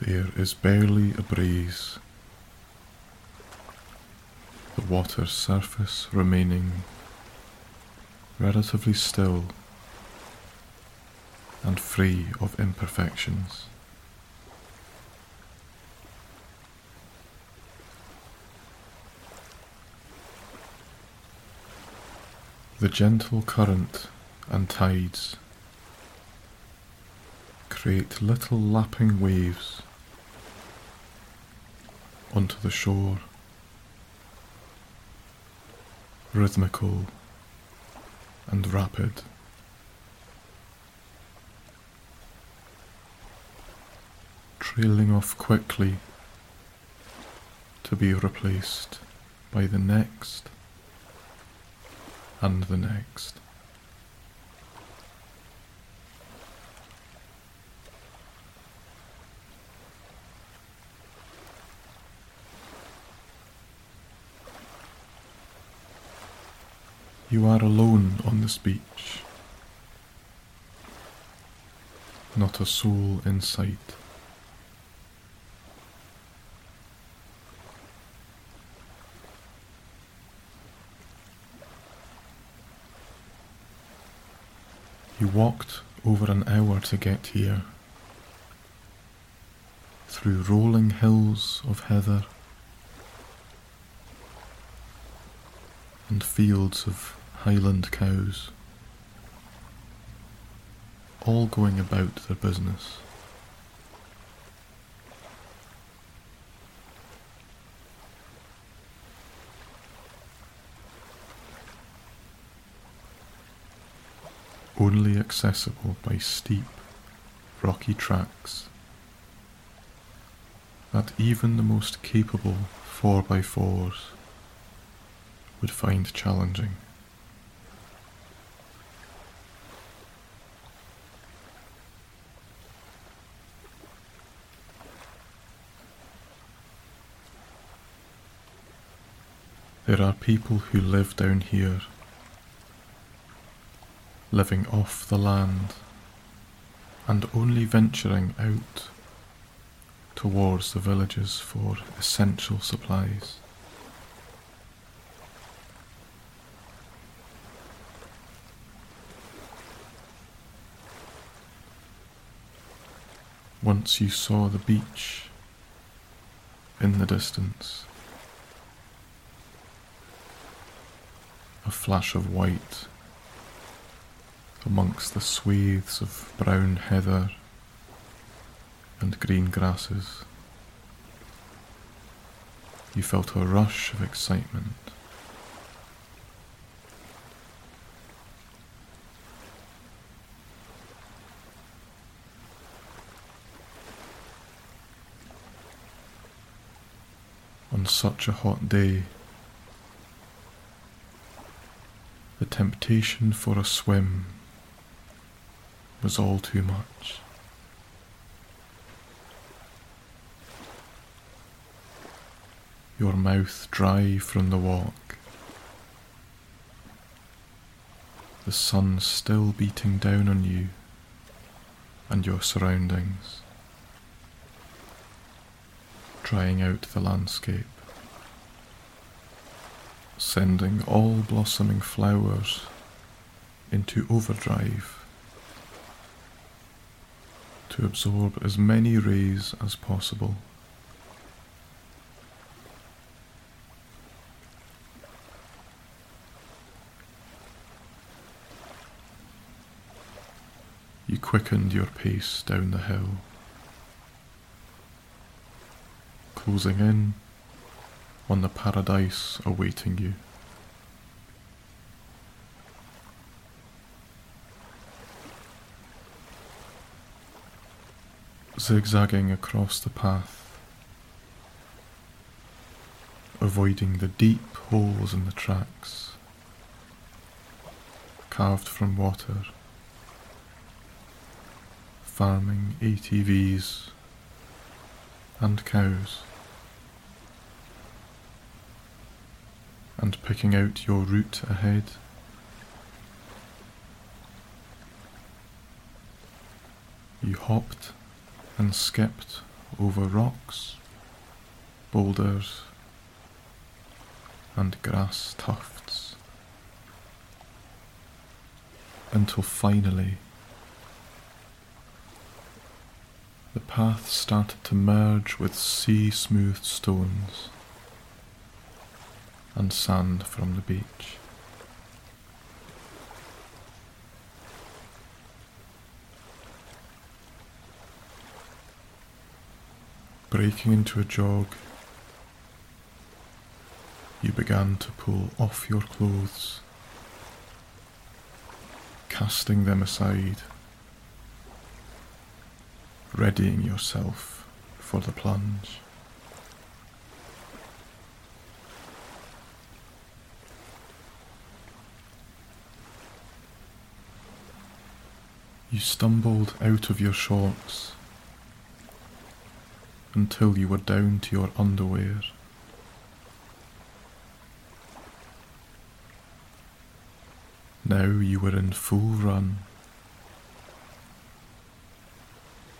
There is barely a breeze the water's surface remaining relatively still and free of imperfections. The gentle current and tides create little lapping waves onto the shore, rhythmical and rapid. Trailing off quickly to be replaced by the next and the next. You are alone on this beach. Not a soul in sight. You walked over an hour to get here, through rolling hills of heather and fields of highland cows, all going about their business. Only accessible by steep, rocky tracks that even the most capable 4x4s would find challenging. There are people who live down here, living off the land and only venturing out towards the villages for essential supplies. Once you saw the beach in the distance, a flash of white amongst the swathes of brown heather and green grasses. You felt a rush of excitement. Such a hot day, the temptation for a swim was all too much. Your mouth dry from the walk, the sun still beating down on you and your surroundings. Drying out the landscape, sending all blossoming flowers into overdrive to absorb as many rays as possible. You quickened your pace down the hill. closing in on the paradise awaiting you. Zigzagging across the path, avoiding the deep holes in the tracks, carved from water, farming ATVs and cows. And picking out your route ahead. You hopped and skipped over rocks, boulders, and grass tufts until finally the path started to merge with sea smooth stones and sand from the beach. Breaking into a jog, you began to pull off your clothes, casting them aside, readying yourself for the plunge. You stumbled out of your shorts until you were down to your underwear. Now you were in full run,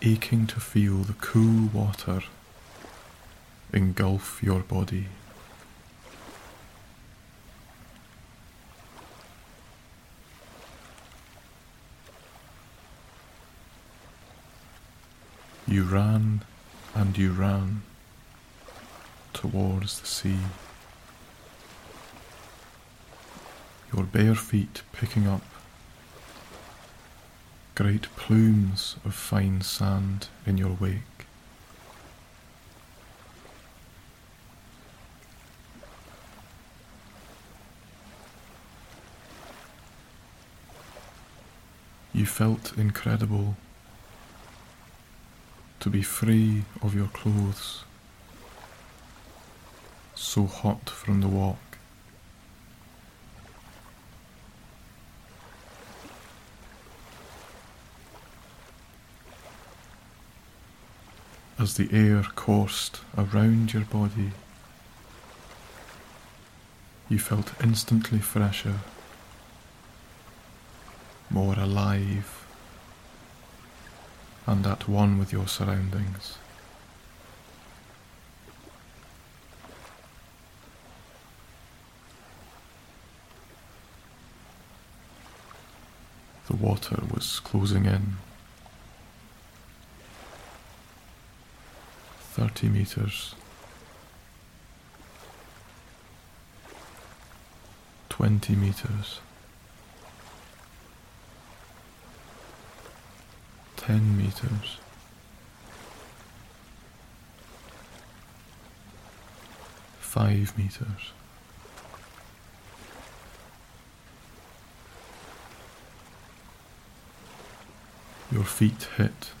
aching to feel the cool water engulf your body. You ran and you ran towards the sea. Your bare feet picking up great plumes of fine sand in your wake. You felt incredible to be free of your clothes, so hot from the walk. As the air coursed around your body, you felt instantly fresher, more alive and at one with your surroundings. The water was closing in. 30 meters. 20 meters. 10 meters. Five meters. Your feet hit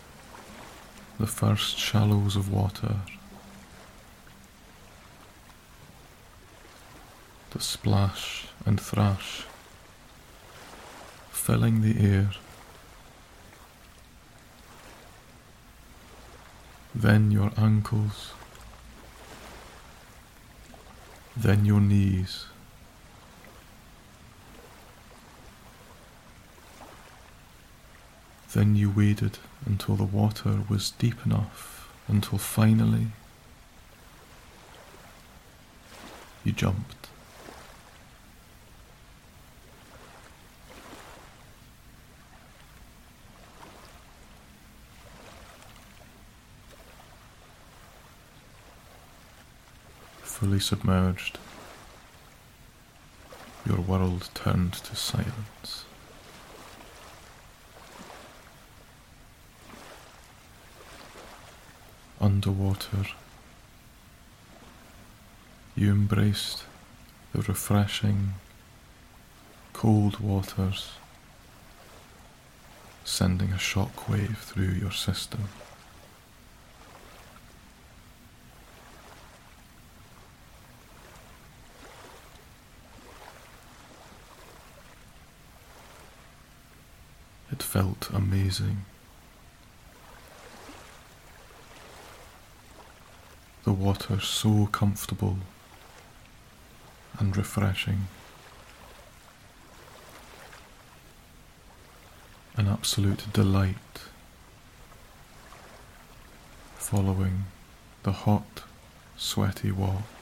the first shallows of water. The splash and thrash filling the air. Then your ankles, then your knees. Then you waded until the water was deep enough, until finally you jumped. Fully submerged, your world turned to silence. Underwater, you embraced the refreshing, cold waters, sending a shock wave through your system. It felt amazing. The water so comfortable and refreshing. An absolute delight. following the hot, sweaty walk.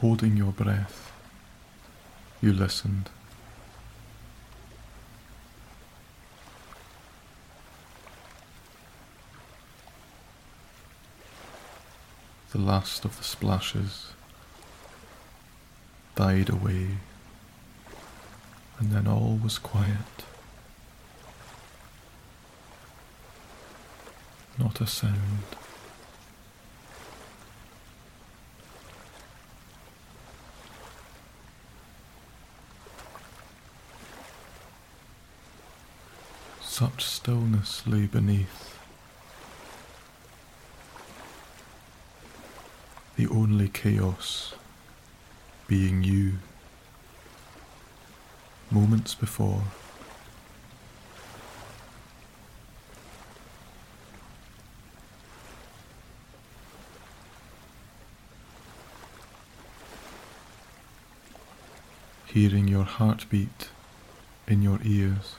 Holding your breath, you listened. The last of the splashes died away, and then all was quiet. Not a sound. Such stillness lay beneath. The only chaos being you. Moments before, hearing your heartbeat in your ears.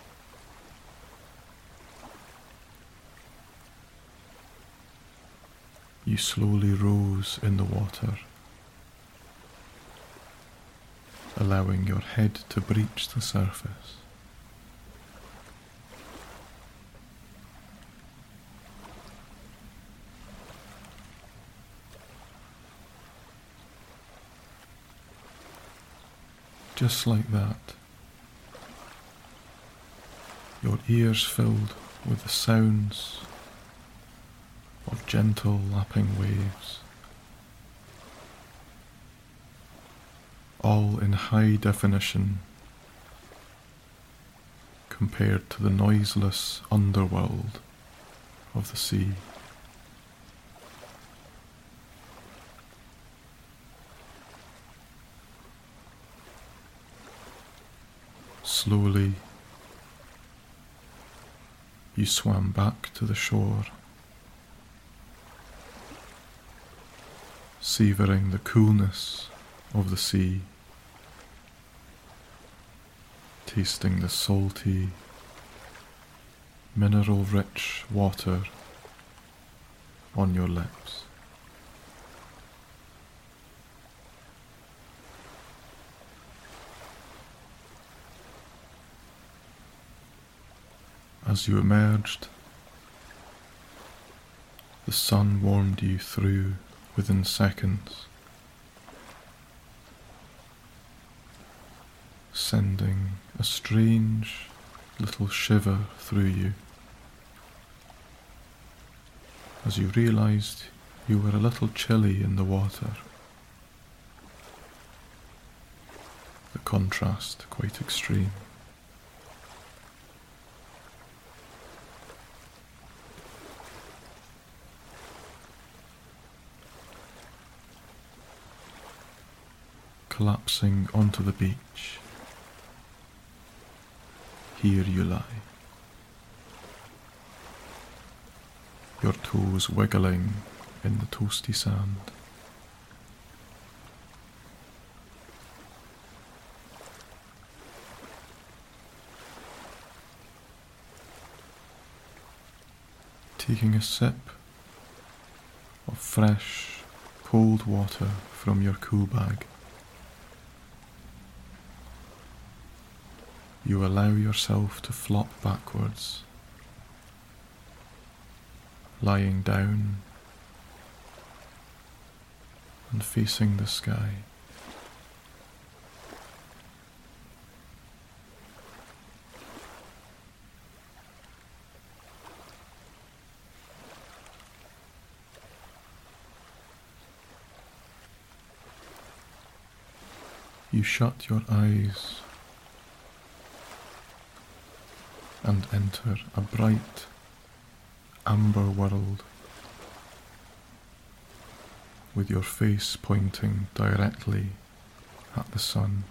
You slowly rose in the water, allowing your head to breach the surface. Just like that, your ears filled with the sounds of gentle lapping waves, all in high definition compared to the noiseless underworld of the sea. Slowly, you swam back to the shore. Savouring the coolness of the sea, tasting the salty, mineral rich water on your lips. As you emerged, the sun warmed you through within seconds, sending a strange little shiver through you as you realized you were a little chilly in the water. The contrast quite extreme. Collapsing onto the beach. Here you lie, your toes wiggling in the toasty sand. Taking a sip of fresh, cold water from your cool bag. You allow yourself to flop backwards, lying down and facing the sky. You shut your eyes and enter a bright amber world with your face pointing directly at the sun.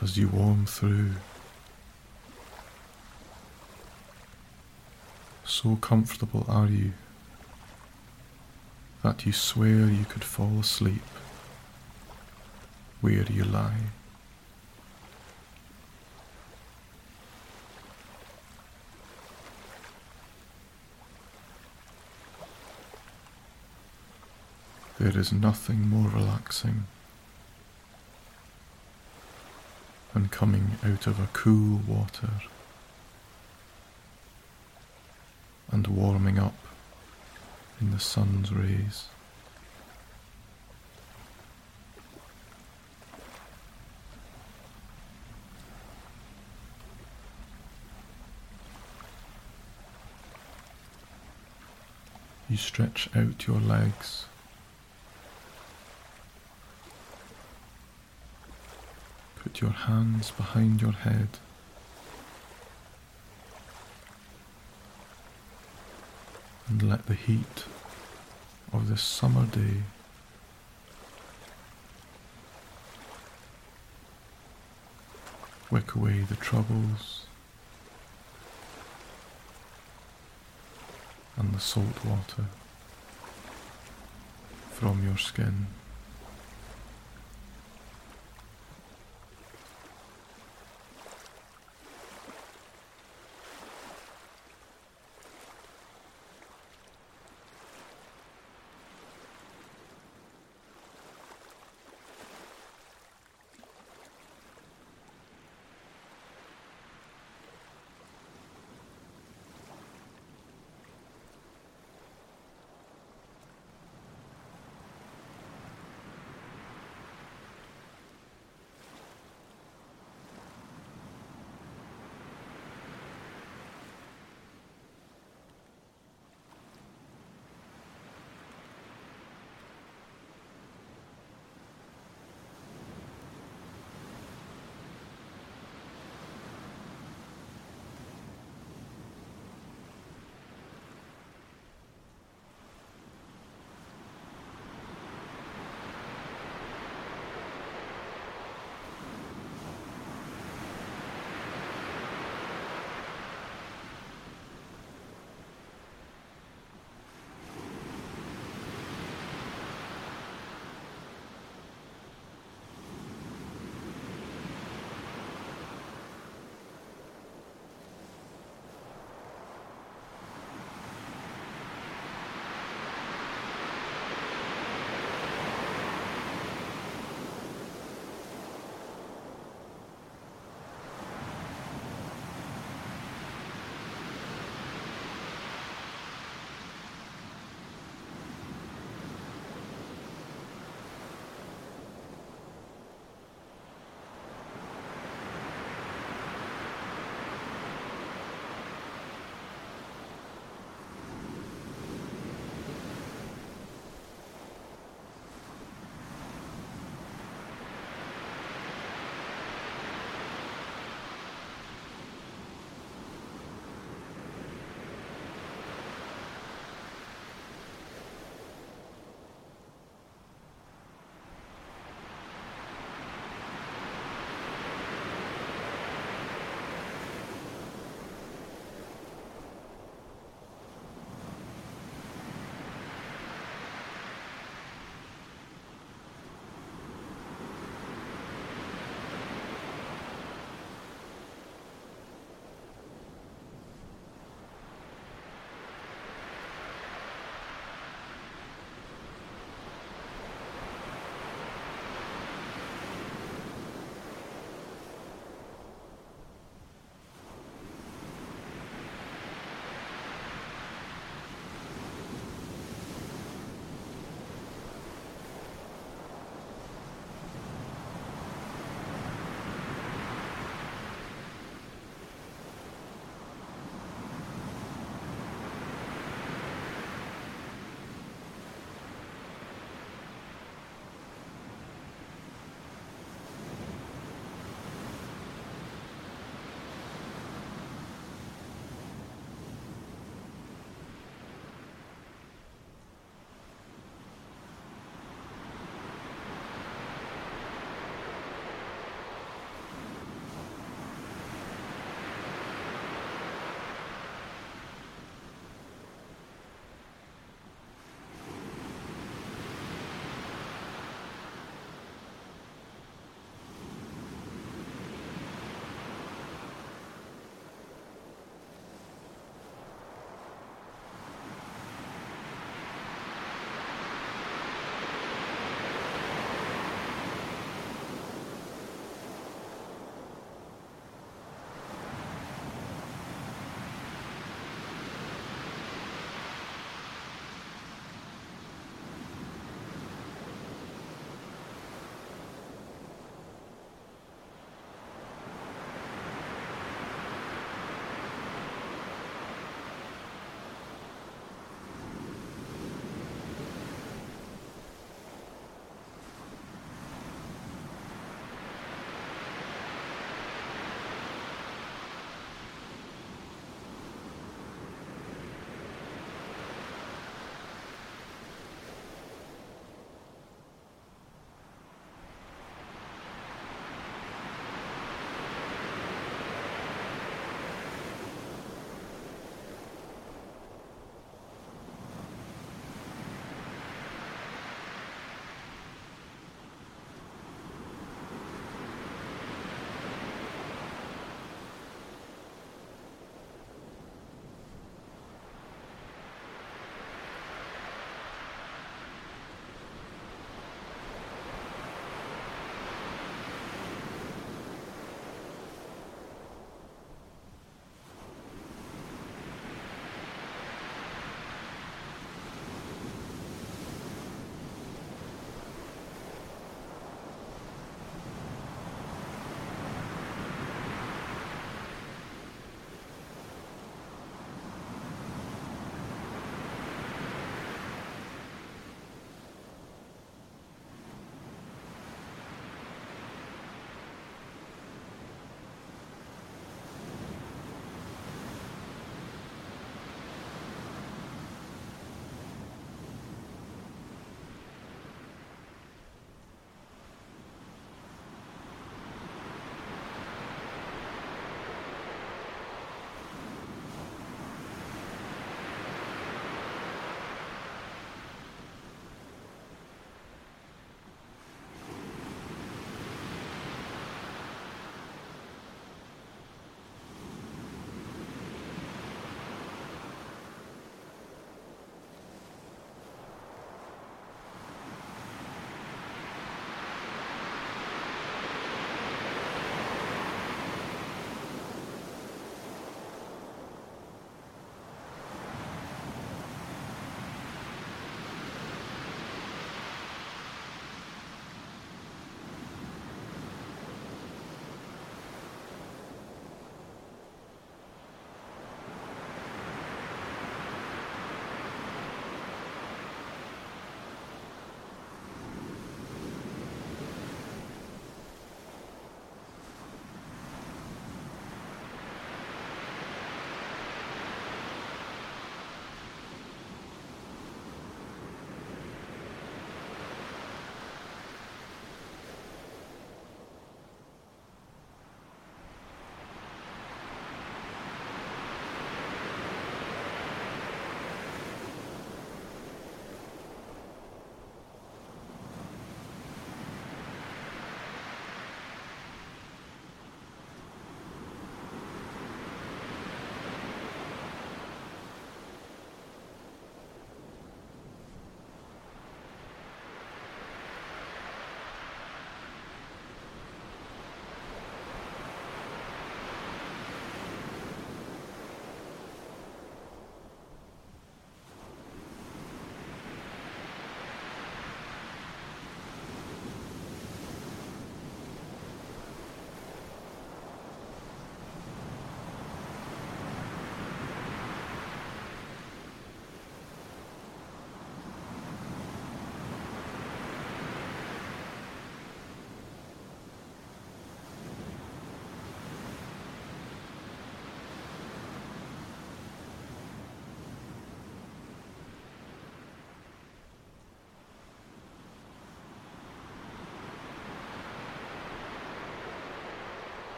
as you warm through. So comfortable are you that you swear you could fall asleep where you lie. There is nothing more relaxing than coming out of a cool water and warming up in the sun's rays. You stretch out your legs. Put your hands behind your head. And let the heat of this summer day wick away the troubles and the salt water from your skin.